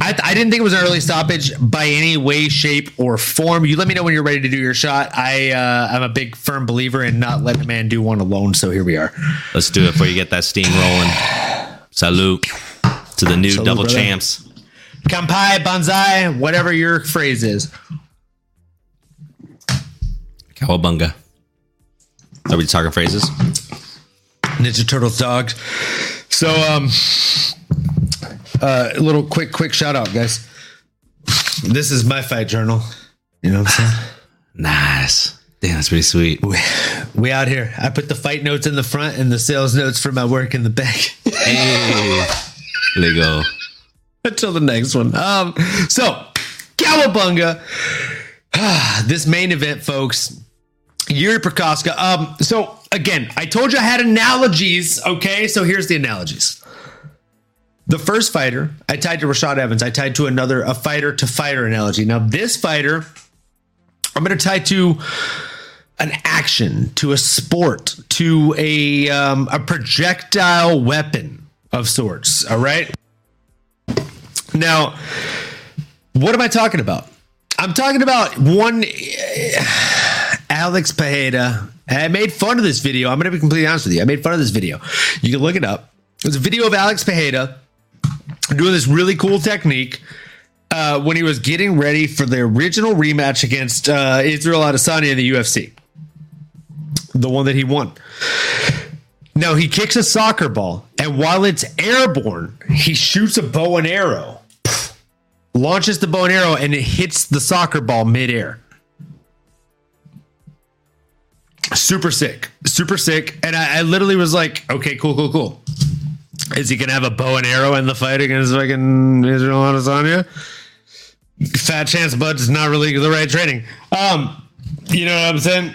I, I didn't think it was an early stoppage by any way, shape, or form. You let me know when you're ready to do your shot. I uh, I'm a big firm believer in not letting a man do one alone. So here we are. Let's do it before you get that steam rolling. Salute to the new Salute, double brother. champs. Kampai, banzai, whatever your phrase is. Cowabunga. Are we talking phrases? Ninja Turtles dogs. So um uh, a little quick, quick shout out, guys. This is my fight journal. You know what I'm saying? Nice. Damn, that's pretty sweet. we, we out here. I put the fight notes in the front and the sales notes for my work in the back. Hey, there you go. Until the next one. Um, so Cowabunga. this main event, folks. Yuri Prochazka. Um, so again, I told you I had analogies. Okay, so here's the analogies. The first fighter I tied to Rashad Evans. I tied to another a fighter to fighter analogy. Now this fighter, I'm going to tie to an action, to a sport, to a um, a projectile weapon of sorts. All right. Now, what am I talking about? I'm talking about one Alex Pajeda. I made fun of this video. I'm going to be completely honest with you. I made fun of this video. You can look it up. It was a video of Alex Pajeda doing this really cool technique uh, when he was getting ready for the original rematch against uh, Israel Adesanya in the UFC, the one that he won. Now he kicks a soccer ball, and while it's airborne, he shoots a bow and arrow, launches the bow and arrow, and it hits the soccer ball midair. Super sick, super sick. And I, I literally was like, okay, cool, cool, cool. Is he gonna have a bow and arrow in the fight against fucking Israel Adesanya? Fat chance, but it's not really the right training. Um, you know what I'm saying?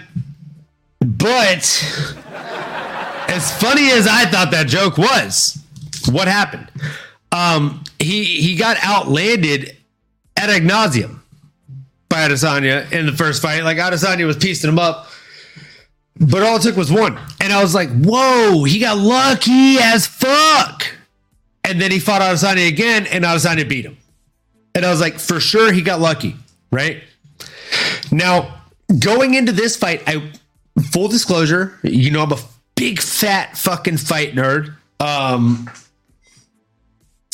But as funny as I thought that joke was, what happened? Um, he he got outlanded at Ignatium by Adesanya in the first fight. Like Adesanya was piecing him up, but all it took was one. And I was like, whoa, he got lucky as fuck. And then he fought Adesanya again, and Adesanya beat him. And I was like, for sure, he got lucky, right? Now, going into this fight, I full disclosure, you know, I'm a big fat fucking fight nerd. Um,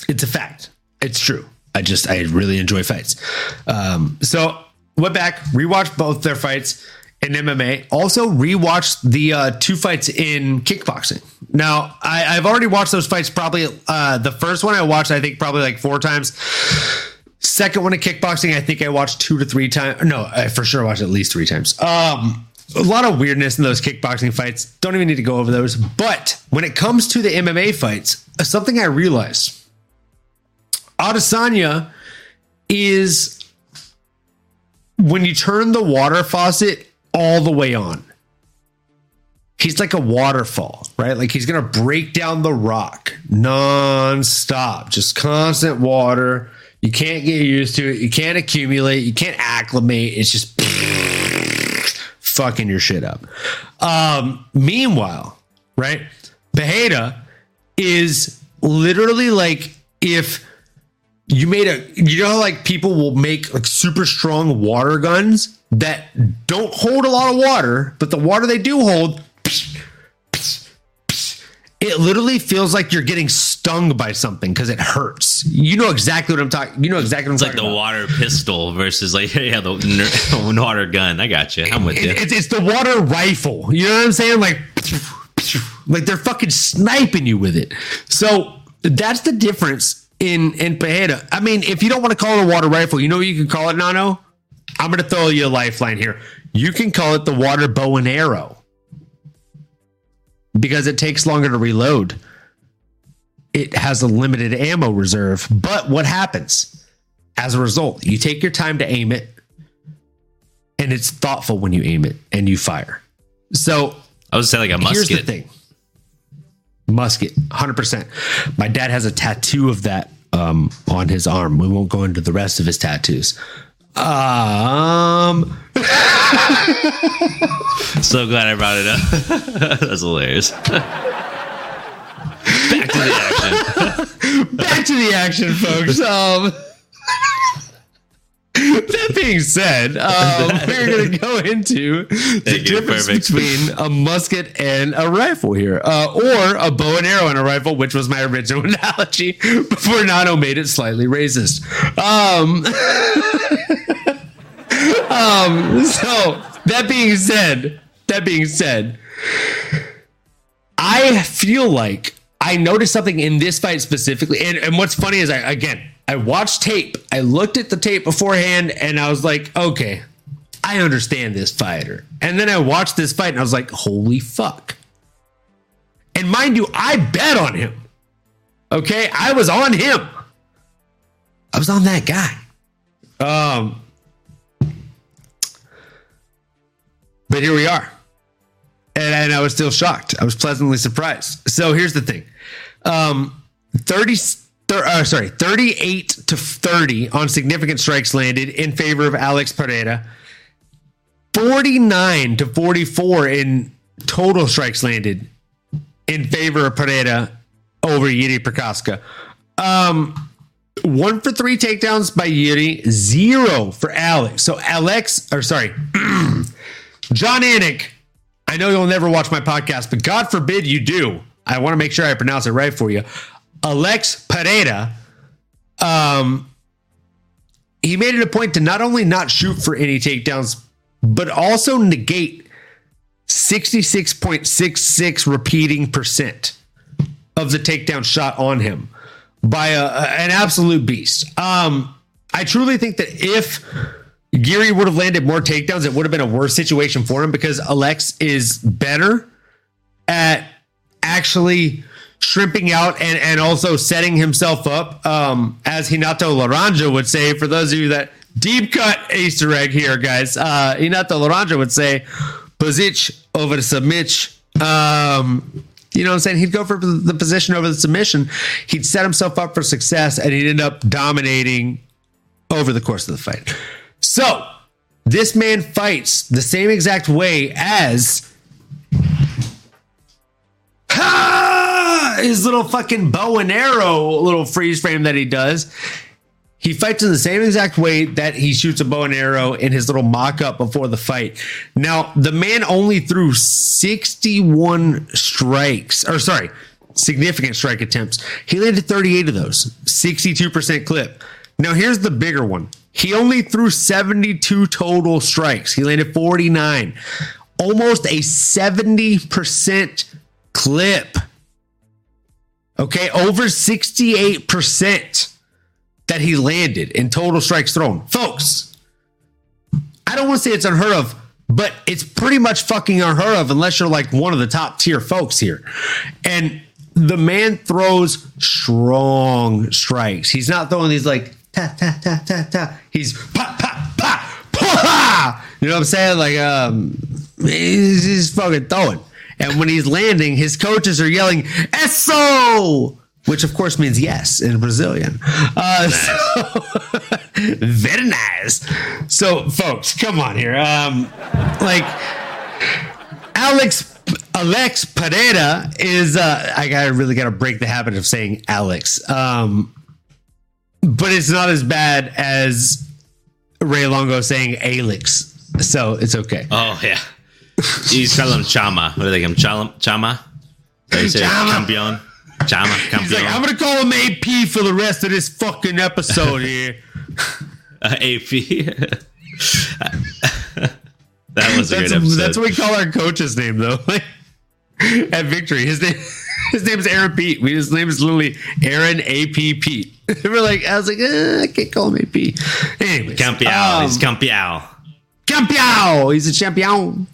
it's a fact. It's true. I just I really enjoy fights. Um, so went back, rewatched both their fights in MMA. Also rewatched the uh, two fights in kickboxing. Now I, I've already watched those fights. Probably uh, the first one I watched, I think probably like four times. Second one in kickboxing, I think I watched two to three times. No, I for sure watched at least three times. Um, a lot of weirdness in those kickboxing fights. Don't even need to go over those. But when it comes to the MMA fights, something I realized Adesanya is when you turn the water faucet all the way on. He's like a waterfall, right? Like he's gonna break down the rock non-stop, just constant water. You can't get used to it. You can't accumulate. You can't acclimate. It's just fucking your shit up. Um, meanwhile, right? Pajeda is literally like if you made a you know like people will make like super strong water guns that don't hold a lot of water, but the water they do hold it literally feels like you're getting stung by something because it hurts. You know exactly what I'm talking. You know exactly what I'm It's like the about. water pistol versus like yeah the ner- water gun. I got you. I'm with you. It- it's, it's the water rifle. You know what I'm saying? Like, like they're fucking sniping you with it. So that's the difference in in Pajeda. I mean, if you don't want to call it a water rifle, you know what you can call it, Nano? I'm gonna throw you a lifeline here. You can call it the water bow and arrow because it takes longer to reload. It has a limited ammo reserve, but what happens as a result? You take your time to aim it, and it's thoughtful when you aim it and you fire. So I was saying like a musket. here's the musket. thing musket 100% my dad has a tattoo of that um, on his arm we won't go into the rest of his tattoos um So glad I brought it up. That's hilarious. Back to the action. back to the action folks um that being said um, we're going to go into the Thank difference perfect. between a musket and a rifle here uh, or a bow and arrow and a rifle which was my original analogy before nano made it slightly racist um Um, so that being said, that being said, I feel like I noticed something in this fight specifically. And, and what's funny is I again I watched tape. I looked at the tape beforehand and I was like, okay, I understand this fighter. And then I watched this fight and I was like, holy fuck. And mind you, I bet on him. Okay, I was on him. I was on that guy. Um, but here we are, and, and I was still shocked. I was pleasantly surprised. So here's the thing: um, thirty. thir- uh, sorry, 38 to 30 on significant strikes landed in favor of Alex Pereira. 49 to 44 in total strikes landed in favor of Pereira over Yuri Prochazka. Um, one for three takedowns by Yuri, zero for Alex. So Alex, or sorry, Jon Anik. I know you'll never watch my podcast, but God forbid you do. I want to make sure I pronounce it right for you. Alex Pereira. Um, he made it a point to not only not shoot for any takedowns, but also negate 66.66 repeating percent of the takedown shot on him by a, an absolute beast. Um, I truly think that if Geary would have landed more takedowns, it would have been a worse situation for him because Alex is better at actually shrimping out and, and also setting himself up. Um, as Renato Laranja would say, for those of you that deep cut Easter egg here, guys, uh, Renato Laranja would say, Pozic over submit. Um, you know what I'm saying? He'd go for the position over the submission. He'd set himself up for success and he'd end up dominating over the course of the fight. So this man fights the same exact way as his little fucking bow and arrow little freeze frame that he does. He fights in the same exact way that he shoots a bow and arrow in his little mock up before the fight. Now, the man only threw 61 strikes, or sorry, significant strike attempts. He landed 38 of those, 62% clip. Now, here's the bigger one. He only threw 72 total strikes. He landed 49, almost a 70% clip. Okay, over 68% that he landed in total strikes thrown. Folks, I don't want to say it's unheard of, but it's pretty much fucking unheard of unless you're like one of the top tier folks here. And the man throws strong strikes. He's not throwing these like ta ta ta ta ta. He's pa pa pa pa. You know what I'm saying? Like um, he's, he's fucking throwing. And when he's landing, his coaches are yelling "Eso!" which of course means yes in Brazilian. Uh, so, very nice. So, folks, come on here. Um, like Alex Alex Pereira is. Uh, I gotta really gotta break the habit of saying Alex. Um, but it's not as bad as Ray Longo saying Alex, so it's okay. Oh yeah. He's calling him Chama. What do they call him? Chama? Chama? Chama. Campeon. Chama. Campeon. He's like, I'm gonna call him AP for the rest of this fucking episode here. Uh, AP. that was a That's, great episode. that's what we call our coach's name, though. At Victory, his name his name is Aaron Pete. We his name is literally Aaron AP Pete. We're like, I was like, eh, I can't call him AP. Anyways, Campeon. um, He's Campeon. Campeão. He's a champion.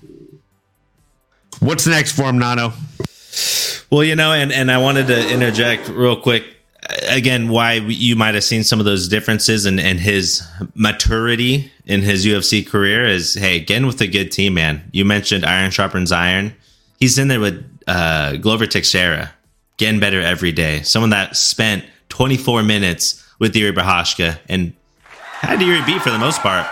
What's next for him, Nano? Well, you know, and, and I wanted to interject real quick again why you might have seen some of those differences and and his maturity in his UFC career is hey, again with a good team, man. You mentioned Iron Sharpens Iron. He's in there with uh, Glover Teixeira, getting better every day. Someone that spent 24 minutes with Yuri Prochazka and had Yuri beat for the most part.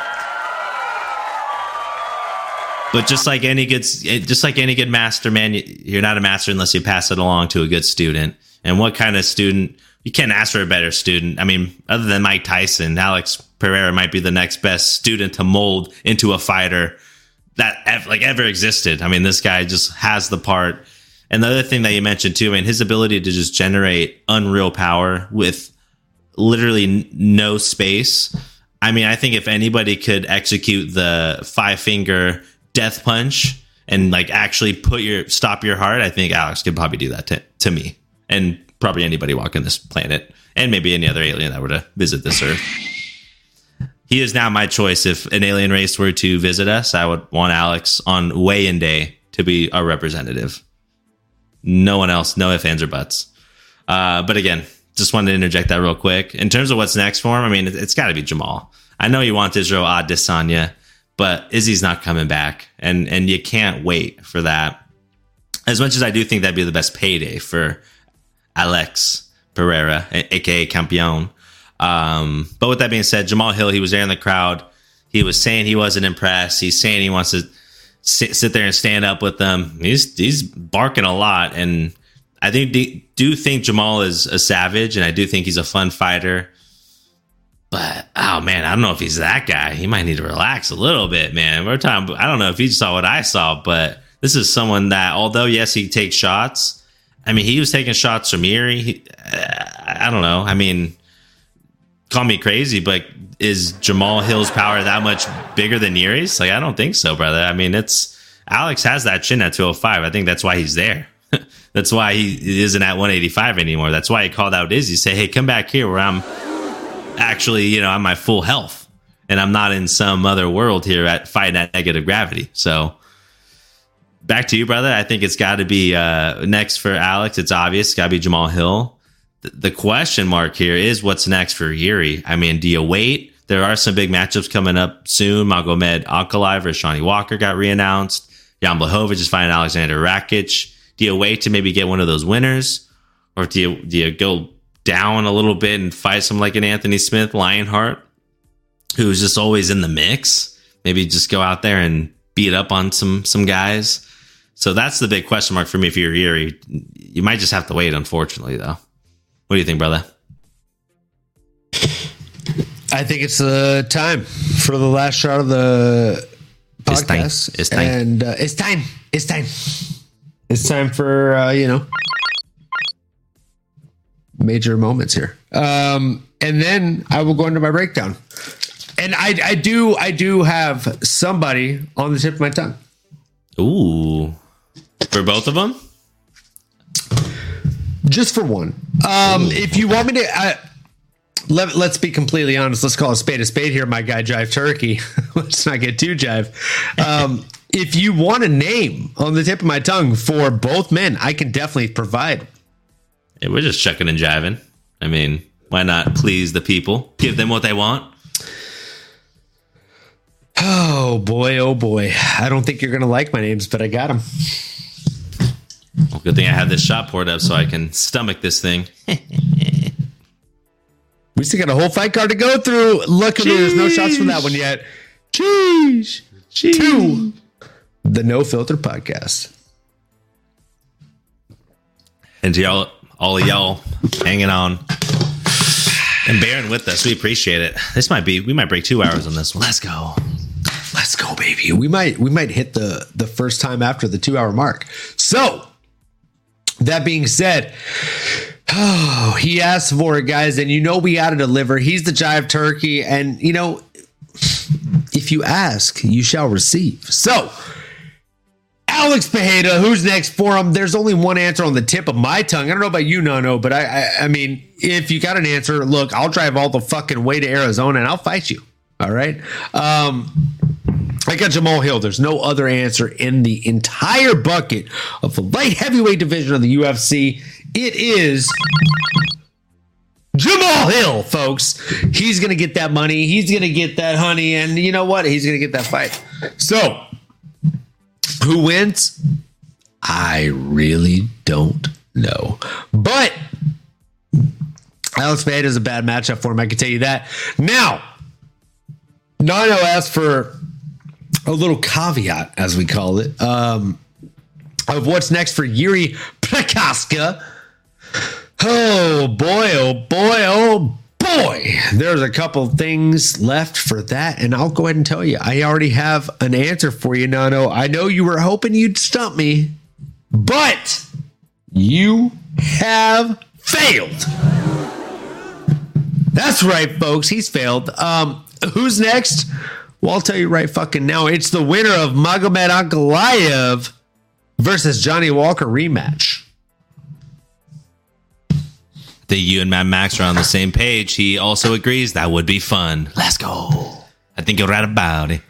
But just like any good, just like any good master, man, you- you're not a master unless you pass it along to a good student. And what kind of student? You can't ask for a better student. I mean, other than Mike Tyson, Alex Pereira might be the next best student to mold into a fighter that like ever existed. I mean, this guy just has the part. And the other thing that you mentioned too, I mean, his ability to just generate unreal power with literally no space. I mean, I think if anybody could execute the five finger death punch and like actually put your stop your heart, I think Alex could probably do that to, to me. and probably anybody walking this planet, and maybe any other alien that were to visit this Earth. He is now my choice. If an alien race were to visit us, I would want Alex on weigh-in day to be our representative. No one else, no ifs, ands, or buts. Uh, but again, just wanted to interject that real quick. In terms of what's next for him, I mean, it, has got to be Jamal. I know you want Israel Adesanya, but Izzy's not coming back, and and you can't wait for that. As much as I do think that'd be the best payday for Alex Pereira, aka Campeon. Um, but with that being said, Jamal Hill, he was there in the crowd. He was saying he wasn't impressed. He's saying he wants to sit, sit there and stand up with them. He's he's barking a lot, and I think do think Jamal is a savage, and I do think he's a fun fighter. But oh man, I don't know if he's that guy. He might need to relax a little bit, man. We're talking. I don't know if he saw what I saw, but this is someone that, although yes, he takes shots. I mean, he was taking shots from Yuri. He, uh, I don't know. I mean, call me crazy, but is Jamal Hill's power that much bigger than Yuri's? Like, I don't think so, brother. I mean, it's Alex has that chin at 205. I think that's why he's there. That's why he isn't at 185 anymore. That's why he called out Izzy. Say, hey, come back here where I'm actually, you know, I'm my full health and I'm not in some other world here at fighting at negative gravity. So back to you, brother. I think it's got to be uh, next for Alex. It's obvious. Got to be Jamal Hill. The question mark here is what's next for Yuri. I mean, do you wait? There are some big matchups coming up soon. Magomed Ankalaev versus Johnny Walker got reannounced. Jan Blachowicz is fighting Alexander Rakic. Do you wait to maybe get one of those winners, or do you do you go down a little bit and fight some like an Anthony Smith, Lionheart, who's just always in the mix? Maybe just go out there and beat up on some some guys. So that's the big question mark for me. If you're here, you might just have to wait. Unfortunately, though, what do you think, brother? I think it's uh, time for the last shot of the podcast. It's time. It's time. And uh, it's time. It's time. It's time for uh, you know major moments here. Um, and then I will go into my breakdown. And I, I do I do have somebody on the tip of my tongue. Ooh. For both of them? Just for one. Um, if you want me to I, let, let's be completely honest. Let's call a spade a spade here, my guy Jive Turkey. let's not get too jive. Um, if you want a name on the tip of my tongue for both men, I can definitely provide. Yeah, we're just checking and jiving. I mean, why not please the people? Give them what they want. Oh boy, oh boy. I don't think you're going to like my names, but I got them. Well, good thing I have this shot poured up so I can stomach this thing. we still got a whole fight card to go through. Look at me, there's no shots from that one yet. Cheese. Cheese. Two the No Filter Podcast. And to y'all, all of y'all hanging on and bearing with us, we appreciate it. This might be, we might break two hours on this one. Let's go. Let's go, baby. We might, we might hit the the first time after the two hour mark. So, that being said, oh, he asked for it, guys, and you know we got to deliver. He's the jive turkey, and you know, if you ask, you shall receive. So, Alex Pereira, who's next for him? There's only one answer on the tip of my tongue. I don't know about you, no, no, but I, I, I mean, if you got an answer, look, I'll drive all the fucking way to Arizona and I'll fight you. All right. Um, I got Jamal Hill. There's no other answer in the entire bucket of the light heavyweight division of the UFC. It is Jamal Hill, folks. He's going to get that money. He's going to get that honey. And you know what? He's going to get that fight. So who wins? I really don't know. But Alex Bad is a bad matchup for him. I can tell you that. Now, Nano asked for a little caveat, as we call it, um, of what's next for Yuri Prochazka. Oh boy, oh boy, oh boy, there's a couple things left for that, and I'll go ahead and tell you. I already have an answer for you, Nano. I know you were hoping you'd stump me, but you have failed. That's right, folks. He's failed. Um, who's next? Well, I'll tell you right fucking now. It's the winner of Magomed Ankalaev versus Johnny Walker rematch. that you and Mad Max are on the same page. He also agrees that would be fun. Let's go. I think you're right about it.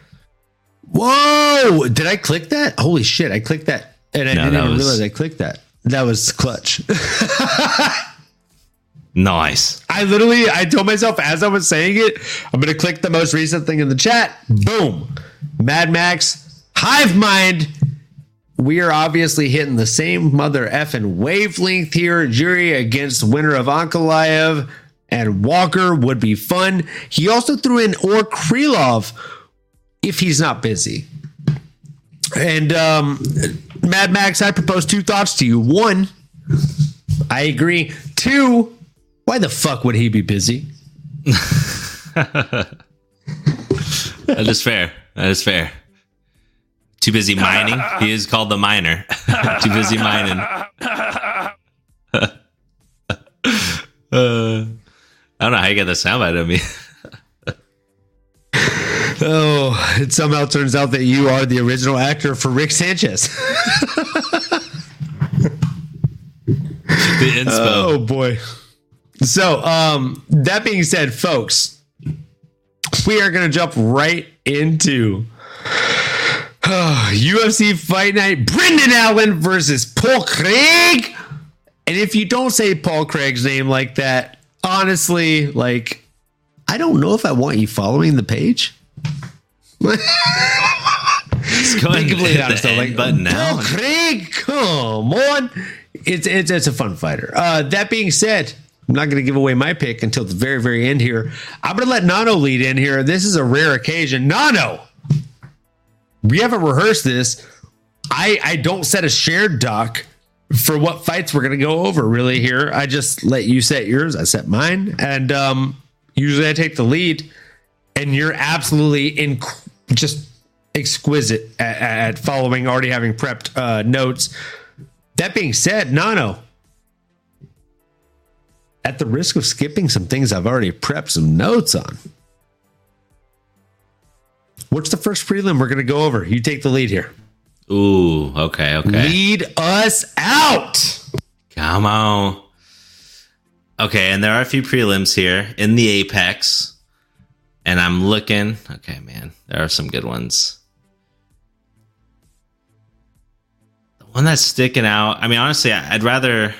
Whoa! Did I click that? Holy shit! I clicked that, and I No, didn't even was- realize I clicked that. That was clutch. Nice. I literally, I told myself as I was saying it, I'm going to click the most recent thing in the chat. Boom. Mad Max, Hive Mind. We are obviously hitting the same mother effing wavelength here. Jury against winner of Ankalaev and Walker would be fun. He also threw in Or Krylov if he's not busy. And um, Mad Max, I propose two thoughts to you. One, I agree. Two, why the fuck would he be busy? That is fair. That is fair. Too busy mining. He is called the miner. Too busy mining. uh, I don't know how you get the soundbite of me. Oh, it somehow turns out that you are the original actor for Rick Sanchez. The inspo. Oh boy. So, um, that being said, folks, we are going to jump right into uh, UFC Fight Night. Brendan Allen versus Paul Craig. And if you don't say Paul Craig's name like that, honestly, like, I don't know if I want you following the page. It's going to honest, the end like button now. Paul Craig, come on. It's it's it's a fun fighter. Uh, that being said, I'm not going to give away my pick until the very very end here. I'm going to let Nano lead in here. This is a rare occasion. Nano, we haven't rehearsed this. I I don't set a shared doc for what fights we're going to go over really here. I just let you set yours. I set mine, and um, usually I take the lead. And you're absolutely in just exquisite at, at following, already having prepped uh, notes. That being said, Nano, at the risk of skipping some things I've already prepped some notes on, what's the first prelim we're going to go over? You take the lead here. Ooh, okay, okay. Lead us out. Come on. Okay, and there are a few prelims here in the Apex. And I'm looking. Okay, man, there are some good ones. The one that's sticking out. I mean, honestly, I'd rather.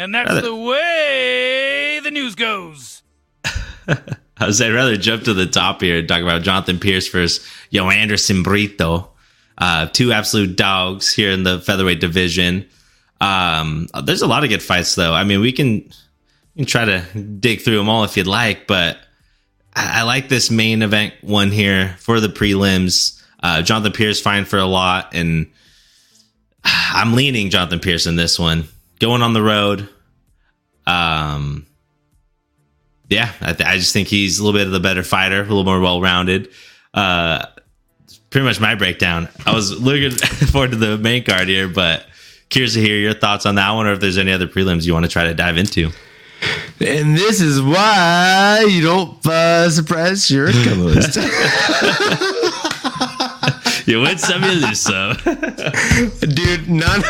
And that's Rather- the way the news goes. I was I'd rather jump to the top here and talk about Jonathan Pearce versus Joanderson Brito. Uh, two absolute dogs here in the featherweight division. Um, there's a lot of good fights though. I mean, we can, we can try to dig through them all if you'd like, but I, I like this main event one here for the prelims. Uh, Jonathan Pearce fine for a lot, and I'm leaning Jonathan Pearce in this one. Going on the road. Um, yeah, I, th- I just think he's a little bit of the better fighter, a little more well rounded. Uh, pretty much my breakdown. I was looking forward to the main card here, but curious to hear your thoughts on that one, or if there's any other prelims you want to try to dive into. And this is why you don't uh, surprise your co-host. You win some, you lose some. dude, Nano,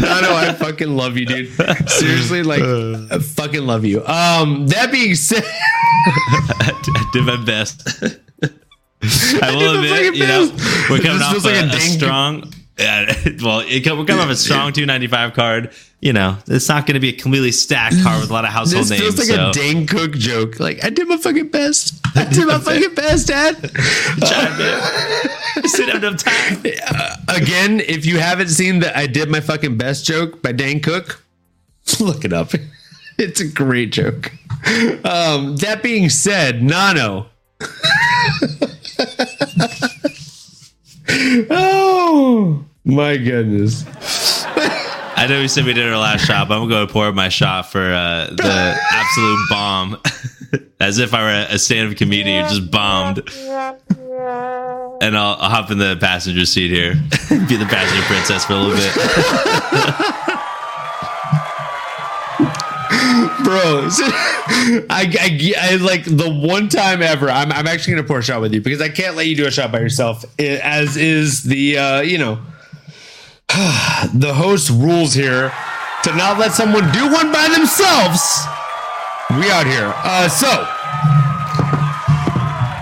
Nano, I fucking love you, dude. Seriously, like, I fucking love you. Um, that being said, I did my best. I will my admit, you know, best. we're coming This off a, like a a dang- strong. Yeah, well, it, we're coming off a strong 295 card. You know, it's not going to be a completely stacked card with a lot of household this names. feels like so. a Dane Cook joke. Like, I did my fucking best. I did my fucking best, Dad. Chime in. Sit down enough time. Again, if you haven't seen the "I did my fucking best" joke by Dan Cook, look it up. It's a great joke. Um, that being said, Nano. oh my goodness. I know we said we did our last shot, but I'm going to pour my shot for uh, the absolute bomb. As if I were a stand up comedian who just bombed. And I'll, I'll hop in the passenger seat here, be the passenger princess for a little bit. bro. I, I, I like the one time ever. I'm, I'm actually gonna pour a shot with you because I can't let you do a shot by yourself. As is the uh, you know the host rules here. to not let someone do one by themselves. We out here. Uh, so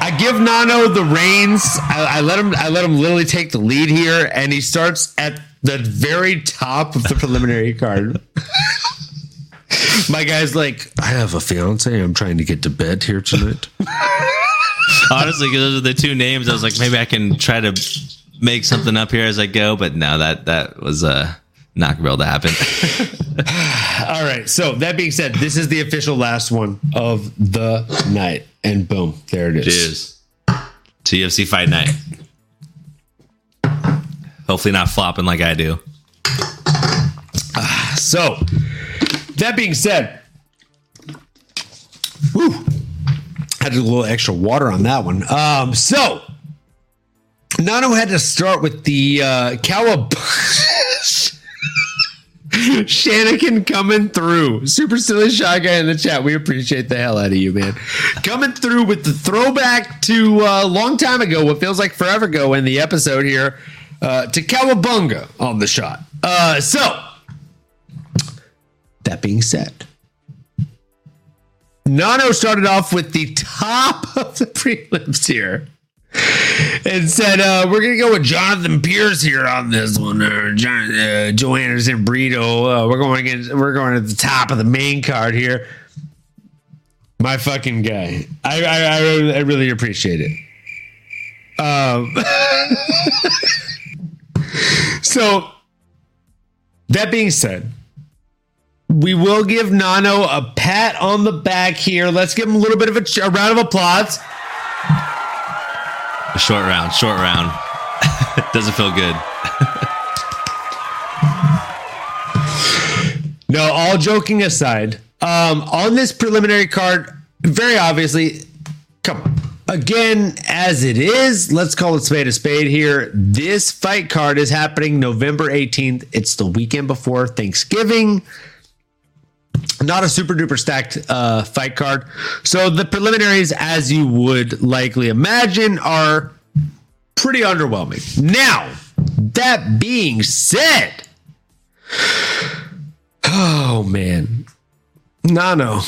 I give Nano the reins. I, I let him. I let him literally take the lead here, and he starts at the very top of the preliminary card. My guy's like, I have a fiance. I'm trying to get to bed here tonight. Honestly, because those are the two names, I was like, maybe I can try to make something up here as I go. But no, that that was uh, not real to happen. All right. So that being said, this is the official last one of the night, and boom, there it is. Cheers. To UFC Fight Night. Hopefully not flopping like I do. So that being said, whew, had a little extra water on that one. Um, so Nano had to start with the uh, Cowabunga. Shanakin coming through. Super silly shy guy in the chat. We appreciate the hell out of you, man. Coming through with the throwback to a uh, long time ago, what feels like forever ago in the episode here, uh, to Cowabunga on the shot. Uh, so, that being said, Nano started off with the top of the prelims here and said, uh, "We're gonna go with Jonathan Pearce here on this one, or John, uh, Brito. Uh, we're going against, we're going at the top of the main card here." My fucking guy, I I, I, really- I really appreciate it. Um, so that being said, we will give Nano a pat on the back here. Let's give him a little bit of a, a round of applause. A short round, short round. Doesn't feel good. No, all joking aside, um, on this preliminary card, very obviously, come on. Again, as it is, let's call it spade a spade here. This fight card is happening November 18th. It's the weekend before Thanksgiving. Not a super duper stacked uh, fight card. So the preliminaries, as you would likely imagine, are pretty underwhelming. Now, that being said, Oh man, Nano,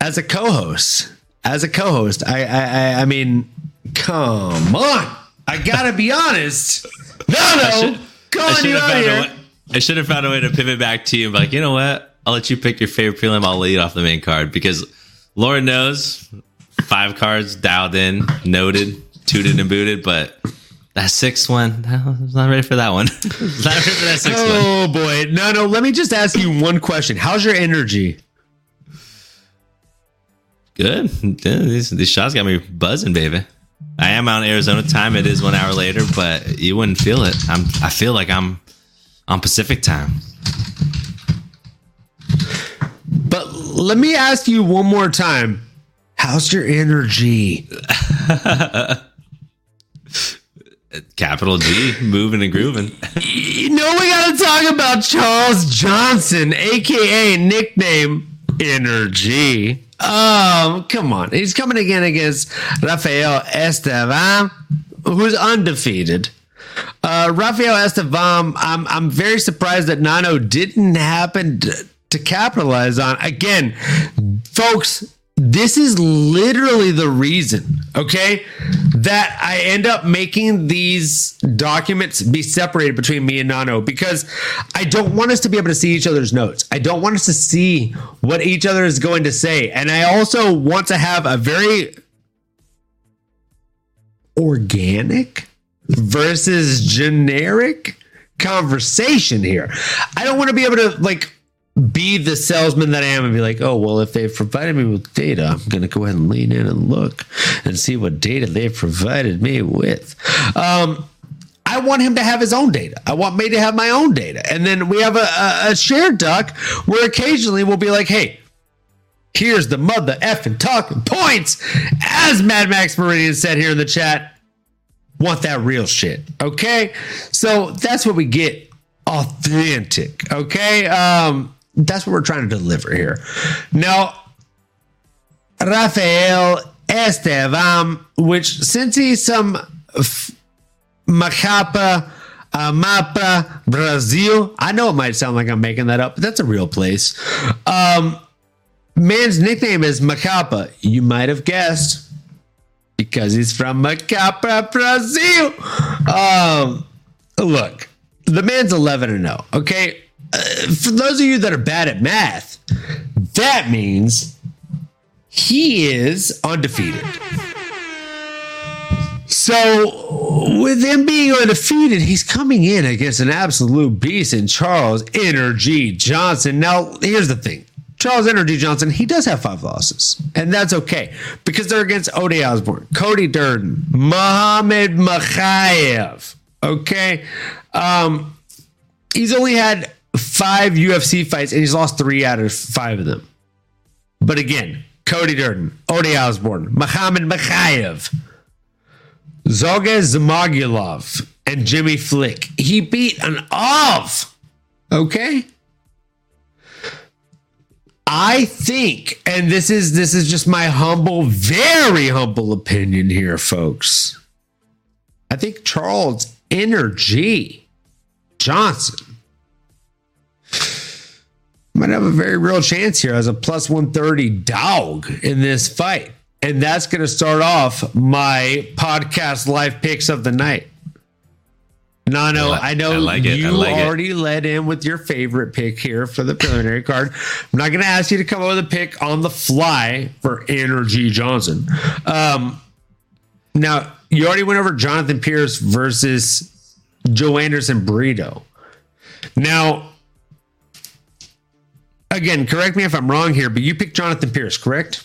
as a co-host, as a co-host, I, I, I, I mean, come on, I gotta be honest, Nano, I calling should you have out found a here. way. I should have found a way to pivot back to you and be like, you know what? I'll let you pick your favorite prelim. I'll lead off the main card because Lauren knows five cards dialed in, noted, tooted and booted, but that sixth one, I was not ready for that one. not ready for that sixth one. Oh boy, Nano, let me just ask you one question: How's your energy? Good. These, these shots got me buzzing, baby. I am in Arizona time. It is one hour later, but you wouldn't feel it. I'm. I feel like I'm on Pacific time. Let me ask you one more time: How's your energy? Capital G, moving and grooving. You know we gotta talk about Charles Johnson, aka nickname Energy. Um, come on. He's coming again against Rafael Estevam, who's undefeated. Uh, Rafael Estevam, I'm I'm very surprised that Nano didn't happen to, to capitalize on. Again, folks, this is literally the reason, okay, that I end up making these documents be separated between me and Nano because I don't want us to be able to see each other's notes. I don't want us to see what each other is going to say. And I also want to have a very organic versus generic conversation here. I don't want to be able to like be the salesman that I am and be like, oh, well, if they've provided me with data, I'm going to go ahead and lean in and look and see what data they've provided me with. Um, I want him to have his own data. I want me to have my own data. And then we have a, a, a shared doc where occasionally we'll be like, hey, here's the mother effing talking points. As Mad Max Meridian said here in the chat, want that real shit. Okay. So that's what we get authentic. Okay. Um, that's what we're trying to deliver here. Now, Rafael Estevam, which since he's some f- Macapa, uh, Amapa, Brazil. I know it might sound like I'm making that up, but that's a real place. Um, man's nickname is Macapa. You might have guessed because he's from Macapa, Brazil. Um, look, the man's 11 and 0. Okay. Uh, for those of you that are bad at math, that means he is undefeated. So, with him being undefeated, he's coming in against an absolute beast in Charles Energy Johnson. Now, here's the thing Charles Energy Johnson, he does have five losses, and that's okay because they're against Ode Osborne, Cody Durden, Mohamed Mokaev. Okay. Um, he's only had five UFC fights, and he's lost three out of five of them. But again, Cody Durden, Ode Osborne, Muhammad Mokaev. Zoga Zhumagulov and Jimmy Flick. He beat an off. Okay. I think, and this is this is just my humble, very humble opinion here, folks. I think Charles Energy Johnson might have a very real chance here as a plus 130 dog in this fight. And that's going to start off my podcast live picks of the night. Nano, I li- I know I like it. I you like it. already led in with your favorite pick here for the preliminary card. I'm not going to ask you to come up with a pick on the fly for Energy Johnson. Um, now, you already went over Jonathan Pearce versus Joanderson Burrito. Now, again, correct me if I'm wrong here, but you picked Jonathan Pearce, correct?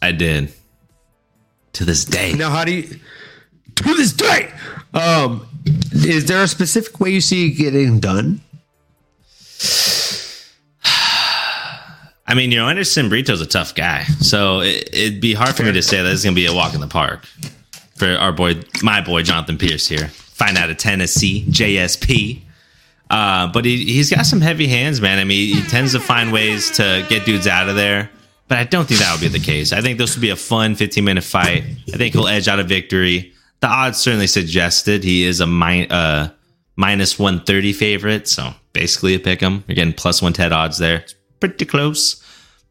I did. To this day. Now, how do you to this day? Um, is there a specific way you see it getting done? I mean, you know, Anderson Brito's a tough guy, so it, it'd be hard for me to say that it's going to be a walk in the park for our boy, my boy Jonathan Pearce here. Find out of Tennessee, JSP. Uh, but he, he's got some heavy hands, man. I mean, he tends to find ways to get dudes out of there. But I don't think that would be the case. I think this would be a fun 15 minute fight. I think he'll edge out a victory. The odds certainly suggested he is a mi- uh, minus 130 favorite. So basically a pick him. You're getting plus 110 odds there. It's pretty close.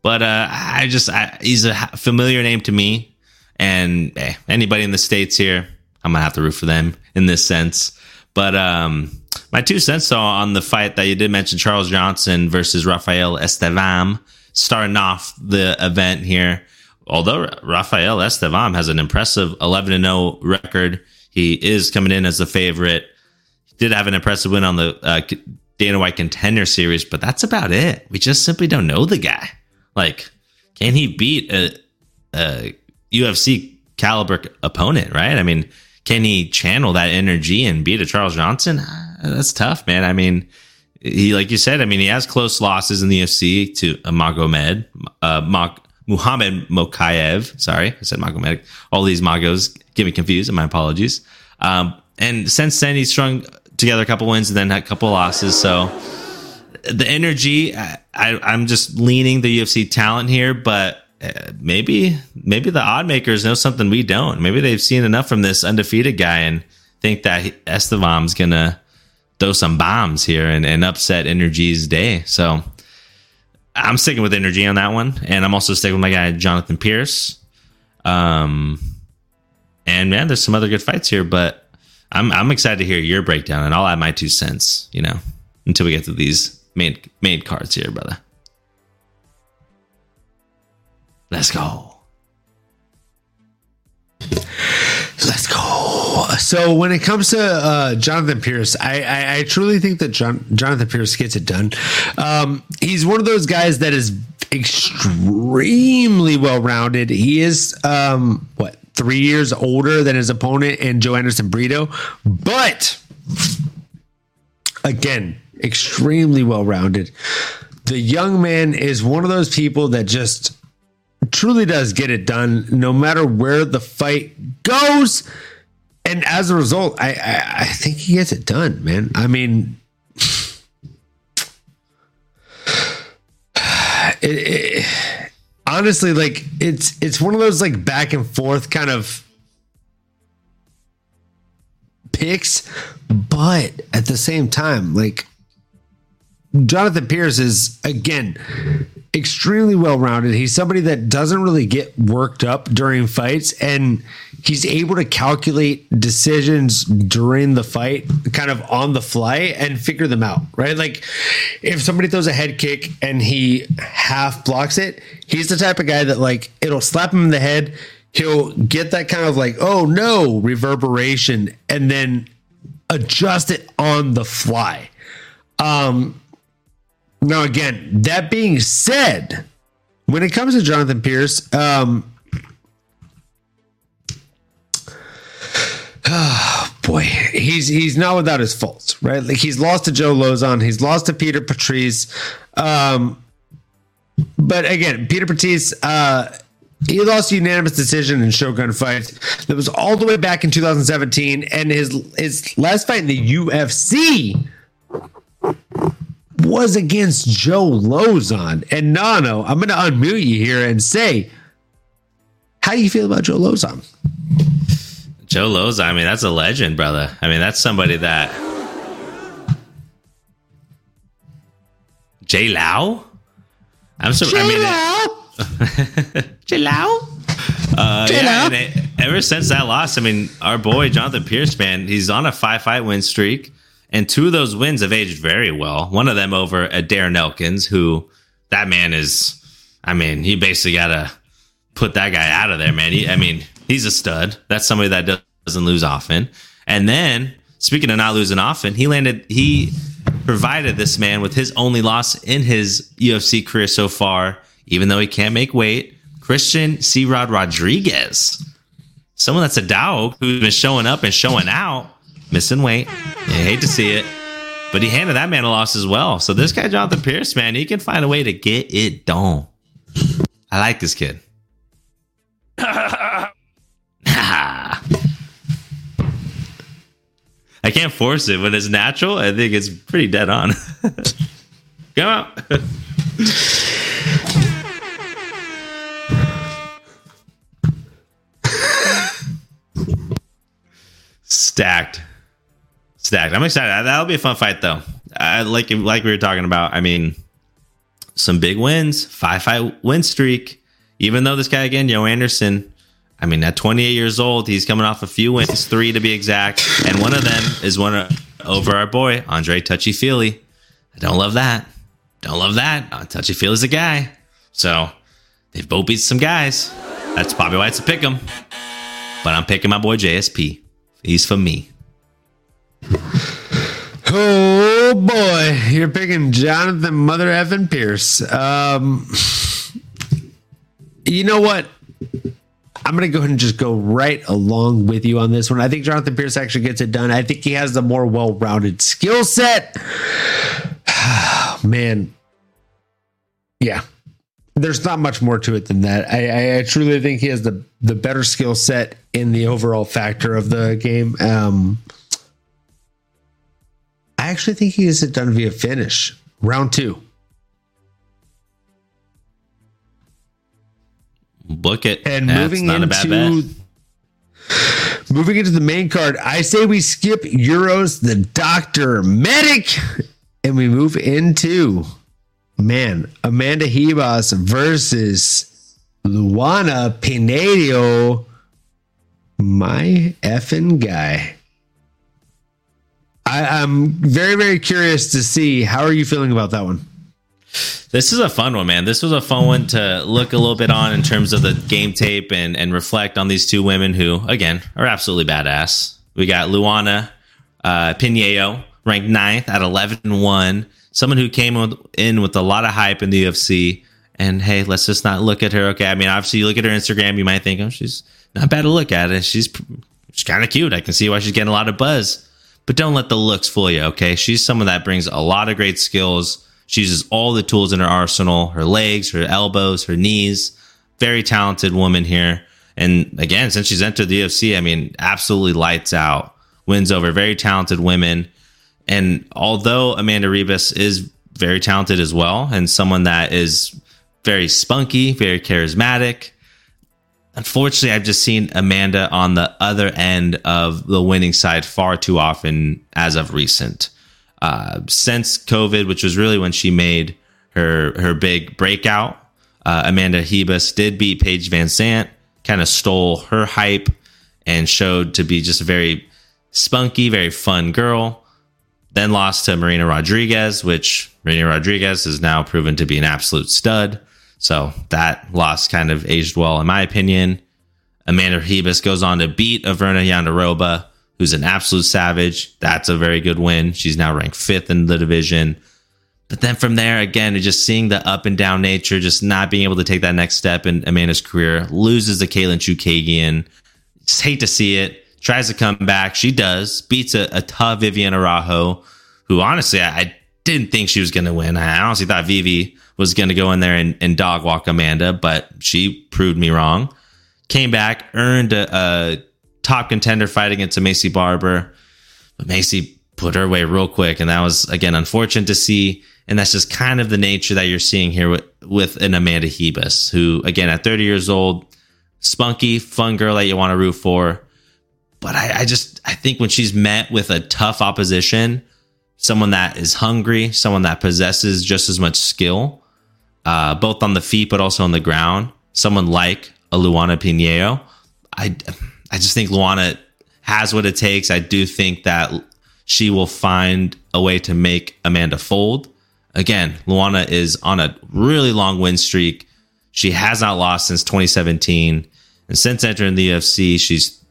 But uh, I just, I, he's a familiar name to me. And eh, anybody in the States here, I'm going to have to root for them in this sense. But um, my two cents though, on the fight that you did mention, Charles Johnson versus Rafael Estevam, starting off the event here. Although Rafael Estevam has an impressive 11 0 record, he is coming in as the favorite. He did have an impressive win on the uh, Dana White Contender Series, but that's about it. We just simply don't know the guy. Like, can he beat a, a UFC caliber opponent? Right? I mean, can he channel that energy and beat a Charles Johnson? That's tough, man. I mean, he like you said. I mean, he has close losses in the UFC to Magomed, uh, Mag- Muhammad Mokaev. Sorry, I said Magomed. All these Magos get me confused, and my apologies. Um, and since then, he's strung together a couple wins and then had a couple losses. So the energy, I, I, I'm just leaning the UFC talent here, but uh, maybe maybe the odd makers know something we don't. Maybe they've seen enough from this undefeated guy and think that Estevam's gonna throw some bombs here and, and upset Energy's day. So I'm sticking with Energy on that one, and I'm also sticking with my guy Jonathan Pearce. Um, and man, there's some other good fights here, but I'm I'm excited to hear your breakdown, and I'll add my two cents. You know, until we get to these main main cards here, brother. Let's go. Let's go. So when it comes to uh, Jonathan Pearce, I, I, I truly think that John, Jonathan Pearce gets it done. Um, he's one of those guys that is extremely well rounded. He is um, what three years older than his opponent and Joanderson Brito, but again, extremely well rounded. The young man is one of those people that just truly does get it done no matter where the fight goes. And as a result, I, I, I think he gets it done, man. I mean, it, it, honestly, like it's it's one of those like back and forth kind of picks, but at the same time, like Jonathan Pearce is again extremely well rounded. He's somebody that doesn't really get worked up during fights and he's able to calculate decisions during the fight kind of on the fly and figure them out, right? Like if somebody throws a head kick and he half blocks it, he's the type of guy that like it'll slap him in the head, he'll get that kind of like, "Oh no," reverberation and then adjust it on the fly. Um now, again, that being said, when it comes to Jonathan Pearce, um, oh boy, he's he's not without his faults, right? Like he's lost to Joe Lauzon, he's lost to Peter Patrice, um, but again, Peter Patrice. Uh, he lost a unanimous decision in Shogun fight that was all the way back in 2017, and his his last fight in the UFC was against Joe Lauzon. And Nano, I'm going to unmute you here and say, how do you feel about Joe Lauzon? Joe Lauzon, I mean, that's a legend, brother. I mean, that's somebody that. Jay Lau? I'm so. I mean, Jay Lau? Uh, yeah, and it, ever since that loss, I mean, our boy Jonathan Pearce, man, he's on a five fight win streak. And two of those wins have aged very well. One of them over at Darren Elkins, who that man is, I mean, he basically got to put that guy out of there, man. He, I mean, he's a stud. That's somebody that doesn't lose often. And then, speaking of not losing often, he landed, he provided this man with his only loss in his UFC career so far, even though he can't make weight. Christian C. Rod Rodriguez, someone that's a dog who's been showing up and showing out missing weight. You hate to see it, but he handed that man a loss as well. So this guy, Jonathan Pearce, man, he can find a way to get it done. I like this kid. I can't force it. When it's natural, I think it's pretty dead on. Come out. Stacked stacked. I'm excited. That'll be a fun fight, though. I, like like we were talking about. I mean, some big wins, five fight win streak. Even though this guy again, Joanderson, I mean, at 28 years old, he's coming off a few wins, three to be exact, and one of them is one over our boy Andre Touchy Feely. I don't love that. Don't love that. Uh, Touchy Feely's a guy. So they've both beat some guys. That's probably why it's a pick 'em. But I'm picking my boy JSP. He's for me. Oh boy, you're picking Jonathan Mother Effin Pearce. Um, you know what? I'm going to go ahead and just go right along with you on this one. I think Jonathan Pearce actually gets it done. I think he has the more well rounded skill set. Man, yeah, there's not much more to it than that. I, I, I, truly think he has the the better skill set in the overall factor of the game. Um, I actually think he gets it done via finish. Round two. Book it. And That's moving into moving into the main card, I say we skip Uros, the Doctor Medic, and we move into man Amanda Ribas versus Luana Pinheiro. My effing guy. I, am very, very curious to see how are you feeling about that one. This is a fun one, man. This was a fun one to look a little bit on in terms of the game tape and and reflect on these two women who, again, are absolutely badass. We got Luana uh, Pinheiro, ranked ninth at 11 1, Someone who came in with a lot of hype in the UFC. And hey, let's just not look at her. Okay. I mean, obviously, you look at her Instagram, you might think, oh, she's not bad to look at. And she's, she's kind of cute. I can see why she's getting a lot of buzz but don't let the looks fool you. Okay. She's someone that brings a lot of great skills. She uses all the tools in her arsenal, her legs, her elbows, her knees. Very talented woman here. And again, since she's entered the UFC, I mean, absolutely lights out, wins over very talented women. And although Amanda Ribas is very talented as well, and someone that is very spunky, very charismatic, unfortunately, I've just seen Amanda on the other end of the winning side far too often as of recent. Uh, since COVID, which was really when she made her her big breakout, uh, Amanda Ribas did beat Paige VanZant, kind of stole her hype and showed to be just a very spunky, very fun girl. Then lost to Marina Rodriguez, which Marina Rodriguez is now proven to be an absolute stud. So that loss kind of aged well, in my opinion. Amanda Ribas goes on to beat Virna Jandiroba, who's an absolute savage. That's a very good win. She's now ranked fifth in the division. But then from there, again, just seeing the up and down nature, just not being able to take that next step in Amanda's career, loses to Katlyn Chookagian. Just hate to see it. Tries to come back. She does. Beats a, a tough Vivian Araújo, who honestly, I, I didn't think she was going to win. I honestly thought Vivi was going to go in there and, and dog walk Amanda, but she proved me wrong. Came back, earned a, a top contender fight against a Maycee Barber, but Maycee put her away real quick, and that was again unfortunate to see. And that's just kind of the nature that you're seeing here with, with an Amanda Ribas, who again at 30 years old, spunky, fun girl that you want to root for. But I, I just I think when she's met with a tough opposition, someone that is hungry, someone that possesses just as much skill, uh, both on the feet but also on the ground. Someone like a Luana Pinheiro. I I just think Luana has what it takes. I do think that she will find a way to make Amanda fold. Again, Luana is on a really long win streak. She has not lost since 2017. And since entering the UFC, she's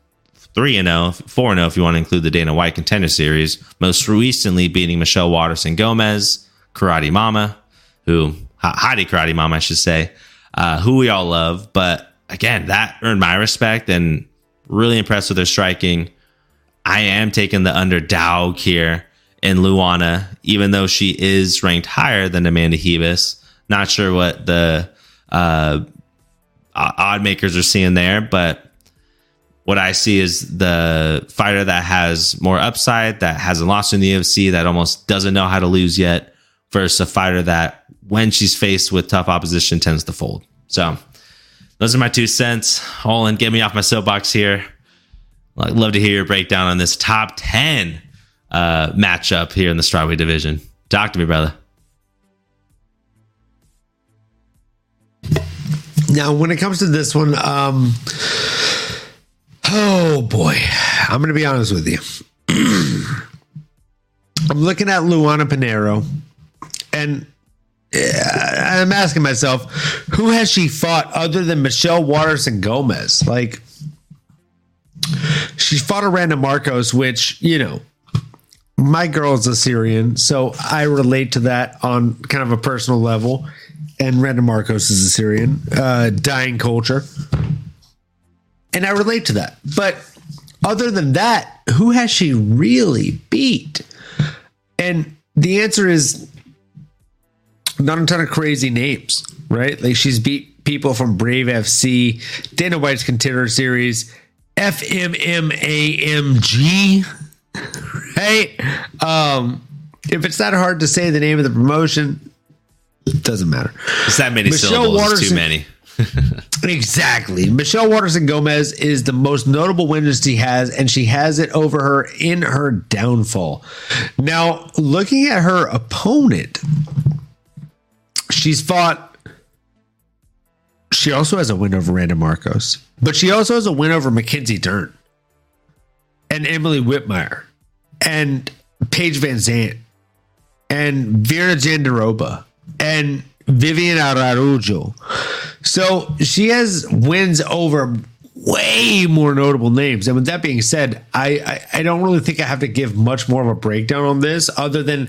3 0, 4 0 if you want to include the Dana White contender series. Most recently beating Michelle Waterson Gomez, Karate Mama, who, Heidi Karate Mom, I should say, uh, who we all love. But again, that earned my respect and really impressed with her striking. I am taking the under underdog here in Luana, even though she is ranked higher than Amanda Ribas. Not sure what the uh, odd makers are seeing there, but what I see is the fighter that has more upside, that hasn't lost in the UFC, that almost doesn't know how to lose yet, versus a fighter that, when she's faced with tough opposition, tends to fold. So, those are my two cents. Olin, get me off my soapbox here. I'd love to hear your breakdown on this top 10 uh, matchup here in the strawweight division. Talk to me, brother. Now, when it comes to this one, um, oh boy, I'm going to be honest with you. I'm looking at Luana Pinheiro, and I'm asking myself, who has she fought other than Michelle Waterson Gomez? Like, she fought Aranda Markos, which, you know, my girl is Assyrian, so I relate to that on kind of a personal level. And Randa Markos is Assyrian, uh, dying culture. And I relate to that. But other than that, who has she really beat? And the answer is not a ton of crazy names, right? Like she's beat people from Brave FC, Dana White's Contender Series, FMMAMG, right? Um, if it's that hard to say the name of the promotion, it doesn't matter. It's that many Michelle syllables. Waterson- too many. Exactly. Michelle Waterson Gomez is the most notable win she has, and she has it over her in her downfall. Now, looking at her opponent, she's fought. She also has a win over Randa Markos, but she also has a win over Mackenzie Dern and Emily Whitmire and Paige VanZant and Virna Jandiroba and Vivian Araújo. So she has wins over way more notable names. And with that being said, I, I, I don't really think I have to give much more of a breakdown on this other than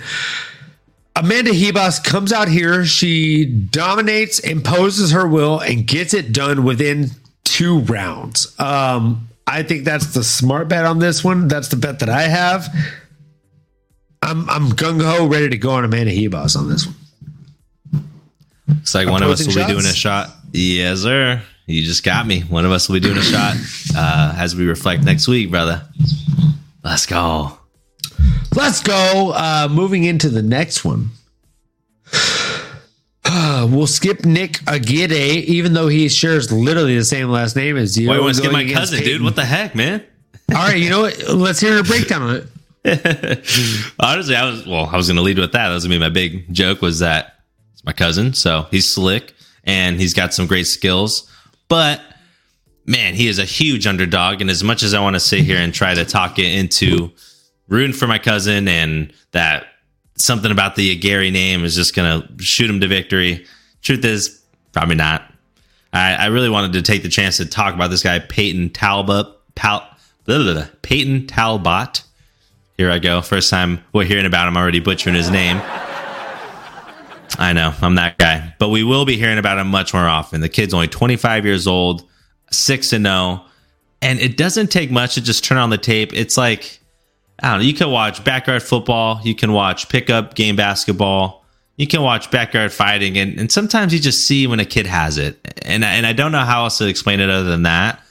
Amanda Ribas comes out here, she dominates, imposes her will, and gets it done within two rounds. Um, I think that's the smart bet on this one. That's the bet that I have. I'm I'm gung ho, ready to go on Amanda Ribas on this one. It's like one of us will Opposing be doing a shot. Yes, sir. You just got me. One of us will be doing a shot uh, as we reflect next week, brother. Let's go. Let's go. Uh, moving into the next one. Uh, we'll skip Nick Aguirre, even though he shares literally the same last name as you. Why want to skip my cousin, dude? What the heck, man? All right, you know what? Let's hear a breakdown on it. Honestly, I was well. I was going to lead with that. That was going to be my big joke. Was that it's my cousin, so he's slick and he's got some great skills. But man, he is a huge underdog. And as much as I want to sit here and try to talk it into rooting for my cousin and that something about the Gary name is just going to shoot him to victory, truth is probably not. I, I really wanted to take the chance to talk about this guy, Payton Talbott. Pal, blah, blah, blah, Payton Talbott. Here I go. First time we're hearing about him already butchering his name. I know, I'm that guy. But we will be hearing about him much more often. The kid's only 25 years old, 6 and 0, and it doesn't take much to just turn on the tape. It's like I don't know, you can watch backyard football, you can watch pickup game basketball, you can watch backyard fighting, and, and sometimes you just see when a kid has it. And, and I don't know how else to explain it other than that.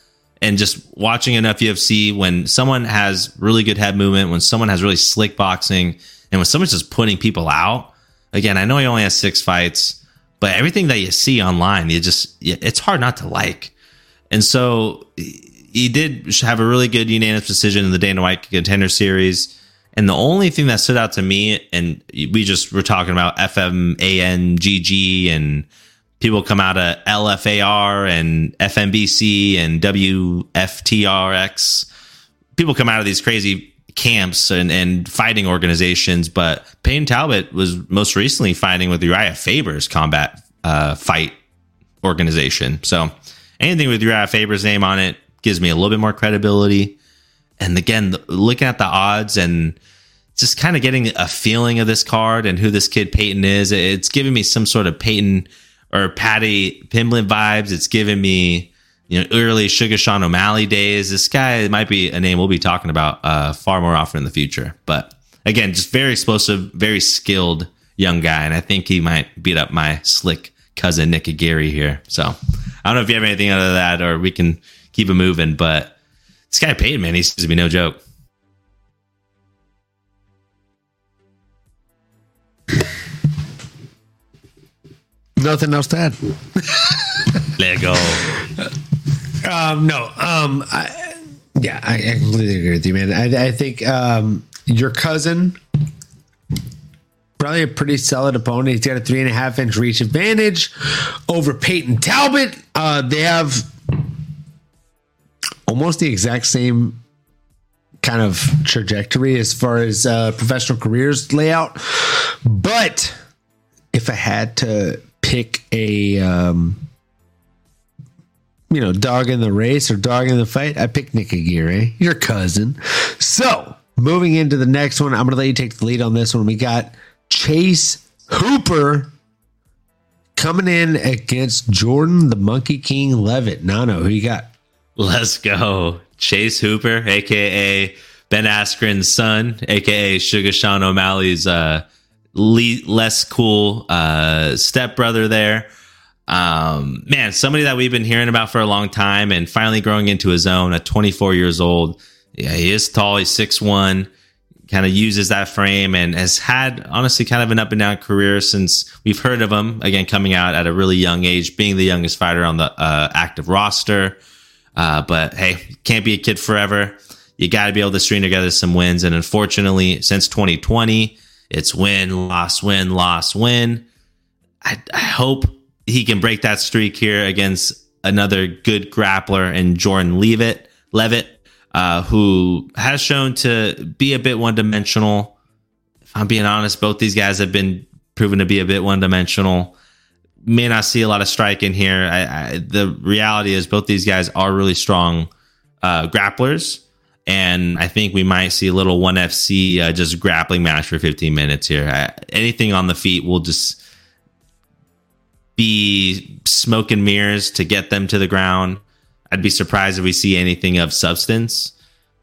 And just watching enough UFC, when someone has really good head movement, when someone has really slick boxing, and when someone's just putting people out, again, I know he only has six fights, but everything that you see online, you just, it's hard not to like. And so he did have a really good unanimous decision in the Dana White Contender Series. And the only thing that stood out to me, and we just were talking about FMANGG and people come out of LFAR and FMBC and WFTRX. People come out of these crazy camps and, and fighting organizations, but Payne Talbott was most recently fighting with Uriah Faber's combat uh, fight organization. So anything with Uriah Faber's name on it gives me a little bit more credibility. And again, looking at the odds and just kind of getting a feeling of this card and who this kid Payton is, it's giving me some sort of Peyton or Paddy Pimblett vibes. It's giving me you know early Sugar Sean O'Malley days. This guy might be a name we'll be talking about uh, far more often in the future. But again, just very explosive, very skilled young guy, and I think he might beat up my slick cousin Nick Gary here. So I don't know if you have anything other than that, or we can keep it moving. But this guy Payton, man, he seems to be no joke. Nothing else to add. Let go. Um, no. Um, I, yeah, I, I completely agree with you, man. I, I think um, your cousin probably a pretty solid opponent. He's got a three and a half inch reach advantage over Payton Talbott. Uh, they have almost the exact same kind of trajectory as far as uh, professional careers layout. But if I had to pick a um, you know, dog in the race or dog in the fight, I pick Nick Aguirre, your cousin. So, moving into the next one, I'm going to let you take the lead on this one. We got Chase Hooper coming in against Jordan, the Monkey King Leavitt. Nano, who you got? Let's go. Chase Hooper, aka Ben Askren's son, aka Sugar Sean O'Malley's uh, le- less cool uh, stepbrother there. Um, man, somebody that we've been hearing about for a long time and finally growing into his own at 24 years old. Yeah, he is tall. He's 6'1, kind of uses that frame and has had, honestly, kind of an up and down career since we've heard of him, again, coming out at a really young age, being the youngest fighter on the uh, active roster. Uh, but hey, can't be a kid forever. You got to be able to string together some wins. And unfortunately, since 2020, it's win, loss, win, loss, win. I, I hope he can break that streak here against another good grappler and Jordan Leavitt, Leavitt, uh, who has shown to be a bit one dimensional. If I'm being honest, both these guys have been proven to be a bit one dimensional. May not see a lot of strike in here. I, I, the reality is, both these guys are really strong uh, grapplers. And I think we might see a little one FC uh, just grappling match for 15 minutes here. I, anything on the feet will just be smoke and mirrors to get them to the ground. I'd be surprised if we see anything of substance.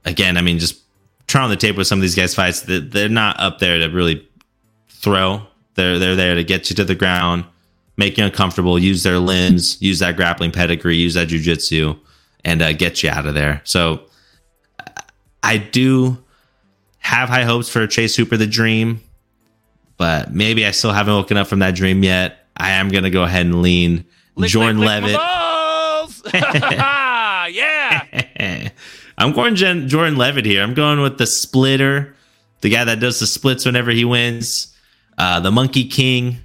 Again, I mean, just try on the tape with some of these guys' fights. They're not up there to really throw. They're they're there to get you to the ground, make you uncomfortable, use their limbs, use that grappling pedigree, use that jujitsu, and uh, get you out of there. So I do have high hopes for Chase Hooper the Dream, but maybe I still haven't woken up from that dream yet. I am going to go ahead and lean Lick, Jordan lick, Leavitt. yeah. I'm going Jen, Jordan Leavitt here. I'm going with the splitter, the guy that does the splits whenever he wins, uh, the Monkey King.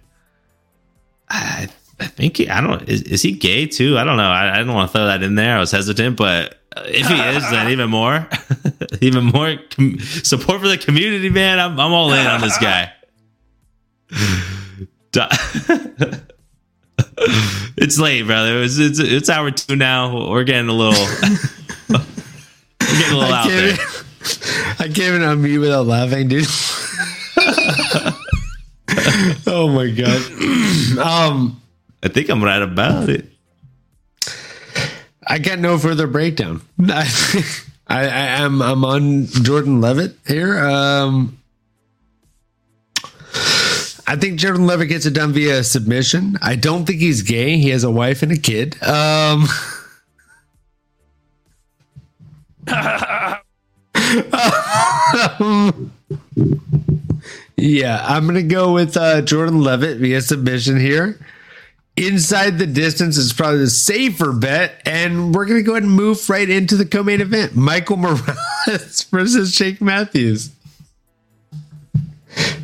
I, I think he, I don't. Is, is he gay too? I don't know. I, I don't want to throw that in there. I was hesitant, but if he is, then even more, even more com- support for the community, man. I'm, I'm all in on this guy. It's late, brother. It's, it's it's hour two now. We're getting a little, we're getting a little out there. can't, I can't even unmute without laughing, dude. oh my god. um, I think I'm right about it. I got no further breakdown. I, I, am I'm on Jordan Leavitt here. Um, I think Jordan Leavitt gets it done via submission. I don't think he's gay. He has a wife and a kid. Um, yeah, I'm gonna go with uh, Jordan Leavitt via submission here. Inside the distance is probably the safer bet, and we're gonna go ahead and move right into the co-main event: Michael Morales versus Jake Matthews.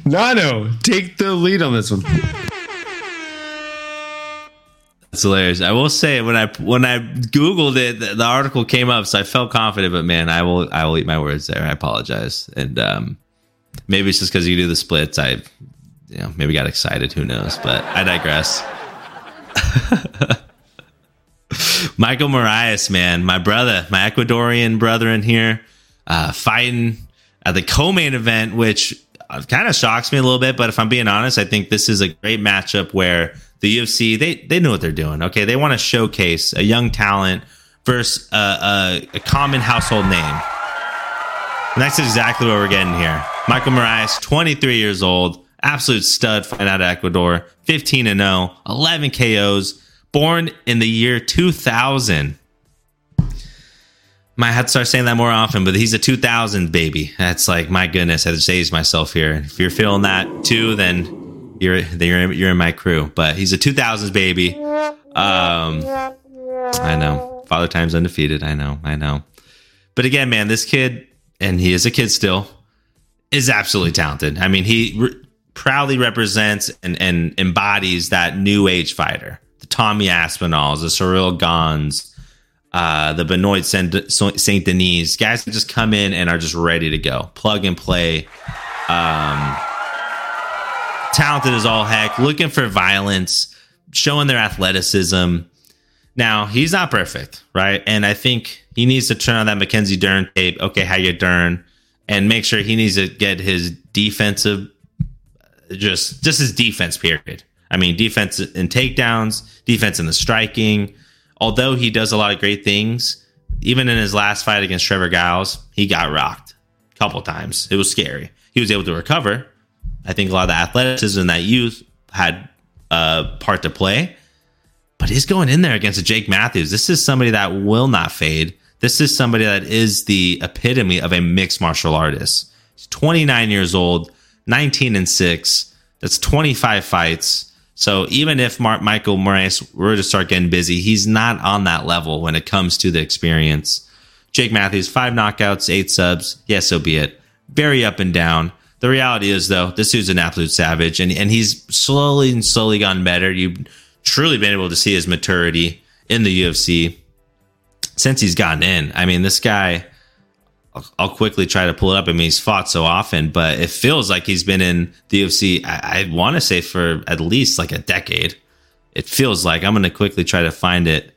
Nano, take the lead on this one. That's hilarious. I will say when I when I googled it, the, the article came up, so I felt confident. But man, I will I will eat my words there. I apologize, and um, maybe it's just because you do the splits. I, you know, maybe got excited. Who knows? But I digress. Michael Morales, man, my brother, my Ecuadorian brother in here, uh, fighting at the co-main event, which kind of shocks me a little bit. But if I'm being honest, I think this is a great matchup where the UFC they they know what they're doing. Okay, they want to showcase a young talent versus a, a common household name. And that's exactly what we're getting here. Michael Morales, 23 years old, absolute stud fighting out of Ecuador, 15 and 0, 11 KOs, born in the year 2000. Might have to start saying that more often, but he's a 2000 baby. That's like my goodness. I had to myself here. If you're feeling that too, then you're you're you're in my crew. But he's a 2000s baby. Um, I know. Father Time's undefeated. I know. I know. But again, man, this kid, and he is a kid still, is absolutely talented. I mean, he re- proudly represents and, and embodies that new age fighter. The Tommy Aspinalls, the Ciryl Ganes, uh, the Benoit Saint Denis, guys that just come in and are just ready to go, plug and play. Um, talented as all heck, looking for violence, showing their athleticism. Now he's not perfect, right? And I think he needs to turn on that Mackenzie Dern tape. Okay, how you Dern, and make sure he needs to get his defensive, just just his defense. Period. I mean, defense in takedowns, defense in the striking. Although he does a lot of great things, even in his last fight against Trevin Giles, he got rocked a couple times. It was scary. He was able to recover. I think a lot of the athleticism in that youth had a part to play. But he's going in there against Jake Matthews. This is somebody that will not fade. This is somebody that is the epitome of a mixed martial artist. He's 29 years old, 19 and 6. That's 25 fights. So even if Mark Michael Morales were to start getting busy, he's not on that level when it comes to the experience. Jake Matthews, five knockouts, eight subs. Yes, so be it. Very up and down. The reality is, though, this dude's an absolute savage, and, and he's slowly and slowly gotten better. You've truly been able to see his maturity in the UFC since he's gotten in. I mean, this guy, I'll, I'll quickly try to pull it up. I mean, he's fought so often, but it feels like he's been in the UFC, I, I want to say for at least like a decade. It feels like I'm going to quickly try to find it.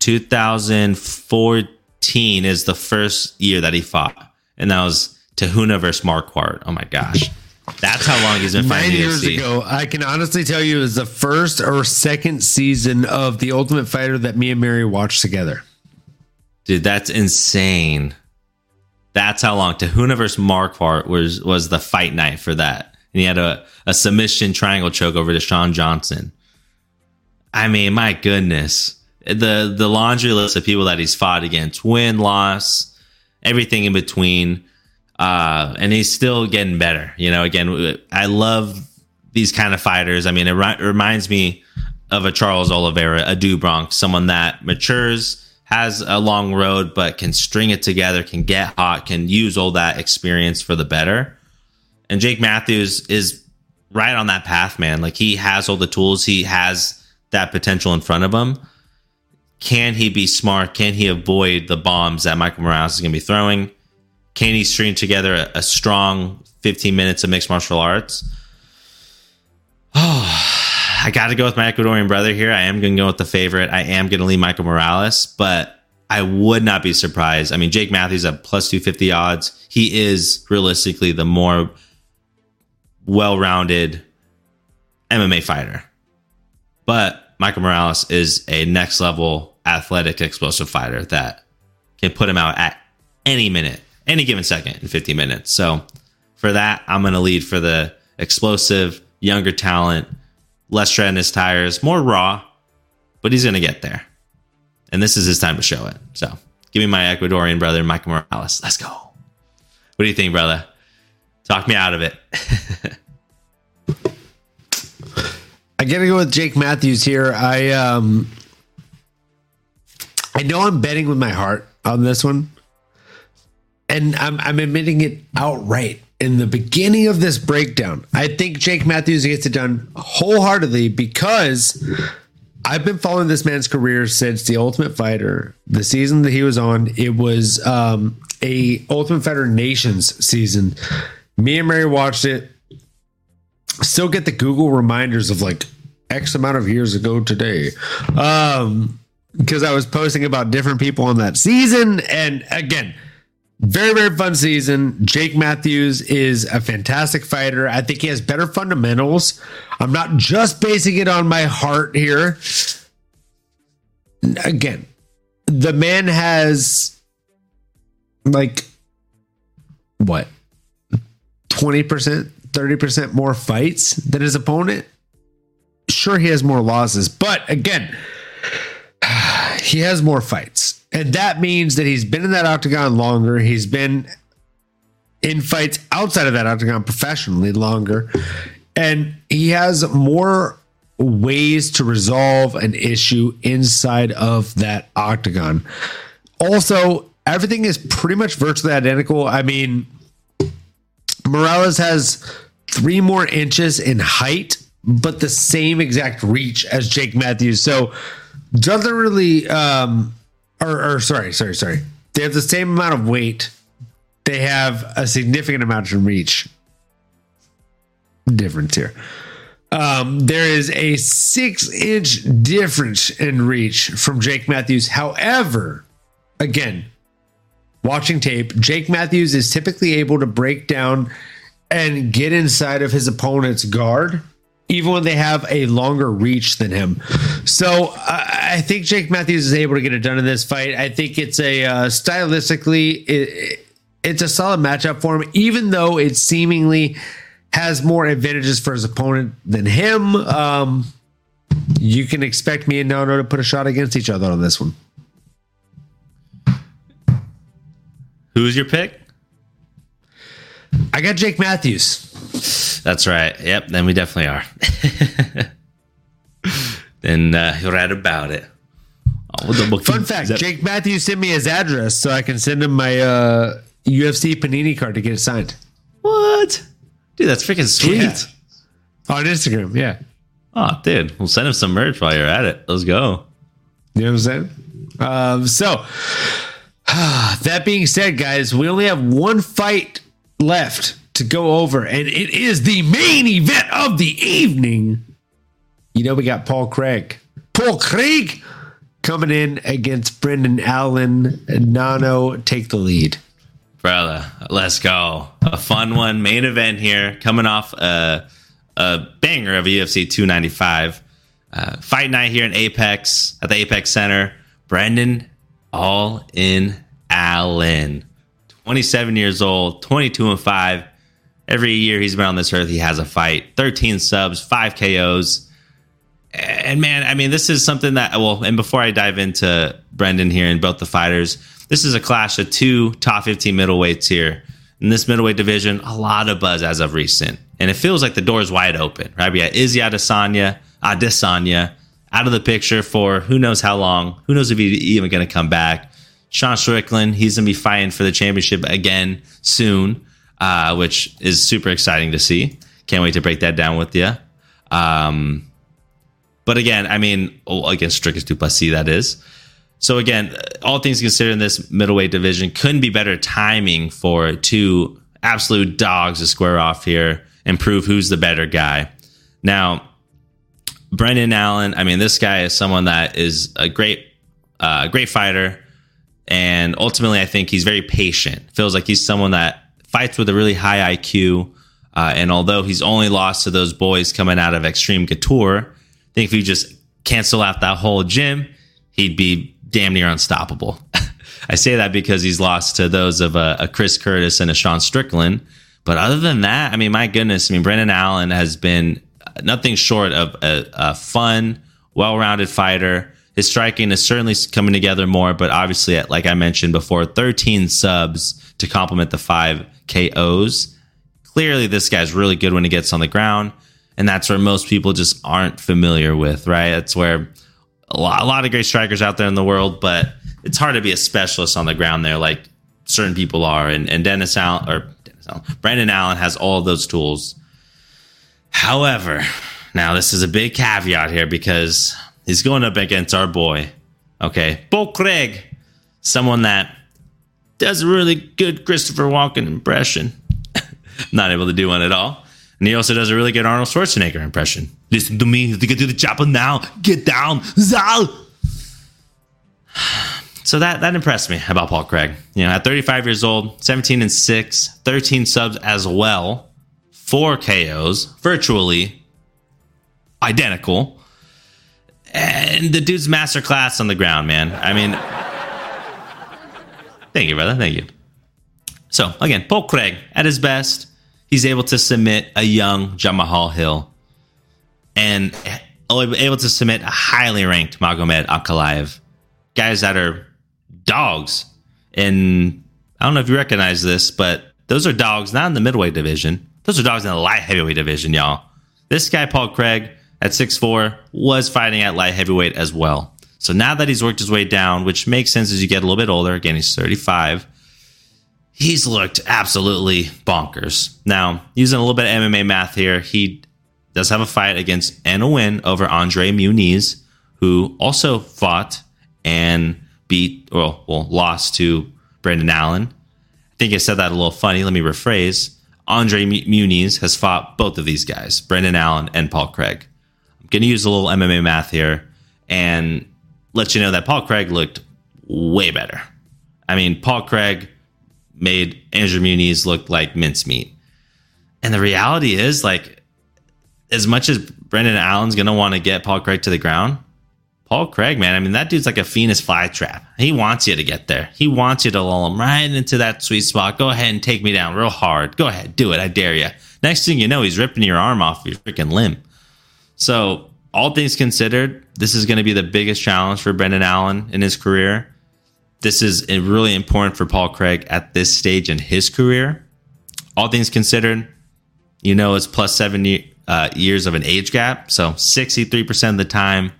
2014 is the first year that he fought, and that was Te Huna versus Marquardt. Oh my gosh. That's how long he's been fighting Nine years UFC. ago, I can honestly tell you it was the first or second season of The Ultimate Fighter that me and Mary watched together. Dude, that's insane. That's how long Te Huna versus Marquardt was was the fight night for that. And he had a, a submission triangle choke over to Sean Johnson. I mean, my goodness. The the laundry list of people that he's fought against, win, loss, everything in between. Uh, and he's still getting better. You know, again, I love these kind of fighters. I mean, it, reminds me of a Charles Oliveira, a Do Bronx, someone that matures, has a long road, but can string it together, can get hot, can use all that experience for the better. And Jake Matthews is right on that path, man. Like he has all the tools, he has that potential in front of him. Can he be smart? Can he avoid the bombs that Michael Morales is going to be throwing? Can he string together a, a strong 15 minutes of mixed martial arts? Oh, I got to go with my Ecuadorian brother here. I am going to go with the favorite. I am going to leave Michael Morales, but I would not be surprised. I mean, Jake Matthews at plus 250 odds. He is realistically the more well rounded MMA fighter. But Michael Morales is a next level athletic, explosive fighter that can put him out at any minute, any given second in 50 minutes. So for that, I'm going to lead for the explosive, younger talent, less tread in his tires, more raw, but he's going to get there. And this is his time to show it. So give me my Ecuadorian brother, Michael Morales. Let's go. What do you think, brother? Talk me out of it. I gotta go with Jake Matthews here. I um I know I'm betting with my heart on this one. And I'm I'm admitting it outright. In the beginning of this breakdown, I think Jake Matthews gets it done wholeheartedly because I've been following this man's career since the Ultimate Fighter, the season that he was on. It was um, a Ultimate Fighter Nations season. Me and Mary watched it. Still get the Google reminders of like X amount of years ago today. Um, because I was posting about different people on that season. And again, very, very fun season. Jake Matthews is a fantastic fighter. I think he has better fundamentals. I'm not just basing it on my heart here. Again, the man has like what 20%, 30% more fights than his opponent. Sure, he has more losses, but again, he has more fights. And that means that he's been in that octagon longer. He's been in fights outside of that octagon professionally longer. And he has more ways to resolve an issue inside of that octagon. Also, everything is pretty much virtually identical. I mean, Morales has three more inches in height, but the same exact reach as Jake Matthews. So doesn't really um or, or sorry, sorry, sorry. They have the same amount of weight. They have a significant amount of reach. Difference here. Um, there is a six inch difference in reach from Jake Matthews. However, again, watching tape, Jake Matthews is typically able to break down and get inside of his opponent's guard, even when they have a longer reach than him. So I I think Jake Matthews is able to get it done in this fight. I think it's a uh, stylistically, it, it's a solid matchup for him, even though it seemingly has more advantages for his opponent than him. Um, you can expect me and Nano to put a shot against each other on this one. Who's your pick? I got Jake Matthews. That's right. Yep. Then we definitely are. then uh, you're right about it. Oh, Fun fact: that- Jake Matthews sent me his address so I can send him my uh, UFC Panini card to get it signed What? Dude, that's freaking sweet. Yeah. on Instagram. Yeah, Oh, dude. We'll send him some merch while you're at it. Let's go. you know what I'm saying. Um, so that being said, guys, we only have one fight left to go over, and it is the main event of the evening. You know, we got Paul Craig. Paul Craig coming in against Brendan Allen. Nano take the lead. Brother, let's go. A fun one. Main event here. Coming off a, a banger of UFC 295. Uh, fight night here in Apex at the Apex Center. Brendan All in Allen. 27 years old, 22 and 5. Every year he's been on this earth, he has a fight. 13 subs, 5 KOs. And man, I mean, this is something that, well, and before I dive into Brendan here and both the fighters, this is a clash of two top 15 middleweights here. In this middleweight division, a lot of buzz as of recent. and it feels like the door is wide open, right? We got Izzy Adesanya, Adesanya out of the picture for who knows how long. Who knows if he's even going to come back. Sean Strickland, he's going to be fighting for the championship again soon, uh, which is super exciting to see. Can't wait to break that down with you. Um, but again, I mean, oh, against Dricus Du Plessis, that is. So again, all things considered in this middleweight division, couldn't be better timing for two absolute dogs to square off here and prove who's the better guy. Now, Brendan Allen, I mean, this guy is someone that is a great, uh, great fighter, and ultimately, I think he's very patient. Feels like he's someone that fights with a really high IQ. Uh, and although he's only lost to those boys coming out of Extreme Couture, I think if you just cancel out that whole gym, he'd be damn near unstoppable. I say that because he's lost to those of a, a, Chris Curtis and a Sean Strickland. But other than that, I mean, my goodness, I mean, Brendan Allen has been nothing short of a, a fun, well rounded fighter. His striking is certainly coming together more, but obviously, like I mentioned before, 13 subs to complement the five KOs. Clearly, this guy's really good when he gets on the ground. And that's where most people just aren't familiar with, right? That's where a lot, a lot of great strikers out there in the world, but it's hard to be a specialist on the ground there, like certain people are. And, and Dennis Allen or Dennis Allen, Brandon Allen has all those tools. However, now this is a big caveat here because he's going up against our boy, okay, Paul Craig, someone that does a really good Christopher Walken impression. Not able to do one at all. And he also does a really good Arnold Schwarzenegger impression. Listen to me. To get to the chopper now. Get down. Zal. So that that impressed me about Paul Craig. You know, at 35 years old, 17 and 6, 13 subs as well, four KOs, virtually identical. And the dude's masterclass on the ground, man. I mean, thank you, brother. Thank you. So again, Paul Craig at his best, he's able to submit a young Jamahal Hill and able to submit a highly ranked Magomed Ankalaev. Guys that are dogs. And I don't know if you recognize this, but those are dogs not in the middleweight division. Those are dogs in the light heavyweight division, y'all. This guy, Paul Craig, at 6'4, was fighting at light heavyweight as well. So now that he's worked his way down, which makes sense as you get a little bit older, again, he's 35, he's looked absolutely bonkers. Now, using a little bit of MMA math here, he does have a fight against and a win over Andre Muniz, who also fought and beat, or well, lost to Brandon Allen. I think I said that a little funny. Let me rephrase. Andre Muniz has fought both of these guys, Brandon Allen and Paul Craig. I'm going to use a little MMA math here and let you know that Paul Craig looked way better. I mean, Paul Craig made Andrew Muniz look like mincemeat. And the reality is, like, as much as Brendan Allen's going to want to get Paul Craig to the ground, Paul Craig, man, I mean, that dude's like a Phoenix fly trap. He wants you to get there. He wants you to lull him right into that sweet spot. Go ahead and take me down real hard. Go ahead, do it. I dare you. Next thing you know, he's ripping your arm off your freaking limb. So, all things considered, this is going to be the biggest challenge for Brendan Allen in his career. This is really important for Paul Craig at this stage in his career. All things considered, you know, it's plus seven uh, years of an age gap. So, 63% of the time,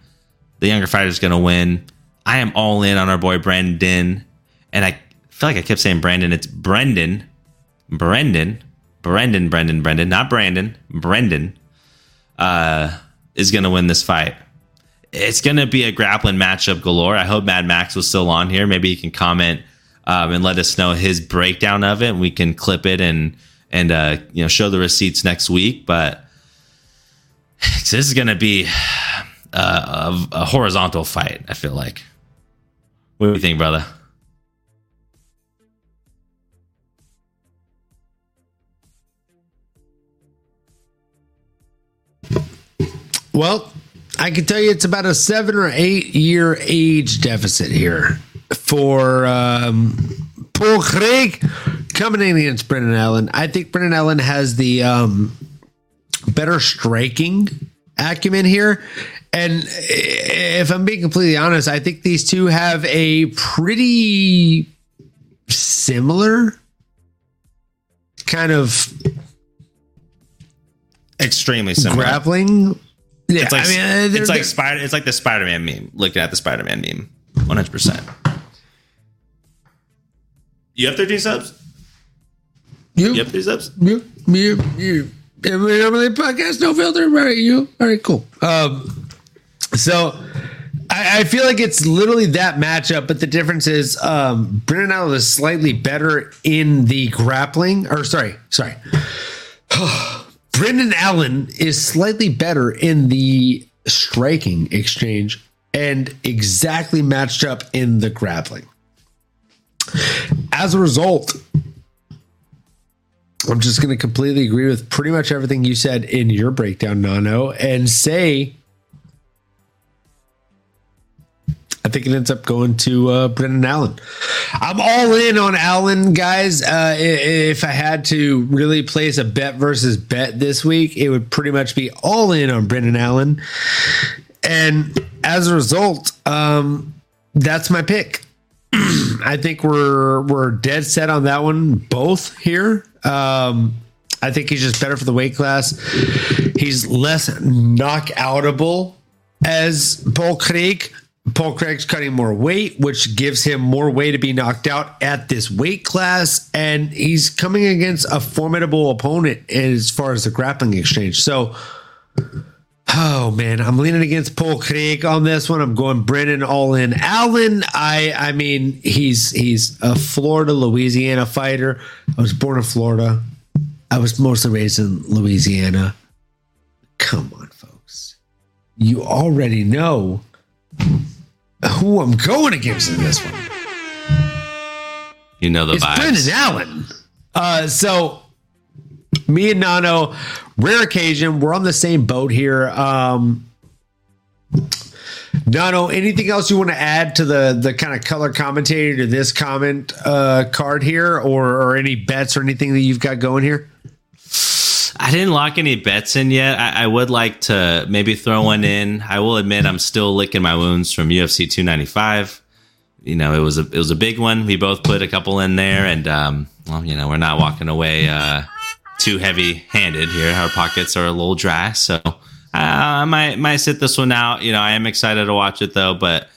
the younger fighter is going to win. I am all in on our boy Brendan. and I feel like I kept saying Brandon. It's Brendan, Brendan, Brendan, Brendan, Brendan, not Brandon. Brendan uh, is going to win this fight. It's going to be a grappling matchup galore. I hope Mad Max was still on here. Maybe he can comment um, and let us know his breakdown of it. And we can clip it and and uh, you know show the receipts next week. But this is going to be uh, a, a horizontal fight. I feel like. What do you think, brother? Well, I can tell you it's about a seven or eight year age deficit here for um, Paul Craig coming in against Brendan Allen. I think Brendan Allen has the um, better striking acumen here. And if I'm being completely honest, I think these two have a pretty similar kind of extremely similar. grappling. Yeah, It's like I mean, uh, they're- it's like they're- spider. It's like the Spider-Man meme. Looking at the Spider-Man meme, one hundred percent. You have thirteen subs. you, You have thirteen subs. you, you, you. Normally podcast, no filter. Right, you. All right, cool. Um, so I, I feel like it's literally that matchup, but the difference is um, Brennan Allen is slightly better in the grappling. Or sorry, sorry. Brendan Allen is slightly better in the striking exchange and exactly matched up in the grappling. As a result, I'm just going to completely agree with pretty much everything you said in your breakdown, Nano, and say think it ends up going to uh, Brendan Allen. I'm all in on Allen, guys. Uh, if I had to really place a bet versus bet this week, it would pretty much be all in on Brendan Allen. And as a result, um, that's my pick. I think we're we're dead set on that one, both here. Um, I think he's just better for the weight class. He's less knockoutable as Paul Craig. Paul Craig's cutting more weight, which gives him more way to be knocked out at this weight class, and he's coming against a formidable opponent as far as the grappling exchange. So, oh man, I'm leaning against Paul Craig on this one. I'm going Brennan all in. Allen, I I mean, he's he's a Florida Louisiana fighter. I was born in Florida. I was mostly raised in Louisiana. Come on, folks. You already know who I'm going against in this one. You know the It's vibes. Brendan Allen. Uh, so me and Nano, rare occasion, we're on the same boat here. Um, Nano, anything else you want to add to the the kind of color commentator to this comment uh, card here, or or any bets or anything that you've got going here? I didn't lock any bets in yet. I, I would like to maybe throw one in. I will admit I'm still licking my wounds from UFC 295. You know, it was a it was a big one. We both put a couple in there, and um, well, you know, we're not walking away uh, too heavy handed here. Our pockets are a little dry, so uh, I might might sit this one out. You know, I am excited to watch it though, but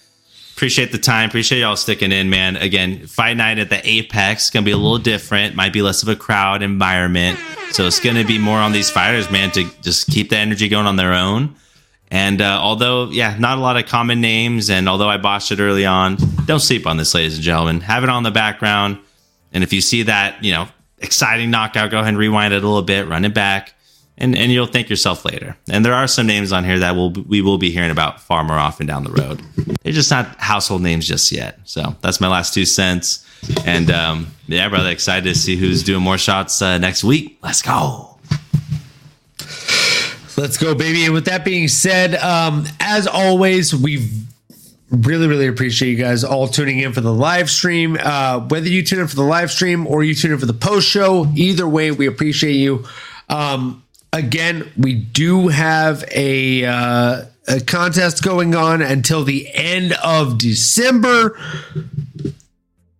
appreciate the time. Appreciate y'all sticking in, man. Again, fight night at the Apex gonna be a little different. Might be less of a crowd environment, so it's gonna be more on these fighters, man, to just keep the energy going on their own. And uh, although, yeah, not a lot of common names, and although I botched it early on, don't sleep on this, ladies and gentlemen. Have it on the background, and if you see that, you know, exciting knockout, go ahead and rewind it a little bit, run it back, and and you'll thank yourself later. And there are some names on here that will we will be hearing about far more often down the road. They're just not household names just yet. So that's my last two cents. And um, yeah, brother, excited to see who's doing more shots uh, next week. Let's go. Let's go, baby. And with that being said, um, as always, we really, really appreciate you guys all tuning in for the live stream. Uh, whether you tune in for the live stream or you tune in for the post show, either way, we appreciate you. Um, again, we do have a, uh, a contest going on until the end of December.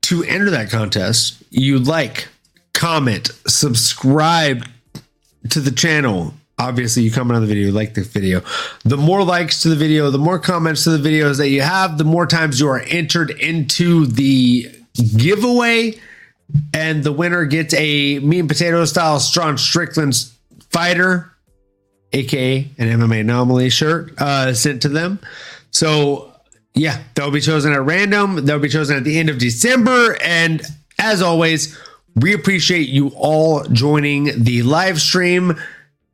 To enter that contest, you like, comment, subscribe to the channel. Obviously, you comment on the video, like the video. The more likes to the video, the more comments to the videos that you have, the more times you are entered into the giveaway. And the winner gets a meat and potato style Strawn Strickland fighter, aka an MMA anomaly shirt, uh, sent to them. So yeah, they'll be chosen at random. They'll be chosen at the end of December. And as always, we appreciate you all joining the live stream.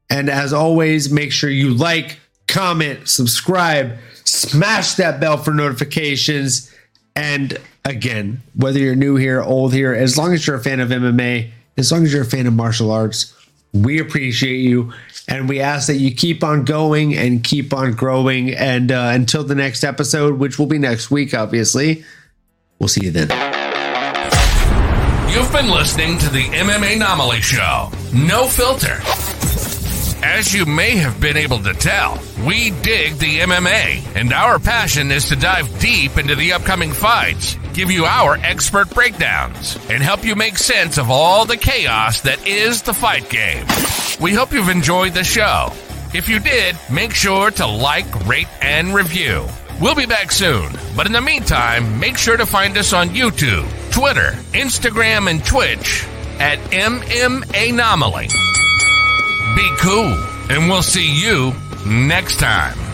And as always, make sure you like, comment, subscribe, smash that bell for notifications. And again, whether you're new here, old here, as long as you're a fan of MMA, as long as you're a fan of martial arts, we appreciate you. And we ask that you keep on going and keep on growing. And uh, until the next episode, which will be next week, obviously, we'll see you then. You've been listening to the MMA Anomaly Show. No filter. As you may have been able to tell, we dig the MMA, and our passion is to dive deep into the upcoming fights, give you our expert breakdowns, and help you make sense of all the chaos that is the fight game. We hope you've enjoyed the show. If you did, make sure to like, rate, and review. We'll be back soon, but in the meantime, make sure to find us on YouTube, Twitter, Instagram, and Twitch at MMA Anomaly. Be cool, and we'll see you next time.